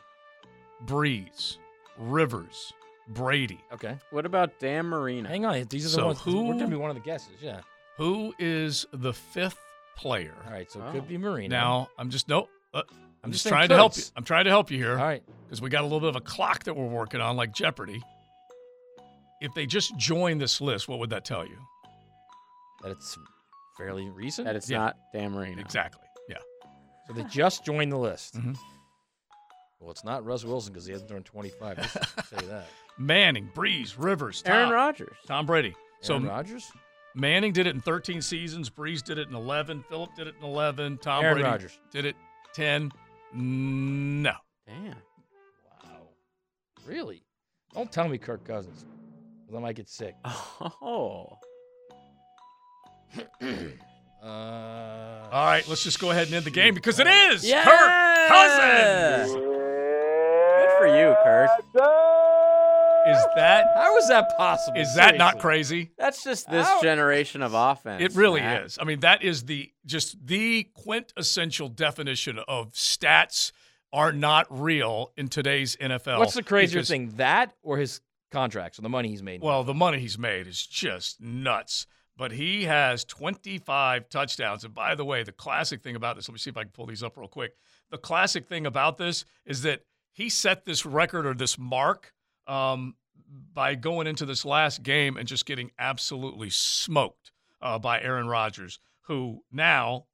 Brees, Rivers, Brady. Okay. What about Dan Marino? Hang on. These are the So ones. who- We're going to be one of the guesses. Yeah. Who is the fifth player? All right. So it could be Marino. Now, I'm just nope. Uh, I'm, I'm just just trying to help you. I'm trying to help you here. All right. Because we got a little bit of a clock that we're working on, like Jeopardy. If they just join this list, what would that tell you? that it's fairly recent. That it's Yeah. not Dan Marino. Exactly. Yeah. So they just joined the list. Mhm. Well, it's not Russ Wilson because he hasn't thrown 25. Just to tell you that. Manning, Brees, Rivers, Tom, Aaron Rodgers. Tom Brady. Aaron so Rodgers. Manning did it in 13 seasons. Brees did it in 11. Philip did it in 11. Tom Aaron Brady Rodgers. did it 10. No. Damn. Wow. Really? Don't tell me Kirk Cousins. 'cause I might get sick. Oh. Uh, All right, let's just go ahead and end the game because it is Yeah! Kirk Cousins. Good for you, Kirk. Is that How is that possible? is that not crazy? That's just this How- generation of offense. It really is. I mean, that is the just the quintessential definition of stats are not real in today's NFL. What's the crazier because- thing, that or his contracts or the money he's made? Well, the money he's made is just nuts. But he has 25 touchdowns. And by the way, the classic thing about this, let me see if I can pull these up real quick. The classic thing about this is that he set this record or this mark um, by going into this last game and just getting absolutely smoked uh, by Aaron Rodgers, who now,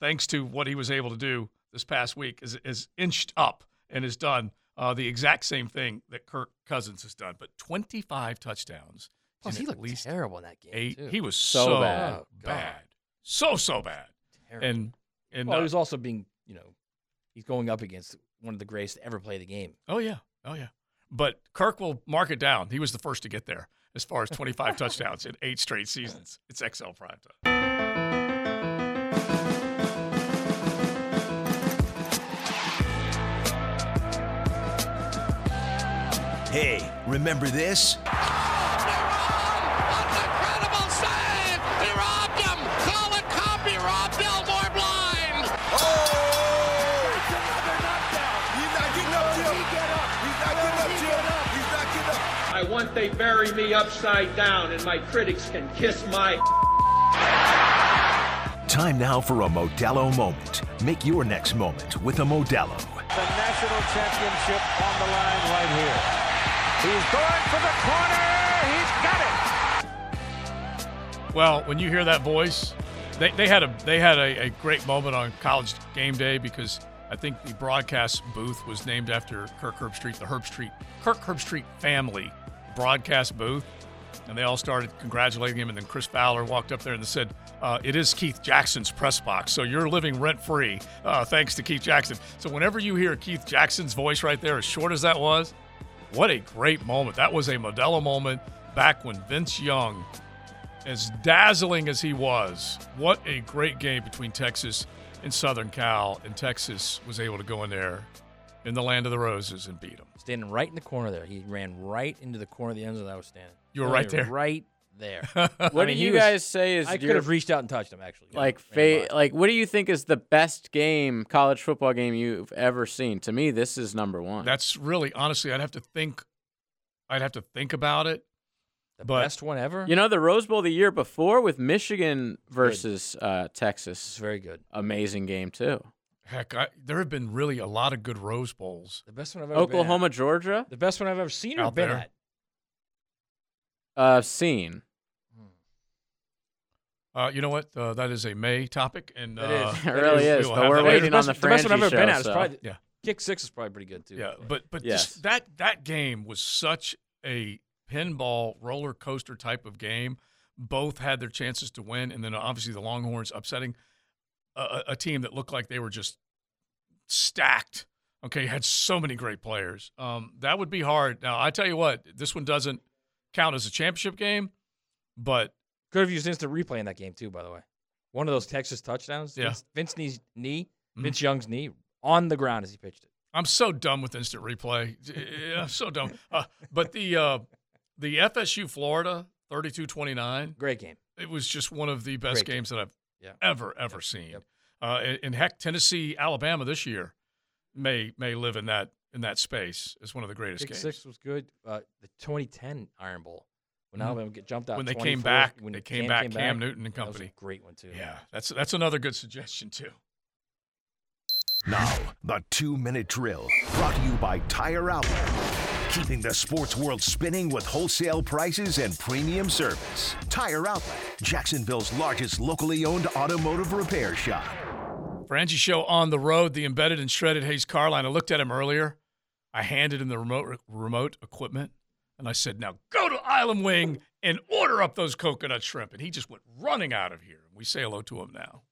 thanks to what he was able to do this past week, is, is inched up and has done uh, the exact same thing that Kirk Cousins has done. But 25 touchdowns. Plus, in he at looked least terrible in that game. eight. too. He was So so, bad. Oh, bad. So, so bad. Terrible. And, and well, uh, he was also being, you know, he's going up against one of the greatest to ever play the game. oh, yeah. Oh, yeah. But Kirk will mark it down. He was the first to get there as far as 25 touchdowns in eight straight seasons. It's XL Prime Time. Hey, remember this? Oh, incredible save! He robbed him! Call it copyright! Rob Delmore they bury me upside down and my critics can kiss my. Time now for a Modelo moment. Make your next moment with a Modelo. The national championship on the line right here. He's going for the corner. He's got it. Well, when you hear that voice, they, they had a they had a, a great moment on College Game Day because I think the broadcast booth was named after Kirk Herbstreit, the Herbstreit Kirk Herbstreit family broadcast booth, and they all started congratulating him. And then Chris Fowler walked up there and said, uh, "It is Keith Jackson's press box, so you're living rent free uh, thanks to Keith Jackson." So whenever you hear Keith Jackson's voice right there, as short as that was, what a great moment! That was a Modelo moment back when Vince Young as dazzling as he was, what a great game between Texas and Southern Cal. And Texas was able to go in there in the land of the roses and beat him. Standing right in the corner there. He ran right into the corner of the end zone that I was standing. You were right there? Right there. What I do mean, he you was- guys say is I could have reached out and touched him, actually. Like, fa- like, what do you think is the best game, college football game you've ever seen? To me, this is number one. That's really, honestly, I'd have to think. I'd have to think about it. The but best one ever? You know, the Rose Bowl the year before with Michigan versus uh, Texas. It's very good. Amazing game too. Heck, I, there have been really a lot of good Rose Bowls. The best one I've ever been Oklahoma, at. Georgia. The best one I've ever seen or Out been there. at. Uh, seen. Uh, you know what? Uh, that is a May topic, and It uh, is. It really we is, will but have we're that waiting later. on the the best one I've ever Frangie been show, at is so- probably Yeah. Kick six is probably pretty good too. Yeah, but but Yes. just that that game was such a pinball roller coaster type of game. Both had their chances to win, and then obviously the Longhorns upsetting a, a- team that looked like they were just stacked. Okay, had so many great players. Um, that would be hard. Now I tell you what, this one doesn't count as a championship game, but Could have used instant replay in that game too, by the way. One of those Texas touchdowns. Yeah. Vince, Vince Knee's knee, Mhm. Vince Young's knee, on the ground as he pitched it. I'm so dumb with instant replay. Yeah, I'm so dumb. Uh, but the uh, the FSU Florida 32-29, Great game. it was just one of the best Great game. games that I've Yeah. ever ever seen. Uh, and, and heck, Tennessee Alabama this year may may live in that in that space as one of the greatest Kick games. six was good. Uh, the 2010 Iron Bowl when Mhm. Alabama get jumped out when they came back, when they came back. Cam, Newton and That was a company. great one too. Yeah, that's that's another good suggestion too. Now, the two minute drill brought to you by Tire Outlet. Keeping the sports world spinning with wholesale prices and premium service. Tire Outlet, Jacksonville's largest locally owned automotive repair shop. Frangie Show on the road, the embedded and shredded Hays Carlyon. I looked at him earlier. I handed him the remote remote equipment, and I said, "Now go to Island Wing and order up those coconut shrimp." And he just went running out of here. We say hello to him now.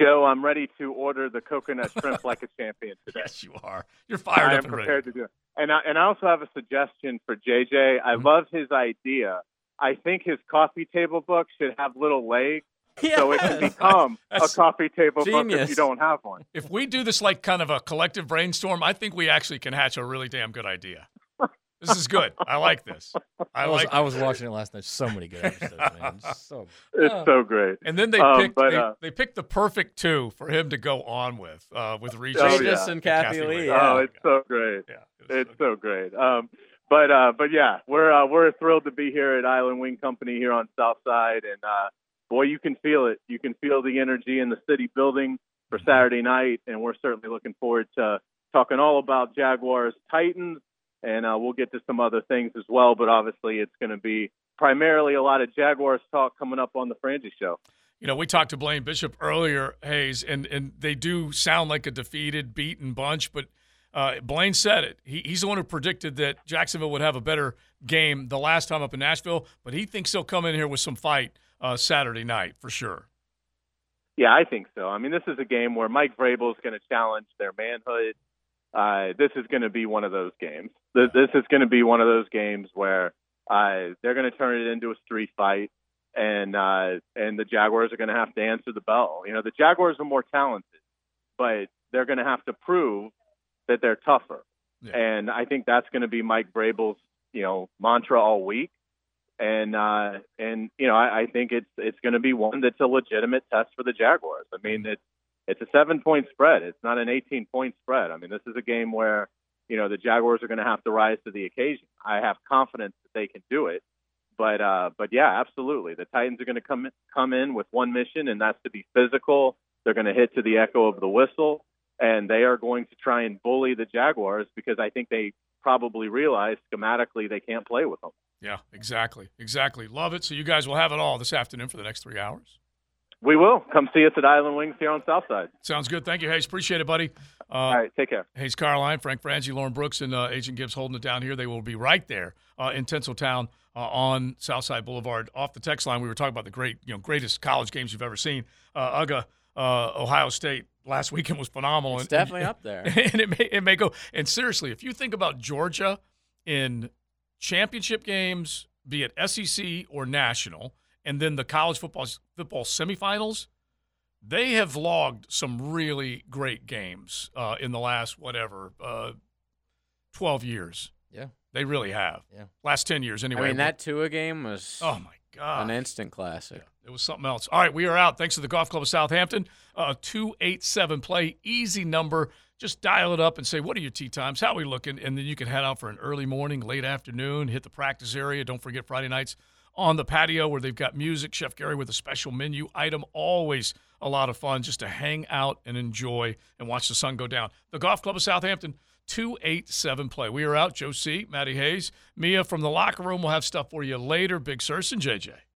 Joe, I'm ready to order the coconut shrimp like a champion today. Yes, you are. You're fired I up am and ready. prepared to do it. And I, and I also have a suggestion for JJ. I Mm-hmm. love his idea. I think his coffee table book should have little legs, so it can Yes. become a coffee table book if you don't have one. If we do this like kind of a collective brainstorm, I think we actually can hatch a really damn good idea. This is good. I like this. I, I was, like. I was watching it last night. So many good episodes, man. Just so It's uh, so great. And then they Um, picked but, they, uh, they picked the perfect two for him to go on with uh, with Regis, Oh, yeah. and Kathie Lee. Yeah. Oh, it's so great. Yeah, it's so great. Um, but uh, but yeah, we're uh, we're thrilled to be here at Island Wing Company here on South Side, and uh, boy, you can feel it. You can feel the energy in the city building for Saturday night, and we're certainly looking forward to talking all about Jaguars Titans, and uh, we'll get to some other things as well. But obviously, it's going to be primarily a lot of Jaguars talk coming up on the Frangie Show. You know, we talked to Blaine Bishop earlier, Hays, and and they do sound like a defeated, beaten bunch. But uh, Blaine said it. He, he's the one who predicted that Jacksonville would have a better game the last time up in Nashville. But he thinks they'll come in here with some fight uh, Saturday night for sure. Yeah, I think so. I mean, this is a game where Mike Vrabel is going to challenge their manhood. Uh, this is going to be one of those games. This, this is going to be one of those games where uh, they're going to turn it into a street fight, and uh, and the Jaguars are going to have to answer the bell. You know, the Jaguars are more talented, but they're going to have to prove that they're tougher. And I think that's going to be Mike Vrabel's you know mantra all week. and uh, and you know I, I think it's it's going to be one that's a legitimate test for the Jaguars. I mean it's it's a seven point spread. It's not an 18 point spread. I mean this is a game where you know the Jaguars are going to have to rise to the occasion. I have confidence that they can do it. But uh, but yeah, absolutely. The Titans are going to come come in with one mission, and that's to be physical. They're going to hit to the echo of the whistle, and they are going to try and bully the Jaguars because I think they probably realize schematically they can't play with them. Yeah, exactly, exactly. Love it. So you guys will have it all this afternoon for the next three hours. We will come see us at Island Wings here on Southside. Sounds good. Thank you, Hays. Appreciate it, buddy. Uh, All right, take care. Hays Carlyon, Frank Frangie, Lauren Brooks, and uh, Agent Gibbs holding it down here. They will be right there uh, in Tinseltown uh, on Southside Boulevard. Off the text line, we were talking about the great, you know, greatest college games you've ever seen. Uh, UGA, uh, Ohio State last weekend was phenomenal. It's and, definitely and, up there. And it may, it may go. And seriously, if you think about Georgia in championship games, be it SEC or national, and then the college football football semifinals, they have logged some really great games uh, in the last whatever uh, twelve years. Yeah, they really have. Yeah, last ten years anyway. I mean, that Tua game was oh my god, an instant classic. It was something else. All right, we are out. Thanks to the Golf Club of Southampton. Uh, 287 play, easy number. Just dial it up and say, what are your tee times? How are we looking? And then you can head out for an early morning, late afternoon, hit the practice area. Don't forget Friday nights on the patio where they've got music. Chef Gary with a special menu item. Always a lot of fun just to hang out and enjoy and watch the sun go down. The Golf Club of Southampton. 287 play. We are out. Joe C., Matty Hayes, Mia from the locker room. We'll have stuff for you later. Big Surse and JJ.